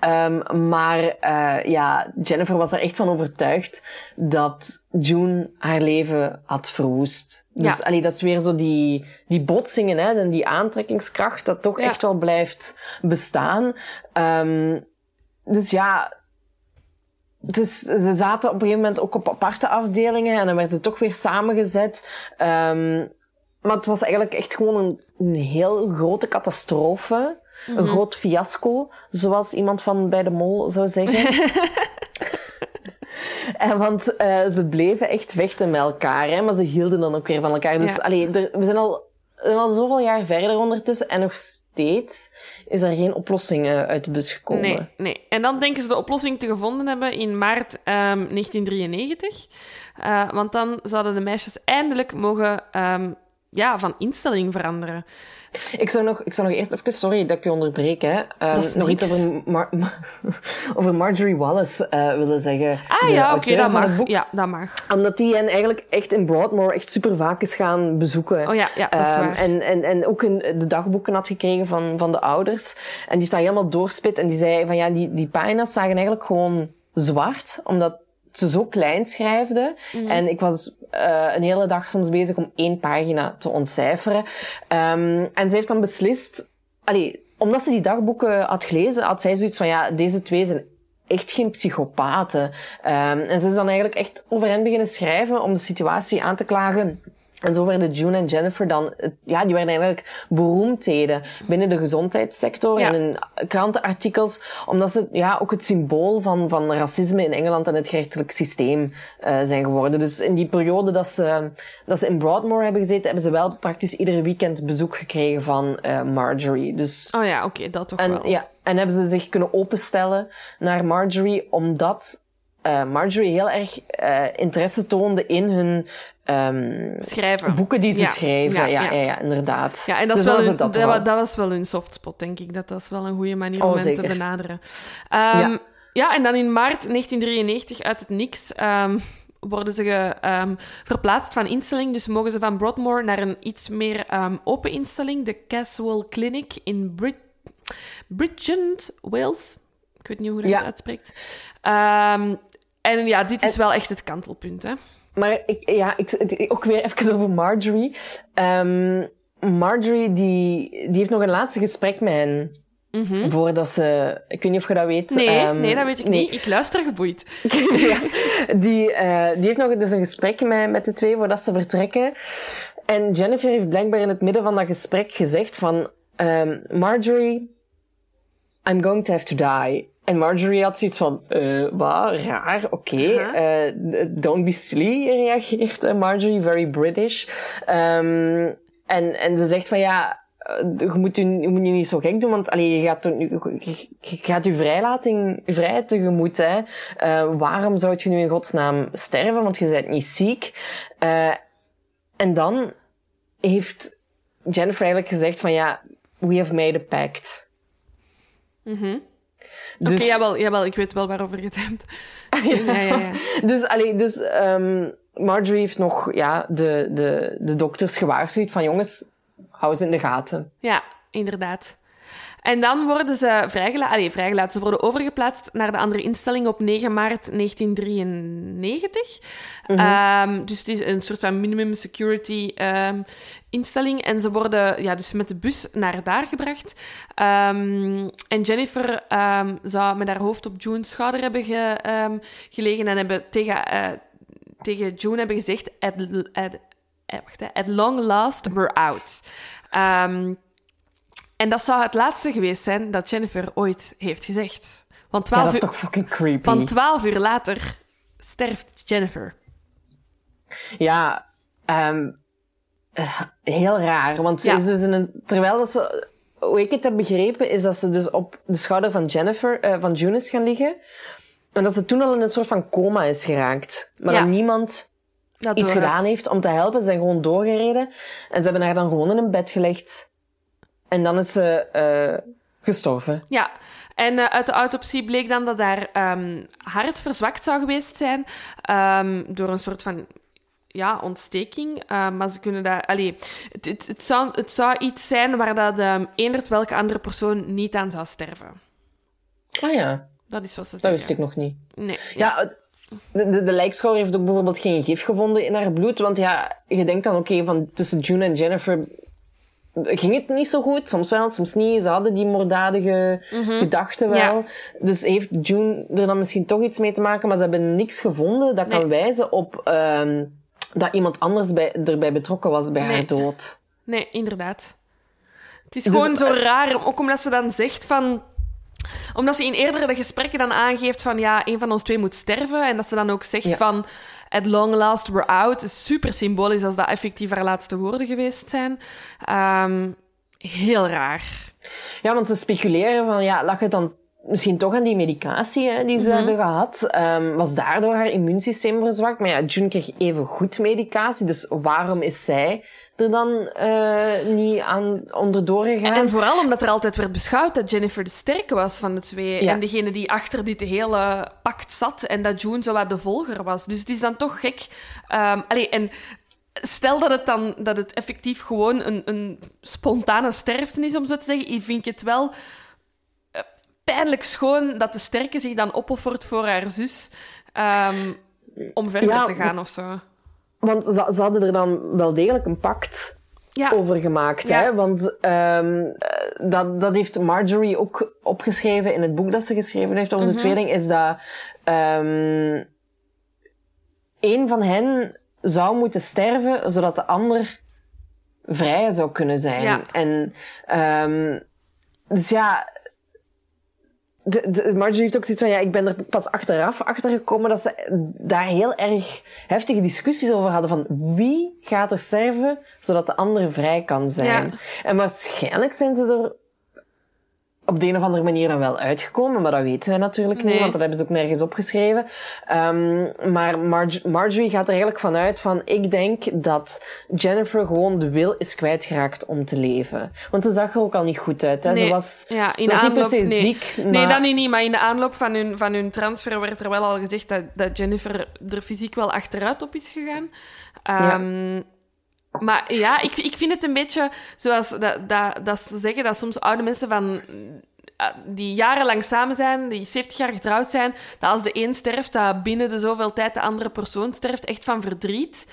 Ehm, maar eh, ja, Jennifer was er echt van overtuigd dat June haar leven had verwoest. Dus
Ja.
allee, dat is weer zo die, die botsingen hè, en die aantrekkingskracht dat toch
Ja.
echt wel blijft bestaan. Ehm, dus ja, dus ze zaten op een gegeven moment ook op aparte afdelingen en dan werden ze toch weer samengezet. Ehm, maar het was eigenlijk echt gewoon een, een heel grote catastrofe. Een groot fiasco, zoals iemand van bij de mol zou zeggen. en want eh, ze bleven echt vechten met elkaar, hè, maar ze hielden dan ook weer van elkaar. Dus
Ja.
allee, er, we zijn al, we zijn al zoveel jaar verder ondertussen en nog steeds is er geen oplossing eh, uit de bus gekomen.
nee, nee. En dan denken ze de oplossing te gevonden hebben in maart ehm, 1993. Eh, want dan zouden de meisjes eindelijk mogen ehm, ja, van instelling veranderen.
Ik zou nog, ik zou nog eerst even, sorry dat ik je onderbreek, hè. Ehm,
Dat is
nog iets over, Mar- over Marjorie Wallace eh, willen zeggen.
Ah ja, oké, dat mag.
boek.
Ja, dat mag.
Omdat die hen eigenlijk echt in Broadmoor echt super vaak is gaan bezoeken.
Oh ja, ja dat is
Ehm,
waar.
en, en, en ook in de dagboeken had gekregen van, van de ouders. En die heeft dat helemaal doorspit. En die zei van ja, die, die pagina's zagen eigenlijk gewoon zwart. Omdat ze zo klein schrijfde.
Mhm.
En ik was eh, een hele dag soms bezig om één pagina te ontcijferen. Ehm, en ze heeft dan beslist... Allee, omdat ze die dagboeken had gelezen, had zij zoiets van ja, deze twee zijn echt geen psychopaten. Ehm, en ze is dan eigenlijk echt over hen beginnen schrijven om de situatie aan te klagen. En zo werden June en Jennifer dan, ja, die werden eigenlijk beroemdheden binnen de gezondheidssector
Ja.
en in krantenartikels, omdat ze ja, ook het symbool van, van racisme in Engeland en het gerechtelijk systeem eh, zijn geworden. Dus in die periode dat ze, dat ze in Broadmoor hebben gezeten, hebben ze wel praktisch ieder weekend bezoek gekregen van eh, Marjorie. Dus
Oh ja, oké, dat toch
en,
wel.
ja, en hebben ze zich kunnen openstellen naar Marjorie, omdat eh, Marjorie heel erg eh, interesse toonde in hun ehm,
Schrijven.
boeken die ze
Ja.
schreven.
Ja,
Ja,
ja.
ja, ja, inderdaad.
Ja, en dat,
Dus
wel
was
hun,
het
dat,
wel.
dat was wel hun softspot, denk ik. Dat, is wel een goede manier
Oh,
om hen te benaderen. Ehm,
Ja.
en dan in maart 1993, uit het niks, ehm, worden ze ge- verplaatst van instelling. Dus mogen ze van Broadmoor naar een iets meer open instelling, de Caswell Clinic in Brid Bridgend, Wales. Ik weet niet hoe je dat
Ja.
uitspreekt. En ja, dit is
En-
wel echt het kantelpunt, hè.
Maar ik, ja, ik, ook weer even over Marjorie. Ehm, Marjorie, die, die heeft nog een laatste gesprek met hen. Voordat ze... Ik weet niet of je dat weet.
Mhm. Nee,
Ehm,
nee, dat weet ik
nee.
niet. Ik luister geboeid.
ja, die, eh, die heeft nog dus een gesprek met, met de twee voordat ze vertrekken. En Jennifer heeft blijkbaar in het midden van dat gesprek gezegd van... ehm, Marjorie, I'm going to have to die. En Marjorie had zoiets van, eh, wat, raar, oké.
Aha.
eh, don't be silly, reageert eh, Marjorie, very British. Ehm, en, en ze zegt van, ja, je moet je, je moet je niet zo gek doen, want allee, je, gaat, je, je- gaat je vrijlating, vrijheid tegemoet. Hè. Waarom zou je nu in godsnaam sterven, want je bent niet ziek? Eh, en dan heeft Jennifer eigenlijk gezegd van, ja, we have made a pact.
Oké,
Dus-
jawel, jawel, ik weet wel waarover je het hebt. ja, ja, ja.
Dus, allee, dus, ehm Marjorie heeft nog ja, de, de, de dokters gewaarschuwd van jongens, hou ze in de gaten.
Ja, inderdaad. En dan worden ze vrijgelaten. Allee, vrijgelaten. Ze worden overgeplaatst naar de andere instelling op 9 maart 1993. Ehm, dus het is een soort van minimum security ehm, instelling. En ze worden ja, dus met de bus naar daar gebracht. Ehm, en Jennifer zou met haar hoofd op June's schouder hebben ge, gelegen en hebben tegen, uh, tegen June hebben gezegd... At, at, at, at long last, we're out. En dat zou het laatste geweest zijn dat Jennifer ooit heeft gezegd. Want 12
ja, dat is toch fucking creepy.
Van twaalf uur later sterft Jennifer.
Ja, um, heel raar. Want ze is dus in een, terwijl dat ze, hoe ik het heb begrepen, is dat ze dus op de schouder van Jennifer, uh, van June is gaan liggen. En dat ze toen al in een soort van coma is geraakt. Maar ja. dat niemand dat iets gedaan heeft om te helpen. Ze zijn gewoon doorgereden. En ze hebben haar dan gewoon in een bed gelegd. En dan is ze uh, gestorven.
Ja, en uh, uit de autopsie bleek dan dat haar um, hart verzwakt zou geweest zijn um, door een soort van ja, ontsteking. Uh, maar ze kunnen daar... Allee, het, het, het, zou, het zou iets zijn waar dat um, eenderd welke andere persoon niet aan zou sterven.
Ah ja.
Dat is wat ze
zeggen. Dat wist ik nog niet.
Nee.
Ja, de, de, de lijkschouwer heeft ook bijvoorbeeld geen gif gevonden in haar bloed. Want ja, je denkt dan, oké, van tussen June en Jennifer ging het niet zo goed. Soms wel, soms niet. Ze hadden die moorddadige mhm. gedachten wel. Dus heeft June er dan misschien toch iets mee te maken, maar ze hebben niks gevonden dat kan wijzen op uh, dat iemand anders bij, erbij betrokken was bij haar dood.
Nee, inderdaad. Het is dus, gewoon zo uh, raar, ook omdat ze dan zegt van omdat ze in eerdere gesprekken dan aangeeft van ja, een van ons twee moet sterven. En dat ze dan ook zegt van at long last we're out. Is super symbolisch als dat effectief haar laatste woorden geweest zijn. Um, heel raar.
Ja, want ze speculeren van ja, lag het dan misschien toch aan die medicatie hè, die ze mm -hmm. hebben gehad. Um, was daardoor haar immuunsysteem verzwakt. Maar ja, June kreeg even goed medicatie. Dus waarom is zij er dan uh, niet aan onderdoor gegaan.
En, vooral omdat er altijd werd beschouwd dat Jennifer de sterke was van de twee. En degene die achter dit hele pact zat. En dat June zo wat de volger was. Dus het is dan toch gek. Um, allee, en stel dat het dan dat het effectief gewoon een, een spontane sterfte is, om zo te zeggen. Vind ik het wel pijnlijk schoon dat de sterke zich dan opoffert voor haar zus. Um, om verder ja, te gaan of zo.
Want ze, ze, hadden er dan wel degelijk een pact ja. over gemaakt. Ja. Hè? Want um, dat, dat heeft Marjorie ook opgeschreven in het boek dat ze geschreven heeft over mm -hmm. de mhm. tweeling. Is dat um, een van hen zou moeten sterven, zodat de ander vrij zou kunnen zijn. Ja. En dus ja, de, de, Marjorie heeft ook zoiets van, ja, ik ben er pas achteraf achtergekomen dat ze daar heel erg heftige discussies over hadden van wie gaat er sterven zodat de ander vrij kan zijn. Ja. En waarschijnlijk zijn ze er op de een of andere manier dan wel uitgekomen, maar dat weten wij natuurlijk niet, want dat hebben ze ook nergens opgeschreven. Um, maar Marge Marjorie gaat er eigenlijk vanuit van, ik denk dat Jennifer gewoon de wil is kwijtgeraakt om te leven. Want ze zag er ook al niet goed uit. Hè?
Nee.
Ze was,
ja, in
ze
aanloop,
niet per se
nee.
ziek. Maar...
Nee, dat niet, maar in de aanloop van hun, van hun transfer werd er wel al gezegd dat, dat Jennifer er fysiek wel achteruit op is gegaan. Um, ja. Maar ja, ik, ik vind het een beetje zoals dat, dat, dat ze zeggen dat soms oude mensen van die jarenlang samen zijn, die 70 jaar getrouwd zijn, dat als de een sterft, dat binnen de zoveel tijd de andere persoon sterft, echt van verdriet.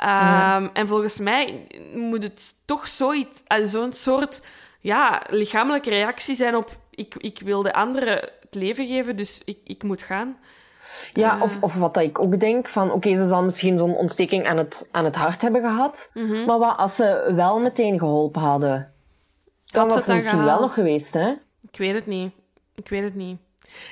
Um, en volgens mij moet het toch zoiets, zo'n soort ja, lichamelijke reactie zijn op ik, ik wil de andere het leven geven, dus ik, ik moet gaan.
Ja, uh, of, of wat dat ik ook denk, van oké, okay, ze zal misschien zo'n ontsteking aan het, aan het hart hebben gehad,
mm -hmm.
maar wat als ze wel meteen geholpen hadden? Dan was het misschien gehaald. wel nog geweest, hè?
Ik weet het niet. Ik weet het niet.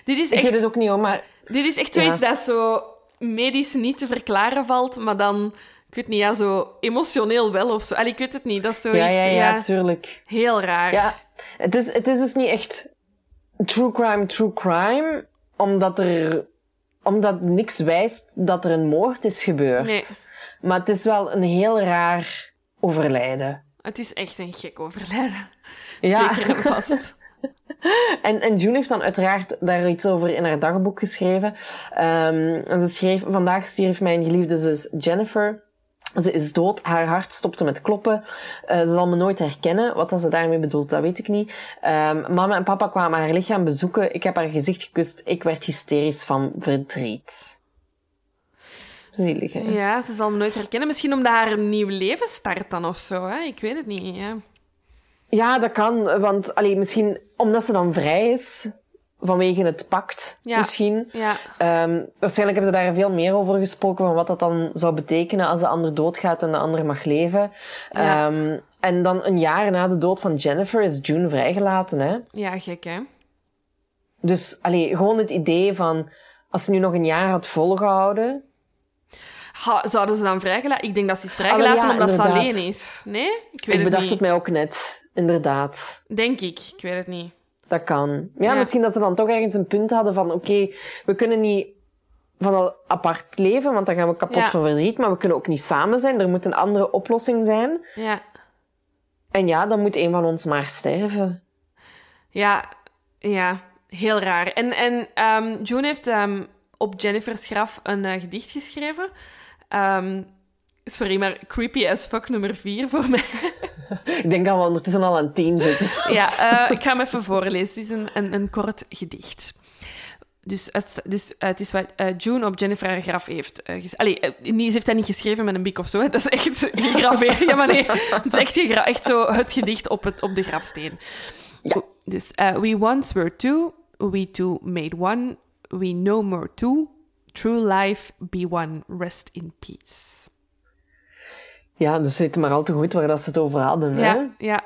Dit is
ik
echt...
weet het ook niet, hoor, maar...
Dit is echt zoiets ja. dat zo medisch niet te verklaren valt, maar dan... Ik weet niet, ja, zo emotioneel wel of zo. Allee, ik weet het niet. Dat is zoiets...
Ja, ja, ja, ja tuurlijk.
Heel raar.
Ja, het is, het is dus niet echt true crime, true crime, omdat er... Omdat niks wijst dat er een moord is gebeurd.
Nee.
Maar het is wel een heel raar overlijden.
Het is echt een gek overlijden.
Ja.
Zeker en vast.
En, en June heeft dan uiteraard daar iets over in haar dagboek geschreven. Ehm, en ze schreef, vandaag stierf mijn geliefde zus Jennifer. Ze is dood, haar hart stopte met kloppen. Uh, ze zal me nooit herkennen. Wat dat ze daarmee bedoelt, dat weet ik niet. Um, mama en papa kwamen haar lichaam bezoeken. Ik heb haar gezicht gekust. Ik werd hysterisch van verdriet. Zielig, hè?
Ja, ze zal me nooit herkennen. Misschien omdat haar een nieuw leven start dan of zo. Hè? Ik weet het niet. Ja,
ja dat kan. Want allee, misschien omdat ze dan vrij is vanwege het pact,
Ja.
misschien.
ja.
Um, waarschijnlijk hebben ze daar veel meer over gesproken, van wat dat dan zou betekenen als de ander doodgaat en de ander mag leven.
Ja.
Um, en dan een jaar na de dood van Jennifer is June vrijgelaten, hè.
ja gek hè.
Dus, allee, gewoon het idee van, als ze nu nog een jaar had volgehouden...
Ha, zouden ze dan vrijgelaten? Ik denk dat ze is vrijgelaten
Ah, ja,
omdat ze alleen is. Nee? Ik weet
ik
het
bedacht
niet.
het mij ook net, inderdaad.
Denk ik. Ik weet het niet.
Dat kan. Ja,
Ja.
misschien dat ze dan toch ergens een punt hadden van, oké, we kunnen niet van al apart leven, want dan gaan we kapot
Ja.
van verdriet, maar we kunnen ook niet samen zijn. Er moet een andere oplossing zijn.
Ja.
En ja, dan moet een van ons maar sterven.
Ja, ja. Heel raar. En, en ehm, June heeft ehm, op Jennifer's graf een eh, gedicht geschreven. Ehm, sorry, maar creepy as fuck nummer vier voor mij.
Ik denk dat we ondertussen al aan tien zitten.
Ja, eh, ik ga hem even voorlezen. Het is een, een, een kort gedicht. Dus het, dus, eh, het is wat eh, June op Jennifer haar graf heeft. Allee, niet- ze heeft dat niet geschreven met een bik of zo. Hè. Dat is echt gegraveerd. Ja, maar nee. Het is echt, echt zo het gedicht op, het, op de grafsteen.
Ja.
Dus, we once were two, we two made one, we no more two. True life, be one, rest in peace.
Ja, dus weten maar al te goed waar dat ze het over hadden. Hè?
Ja, ja.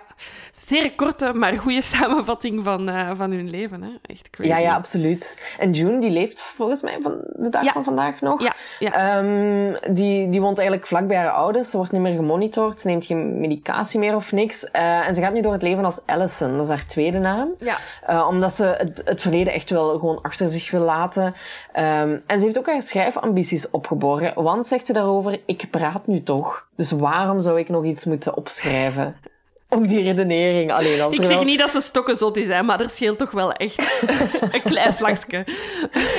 Zeer korte, maar goede samenvatting van, eh, van hun leven. Hè. Echt crazy.
Ja, ja, absoluut. En June, die leeft volgens mij van de dag
Ja.
van vandaag nog.
Ja, ja.
Ehm, die, die woont eigenlijk vlak bij haar ouders. Ze wordt niet meer gemonitord. Ze neemt geen medicatie meer of niks. Eh, en ze gaat nu door het leven als Allison. Dat is haar tweede naam.
Ja.
Eh, omdat ze het, het verleden echt wel gewoon achter zich wil laten. Ehm, en ze heeft ook haar schrijfambities opgeborgen. Want, zegt ze daarover, ik praat nu toch. Dus waarom zou ik nog iets moeten opschrijven? Ook die redenering alleen al.
Ik zeg niet dat ze stokkenzot is, hè, maar er scheelt toch wel echt een klein slagje.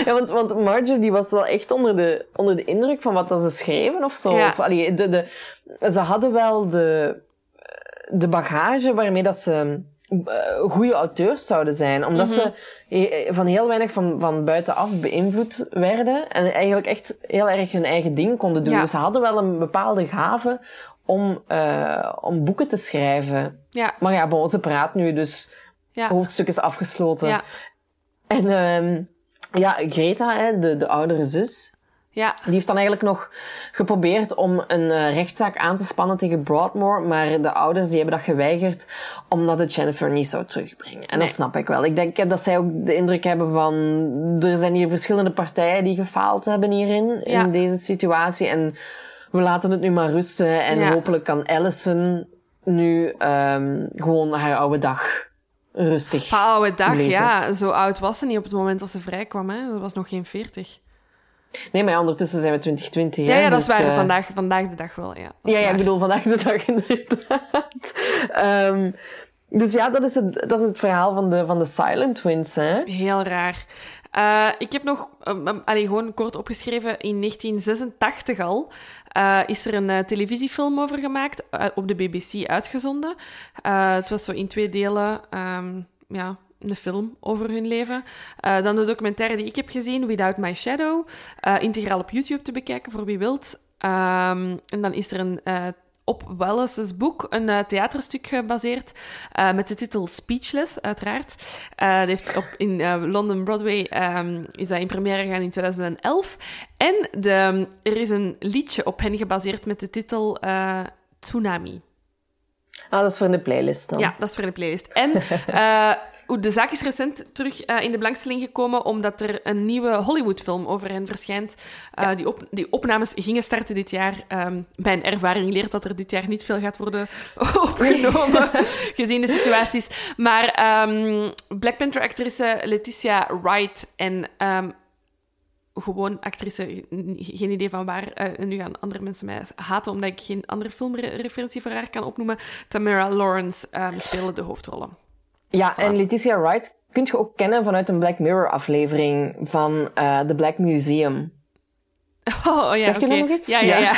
Ja, want, want Marjorie die was wel echt onder de, onder de indruk van wat dat ze schreven of zo.
Ja.
Of, allee, de, de, ze hadden wel de, de bagage waarmee dat ze eh, goede auteurs zouden zijn. Omdat ze eh, van heel weinig van, van buitenaf beïnvloed werden. En eigenlijk echt heel erg hun eigen ding konden doen.
Ja.
Dus ze hadden wel een bepaalde gave om, eh, om boeken te schrijven.
Ja,
Maar ja, bon, ze praat nu, dus
ja,
hoofdstuk is afgesloten.
ja,
En ehm ja, Greta, hè, de, de oudere zus,
ja.
die heeft dan eigenlijk nog geprobeerd om een eh, rechtszaak aan te spannen tegen Broadmoor, maar de ouders die hebben dat geweigerd omdat het Jennifer niet zou terugbrengen. En
Nee.
dat snap ik wel. Ik denk dat zij ook de indruk hebben van, er zijn hier verschillende partijen die gefaald hebben hierin, in deze situatie. En we laten het nu maar rusten en
Ja.
hopelijk kan Allison nu ehm gewoon haar oude dag rustig.
Pa, oude dag,
Leven.
ja. Zo oud was ze niet op het moment dat ze vrijkwam. Hè. Ze was nog geen veertig.
Nee, maar ondertussen zijn we 2020.
Ja,
hè,
ja, dat is
dus,
waar.
eh,
Vandaag, vandaag de dag wel, ja.
Ja, ja, ik bedoel vandaag de dag inderdaad. Ehm, dus ja, dat is, het, dat is het verhaal van de, van de Silent Twins, hè?
Heel raar. Eh, ik heb nog, um, um, allee, gewoon kort opgeschreven, in 1986 al eh, is er een eh, televisiefilm over gemaakt, op de BBC uitgezonden. Het was zo in twee delen, ehm, ja, een film over hun leven. Dan de documentaire die ik heb gezien, Without My Shadow, integraal op YouTube te bekijken, voor wie wilt. Ehm, en dan is er een... op Wallace's boek een eh, theaterstuk gebaseerd eh, met de titel Speechless, uiteraard. Eh, heeft op, in London Broadway ehm, is dat in première gegaan in 2011. En de, er is een liedje op hen gebaseerd met de titel Tsunami.
Ah, dat is voor de playlist dan.
Ja, dat is voor de playlist. En de zaak is recent terug eh, in de belangstelling gekomen, omdat er een nieuwe Hollywood-film over hen verschijnt. Eh, die, op, die opnames gingen starten dit jaar. Ehm mijn ervaring leert dat er dit jaar niet veel gaat worden opgenomen, gezien de situaties. Maar ehm, Black Panther-actrice Letitia Wright en ehm, gewoon actrice, geen idee van waar. eh, en nu gaan andere mensen mij haten omdat ik geen andere filmreferentie voor haar kan opnoemen. Tamara Lawrence ehm, spelen de hoofdrollen.
Ja, en Letitia Wright kunt je ook kennen vanuit een Black Mirror aflevering van uh, The Black Museum.
Oh, ja,
Zegt je
oké.
nog iets?
Ja, ja, ja.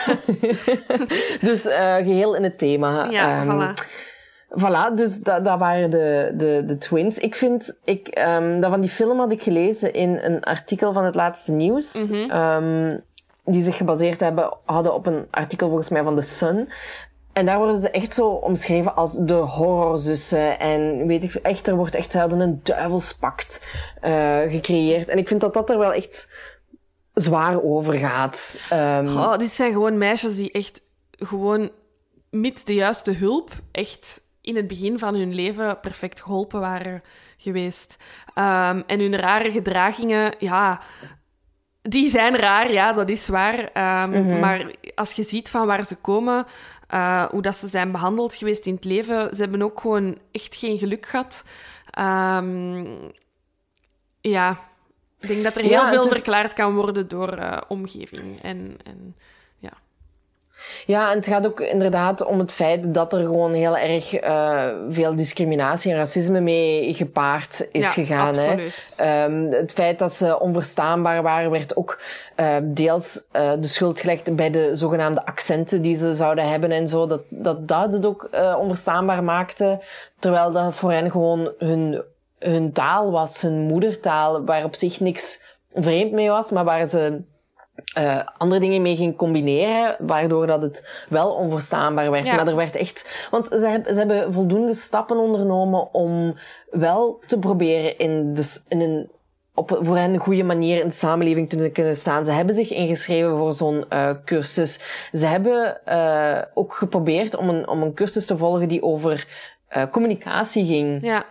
dus uh, geheel in het thema.
Ja,
Ehm,
voilà.
Voilà, dus dat, dat waren de, de, de twins. Ik vind, ik, ehm, dat van die film had ik gelezen in een artikel van het laatste nieuws.
Mhm.
ehm, die zich gebaseerd hebben, hadden op een artikel volgens mij van The Sun. En daar worden ze echt zo omschreven als de horrorzussen. En weet ik, echt, er wordt echt, ze hadden een duivelspact eh gecreëerd. En ik vind dat dat er wel echt zwaar over gaat.
Oh, dit zijn gewoon meisjes die echt gewoon met de juiste hulp echt in het begin van hun leven perfect geholpen waren geweest. Ehm, en hun rare gedragingen, ja, die zijn raar, ja, dat is waar. Ehm, Maar als je ziet van waar ze komen, eh, hoe dat ze zijn behandeld geweest in het leven, ze hebben ook gewoon echt geen geluk gehad. Ehm, ja, ik denk dat er heel
Ja,
veel
is-
verklaard kan worden door eh, omgeving. En, en ja.
En het gaat ook inderdaad om het feit dat er gewoon heel erg eh, veel discriminatie en racisme mee gepaard is
ja,
gegaan. Hè.
absoluut.
Ehm, het feit dat ze onverstaanbaar waren, werd ook eh, deels eh, de schuld gelegd bij de zogenaamde accenten die ze zouden hebben en zo. Dat dat, dat het ook onverstaanbaar maakte, terwijl dat voor hen gewoon hun, hun taal was, hun moedertaal, waar op zich niks vreemd mee was, maar waar ze eh, andere dingen mee ging combineren, waardoor dat het wel onverstaanbaar werd.
Ja.
Maar er werd echt... Want ze, heb- ze hebben voldoende stappen ondernomen om wel te proberen in, in een op voor hen een goede manier in de samenleving te kunnen staan. Ze hebben zich ingeschreven voor zo'n eh, cursus. Ze hebben eh, ook geprobeerd om een, om een cursus te volgen die over communicatie ging.
Ja,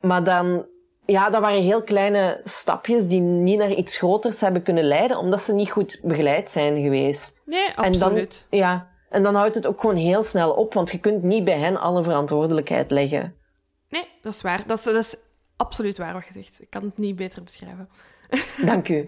Maar dan, ja, dat waren heel kleine stapjes die niet naar iets groters hebben kunnen leiden, omdat ze niet goed begeleid zijn geweest.
nee,
En
absoluut.
dan, ja, en dan houdt het ook gewoon heel snel op, want je kunt niet bij hen alle verantwoordelijkheid leggen.
Nee, dat is waar. Dat is, dat is absoluut waar wat je zegt. Ik kan het niet beter beschrijven.
Dank u.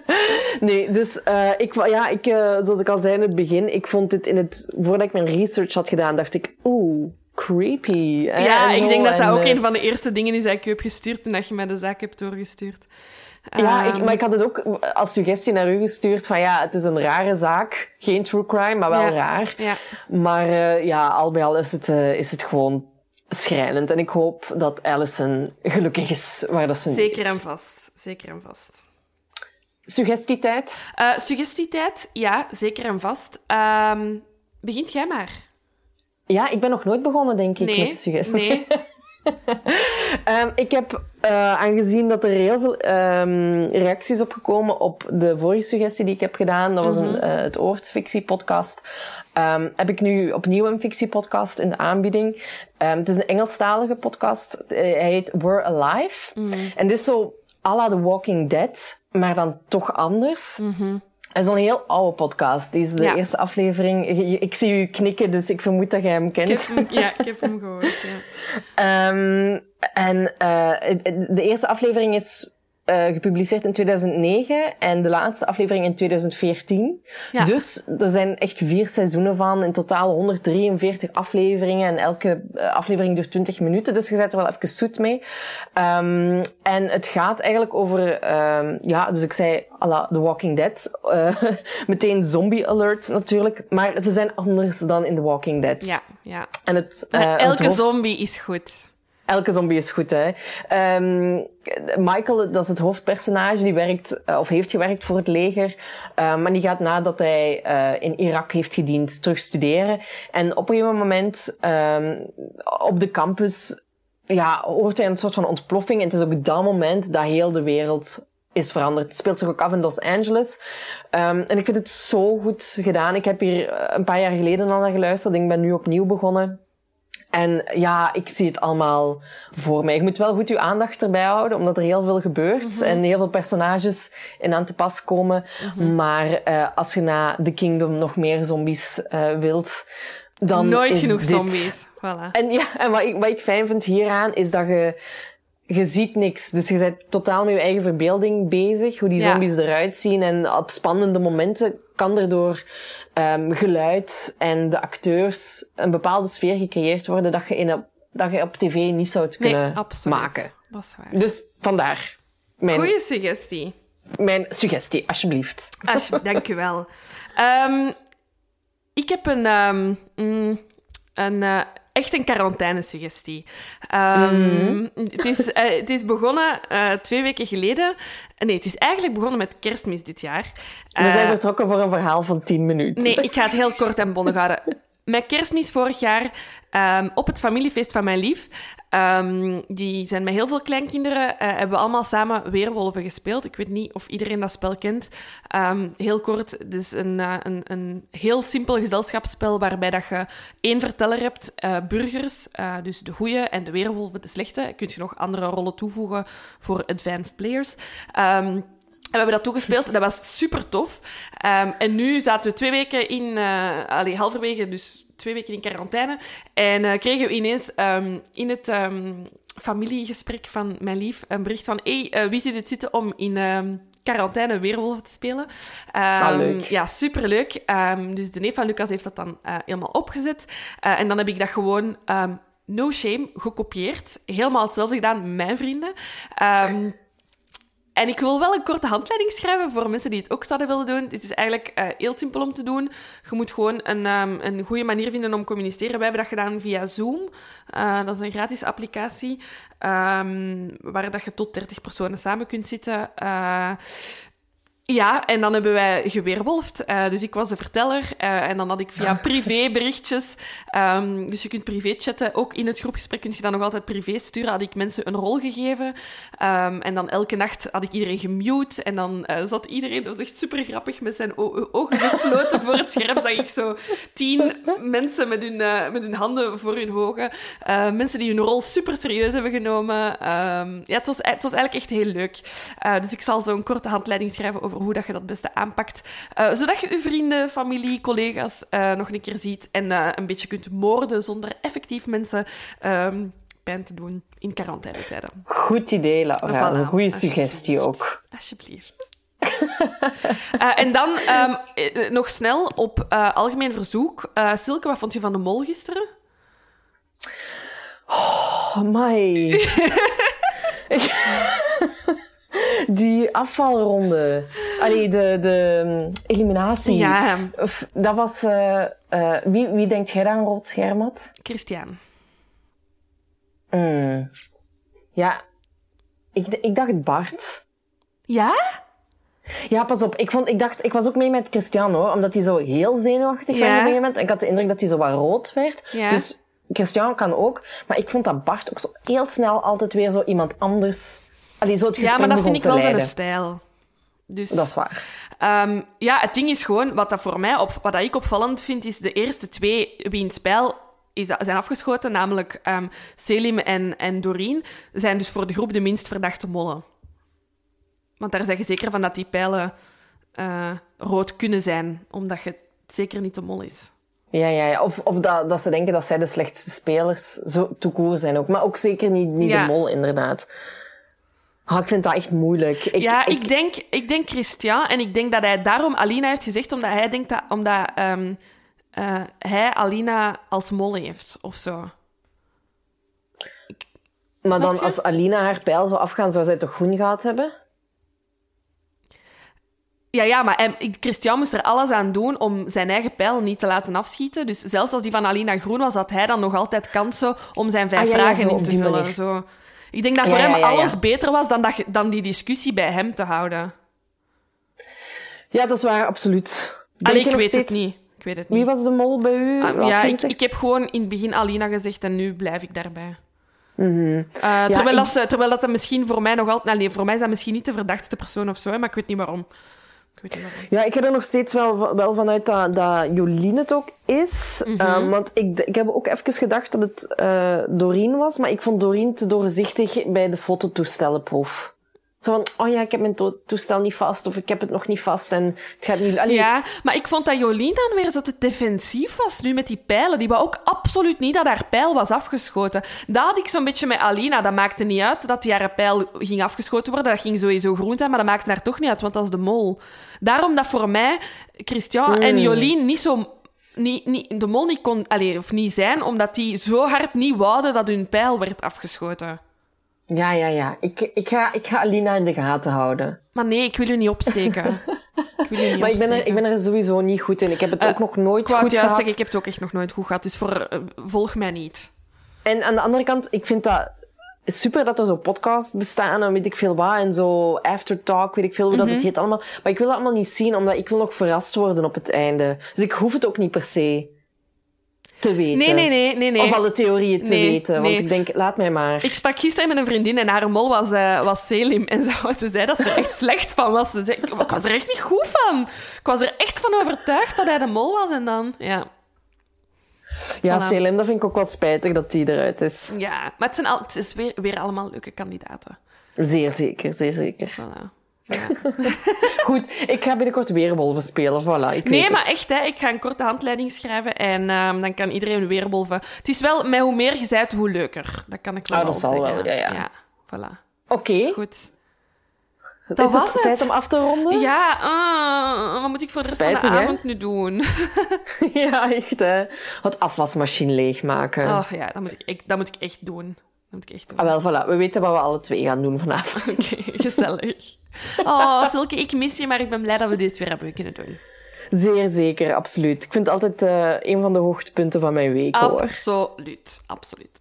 nee, dus eh, ik, ja, ik, eh, zoals ik al zei in het begin, ik vond dit in het, voordat ik mijn research had gedaan, dacht ik, oeh, creepy. hè,
ja, ik denk dat dat ook een van de eerste dingen is dat ik u heb gestuurd en dat je mij de zaak hebt doorgestuurd.
Ja, ik,
Ehm,
maar ik had het ook als suggestie naar u gestuurd van ja, het is een rare zaak. Geen true crime, maar wel
Ja.
raar.
Ja,
Maar eh, ja, al bij al is het, eh, is het gewoon schrijnend. En ik hoop dat Alison gelukkig is waar dat ze nu
zeker
is.
en vast. Zeker en vast.
Suggestietijd?
Eh, suggestietijd, ja, zeker en vast. Ehm, begint jij maar.
Ja, ik ben nog nooit begonnen, denk ik, met de suggestie.
nee.
Ehm, ik heb eh, aangezien dat er heel veel ehm, reacties opgekomen op de vorige suggestie die ik heb gedaan, dat was een, eh, het Oortfictie-podcast, ehm, heb ik nu opnieuw een fictiepodcast in de aanbieding. Het is een Engelstalige podcast. Eh, hij heet We're Alive. En dit is zo à la The Walking Dead, maar dan toch anders. Het is een heel oude podcast. Deze de
Ja.
eerste aflevering. Ik zie u knikken, dus ik vermoed dat jij hem kent.
hem, ja, ik heb hem gehoord. Ja.
Ehm, en eh, de eerste aflevering is eh, gepubliceerd in 2009 en de laatste aflevering in 2014.
Ja.
Dus er zijn echt vier seizoenen van, in totaal 143 afleveringen en elke eh, aflevering duurt 20 minuten, dus je zet er wel even zoet mee. Ehm, en het gaat eigenlijk over, ehm, ja, dus ik zei à la The Walking Dead, eh, meteen zombie alert natuurlijk, maar ze zijn anders dan in The Walking Dead.
ja, ja.
En het,
elke zombie is goed.
Elke zombie is goed, hè. Ehm, Michael, dat is het hoofdpersonage, die werkt, eh, of heeft gewerkt voor het leger. eh, maar die gaat nadat hij eh, in Irak heeft gediend, terug studeren. En op een gegeven moment, ehm, op de campus, ja, hoort hij een soort van ontploffing. En het is ook dat moment dat heel de wereld is veranderd. Het speelt zich ook af in Los Angeles. Ehm, en ik vind het zo goed gedaan. Ik heb hier eh, een paar jaar geleden al naar geluisterd. Ik ben nu opnieuw begonnen. En ja, ik zie het allemaal voor mij. Je moet wel goed je aandacht erbij houden, omdat er heel veel gebeurt en heel veel personages in aan te pas komen. Maar eh, als je na The Kingdom nog meer zombies eh, wilt, dan
Nooit
is
genoeg
dit-
zombies. Voilà.
En ja, en wat ik, wat ik fijn vind hieraan is dat je je ziet niks. Dus je bent totaal met je eigen verbeelding bezig. Hoe die
Ja.
zombies eruit zien. En op spannende momenten kan er door ehm, geluid en de acteurs een bepaalde sfeer gecreëerd worden dat je, in een, dat je op tv niet zou
Nee,
kunnen
absoluut.
maken.
Dat is waar.
Dus vandaar mijn,
Goeie suggestie.
mijn suggestie, alsjeblieft.
Als, dank u wel. Ehm, ik heb een, ehm, mm, een eh, echt een quarantainesuggestie. Ehm, het, is, eh, het is begonnen eh, twee weken geleden. Nee, het is eigenlijk begonnen met kerstmis dit jaar.
We zijn
Eh,
vertrokken voor een verhaal van 10 minuten.
Nee, ik ga het heel kort en bondig houden. Met kerstmis vorig jaar ehm, op het familiefeest van mijn lief. ehm, die zijn met heel veel kleinkinderen. eh, hebben we allemaal samen Weerwolven gespeeld. Ik weet niet of iedereen dat spel kent. Ehm, heel kort, het is een, eh, een, een heel simpel gezelschapsspel waarbij dat je één verteller hebt, eh, burgers, dus de goeie en de weerwolven, de slechte. Kun je nog andere rollen toevoegen voor advanced players. En we hebben dat toegespeeld. Dat was super tof. Ehm, en nu zaten we twee weken in... eh allee, halverwege, dus twee weken in quarantaine. En eh, kregen we ineens ehm, in het ehm, familiegesprek van mijn lief een bericht van... hey, eh, wie zit het zitten om in... Quarantaine weerwolven te spelen.
Ah, leuk.
Ja, superleuk. Dus de neef van Lucas heeft dat dan helemaal opgezet. En dan heb ik dat gewoon, no shame, gekopieerd. Helemaal hetzelfde gedaan met mijn vrienden. En ik wil wel een korte handleiding schrijven voor mensen die het ook zouden willen doen. Het is eigenlijk eh, heel simpel om te doen. Je moet gewoon een, ehm, een goede manier vinden om te communiceren. Wij hebben dat gedaan via Zoom. Eh, dat is een gratis applicatie ehm, waar dat je tot 30 personen samen kunt zitten. Eh, ja, en dan hebben wij geweerwolfd. Eh, dus ik was de verteller. eh, en dan had ik via privéberichtjes... ehm, dus je kunt privé chatten. Ook in het groepgesprek kun je dan nog altijd privé sturen. Had ik mensen een rol gegeven. Ehm, en dan elke nacht had ik iedereen gemute. En dan eh, zat iedereen... Dat was echt super grappig. Met zijn ogen gesloten voor het scherm. Zag ik zo tien mensen met hun, met hun handen voor hun ogen. Mensen die hun rol super serieus hebben genomen. Ehm, ja, het was, het was eigenlijk echt heel leuk. Dus ik zal zo een korte handleiding schrijven over hoe dat je dat het beste aanpakt. Eh, zodat je je vrienden, familie, collega's eh, nog een keer ziet en eh, een beetje kunt moorden zonder effectief mensen ehm, pijn te doen in quarantainetijden.
Goed idee, Laura.
Voilà,
een goede suggestie ook.
Alsjeblieft. En dan ehm, eh, nog snel op algemeen verzoek. Silke, wat vond je van de mol gisteren?
Oh, my. Die afvalronde. Allee, de, de mm, eliminatie.
Ja,
Dat was... eh, eh, wie, wie denkt jij aan rood scherm had?
Christian.
Hmm. Ja, ik, ik dacht Bart.
Ja?
Ja, pas op. Ik, vond, ik, dacht, ik was ook mee met Christian, hoor. Omdat hij zo heel zenuwachtig werd op
Ja.
een gegeven moment. En ik had de indruk dat hij zo wat rood werd.
Ja.
Dus Christian kan ook. Maar ik vond dat Bart ook zo heel snel altijd weer zo iemand anders... Allee, zo het
Ja, maar dat vind ik wel zijn stijl. Dus,
Dat is waar.
Ehm, ja, het ding is gewoon, wat, dat voor mij op, wat dat ik opvallend vind, is de eerste twee wie in het spel is, zijn afgeschoten, namelijk ehm, Selim en, en Doreen, zijn dus voor de groep de minst verdachte mollen. Want daar zeg je zeker van dat die pijlen eh, rood kunnen zijn, omdat je zeker niet de mol is.
Ja, ja, ja. Of, of dat, dat ze denken dat zij de slechtste spelers zo toekoer zijn ook. Maar ook zeker niet, niet
Ja.
de mol, inderdaad. Ah, ik vind dat echt moeilijk. Ik,
ja, ik, denk, ik denk Christian. En ik denk dat hij daarom Alina heeft gezegd, omdat hij denkt dat omdat, ehm, eh, hij Alina als mol heeft, of zo.
Maar dan
je?
als Alina haar pijl zou afgaan, zou zij toch groen gehad hebben?
Ja, ja, maar hij- Christian moest er alles aan doen om zijn eigen pijl niet te laten afschieten. Dus zelfs als die van Alina groen was, had hij dan nog altijd kansen om zijn vijf
Ah, ja, ja,
vragen in te vullen.
manier.
Zo. Ik denk dat voor
Ja,
hem
ja, ja, ja.
alles beter was dan, dat, je- dan die discussie bij hem te houden.
Ja, dat is waar, absoluut.
Allee, ik weet het niet. Ik weet het niet.
Wie was de mol bij u?
Ah, ja, ik, heb gewoon in het begin Alina gezegd en nu blijf ik daarbij.
Mhm.
Eh, terwijl,
ik-
dat terwijl dat, dat misschien voor mij nog altijd... Nee, voor mij is dat misschien niet de verdachtste persoon of zo, hè, maar ik weet niet waarom. Weet niet.
Ja, ik ga er nog steeds wel, wel vanuit dat, dat Jolien het ook is.
Mhm.
Eh, want ik, ik heb ook even gedacht dat het eh Doreen was, maar ik vond Doreen te doorzichtig bij de fototoestellenproef. Zo van, oh ja, ik heb mijn to- toestel niet vast, of ik heb het nog niet vast en het gaat niet... Allee,
Ja, maar ik vond dat Jolien dan weer zo te defensief was nu met die pijlen. Die wou ook absoluut niet dat haar pijl was afgeschoten. Dat had ik zo'n beetje met Alina. Dat maakte niet uit dat die haar pijl ging afgeschoten worden. Dat ging sowieso groen zijn, maar dat maakte haar toch niet uit, want dat is de mol. Daarom dat voor mij Christian en
Hmm.
Jolien niet zo... Niet, niet, de mol niet kon... Allee, of niet zijn, omdat die zo hard niet wouden dat hun pijl werd afgeschoten.
Ja, ja, ja. Ik, ik, ga, ik ga Alina in de gaten houden.
Maar nee, ik wil u niet opsteken. ik wil u niet
Maar ik ben, er,
opsteken.
ik ben er sowieso niet goed in. Ik heb het
Eh,
ook nog nooit goed
juist
gehad.
zeggen, ik heb het ook echt nog nooit goed gehad. Dus voor, eh, volg mij niet.
En aan de andere kant, ik vind dat super dat er zo podcasts bestaan en weet ik veel wat. En zo aftertalk, weet ik veel hoe dat
Mhm.
het heet allemaal. Maar ik wil dat allemaal niet zien, omdat ik wil nog verrast worden op het einde. Dus ik hoef het ook niet per se te weten.
Nee, nee, nee, nee, nee.
Of alle theorieën te
Nee,
weten. Want
nee.
ik denk, laat mij maar.
Ik sprak gisteren met een vriendin en haar mol was, eh, was Selim. En ze, ze zei dat ze er echt slecht van was. Ze zei, ik, ik was er echt niet goed van. Ik was er echt van overtuigd dat hij de mol was. En dan, ja.
Ja,
Voilà.
Selim, dat vind ik ook wel spijtig dat die eruit is.
Ja, maar het, zijn al, het is weer, weer allemaal leuke kandidaten.
Zeer zeker, zeer zeker.
Voilà. Ja.
Goed, ik ga binnenkort weerwolven spelen. Voilà, ik
Nee, maar
het.
echt, hè, ik ga een korte handleiding schrijven en ehm, dan kan iedereen weerwolven. Het is wel, met hoe meer je zijt, hoe leuker. Dat kan ik wel
dat zal
zeggen.
wel, ja, ja.
ja voilà.
Oké,
Goed.
dat is
was
het tijd
het.
om af te ronden.
Ja, ah, wat moet ik voor de rest van de
hè?
avond nu doen?
Ja, echt hè. Het afwasmachine leegmaken.
Oh ja, dat moet ik- dat moet ik echt doen. Dat moet ik echt doen.
Ah, wel, voilà. We weten wat we alle twee gaan doen vanavond.
Oké, gezellig. Oh, Silke, ik mis je, maar ik ben blij dat we dit weer hebben kunnen doen.
Zeer zeker, absoluut. Ik vind het altijd eh, een van de hoogtepunten van mijn week, hoor.
Absoluut, absoluut.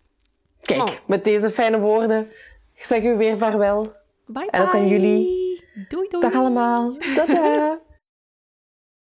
Kijk,
Oh.
met deze fijne woorden zeg u weer vaarwel.
Bye bye.
En ook aan jullie.
Doei doei.
Dag allemaal. Tada.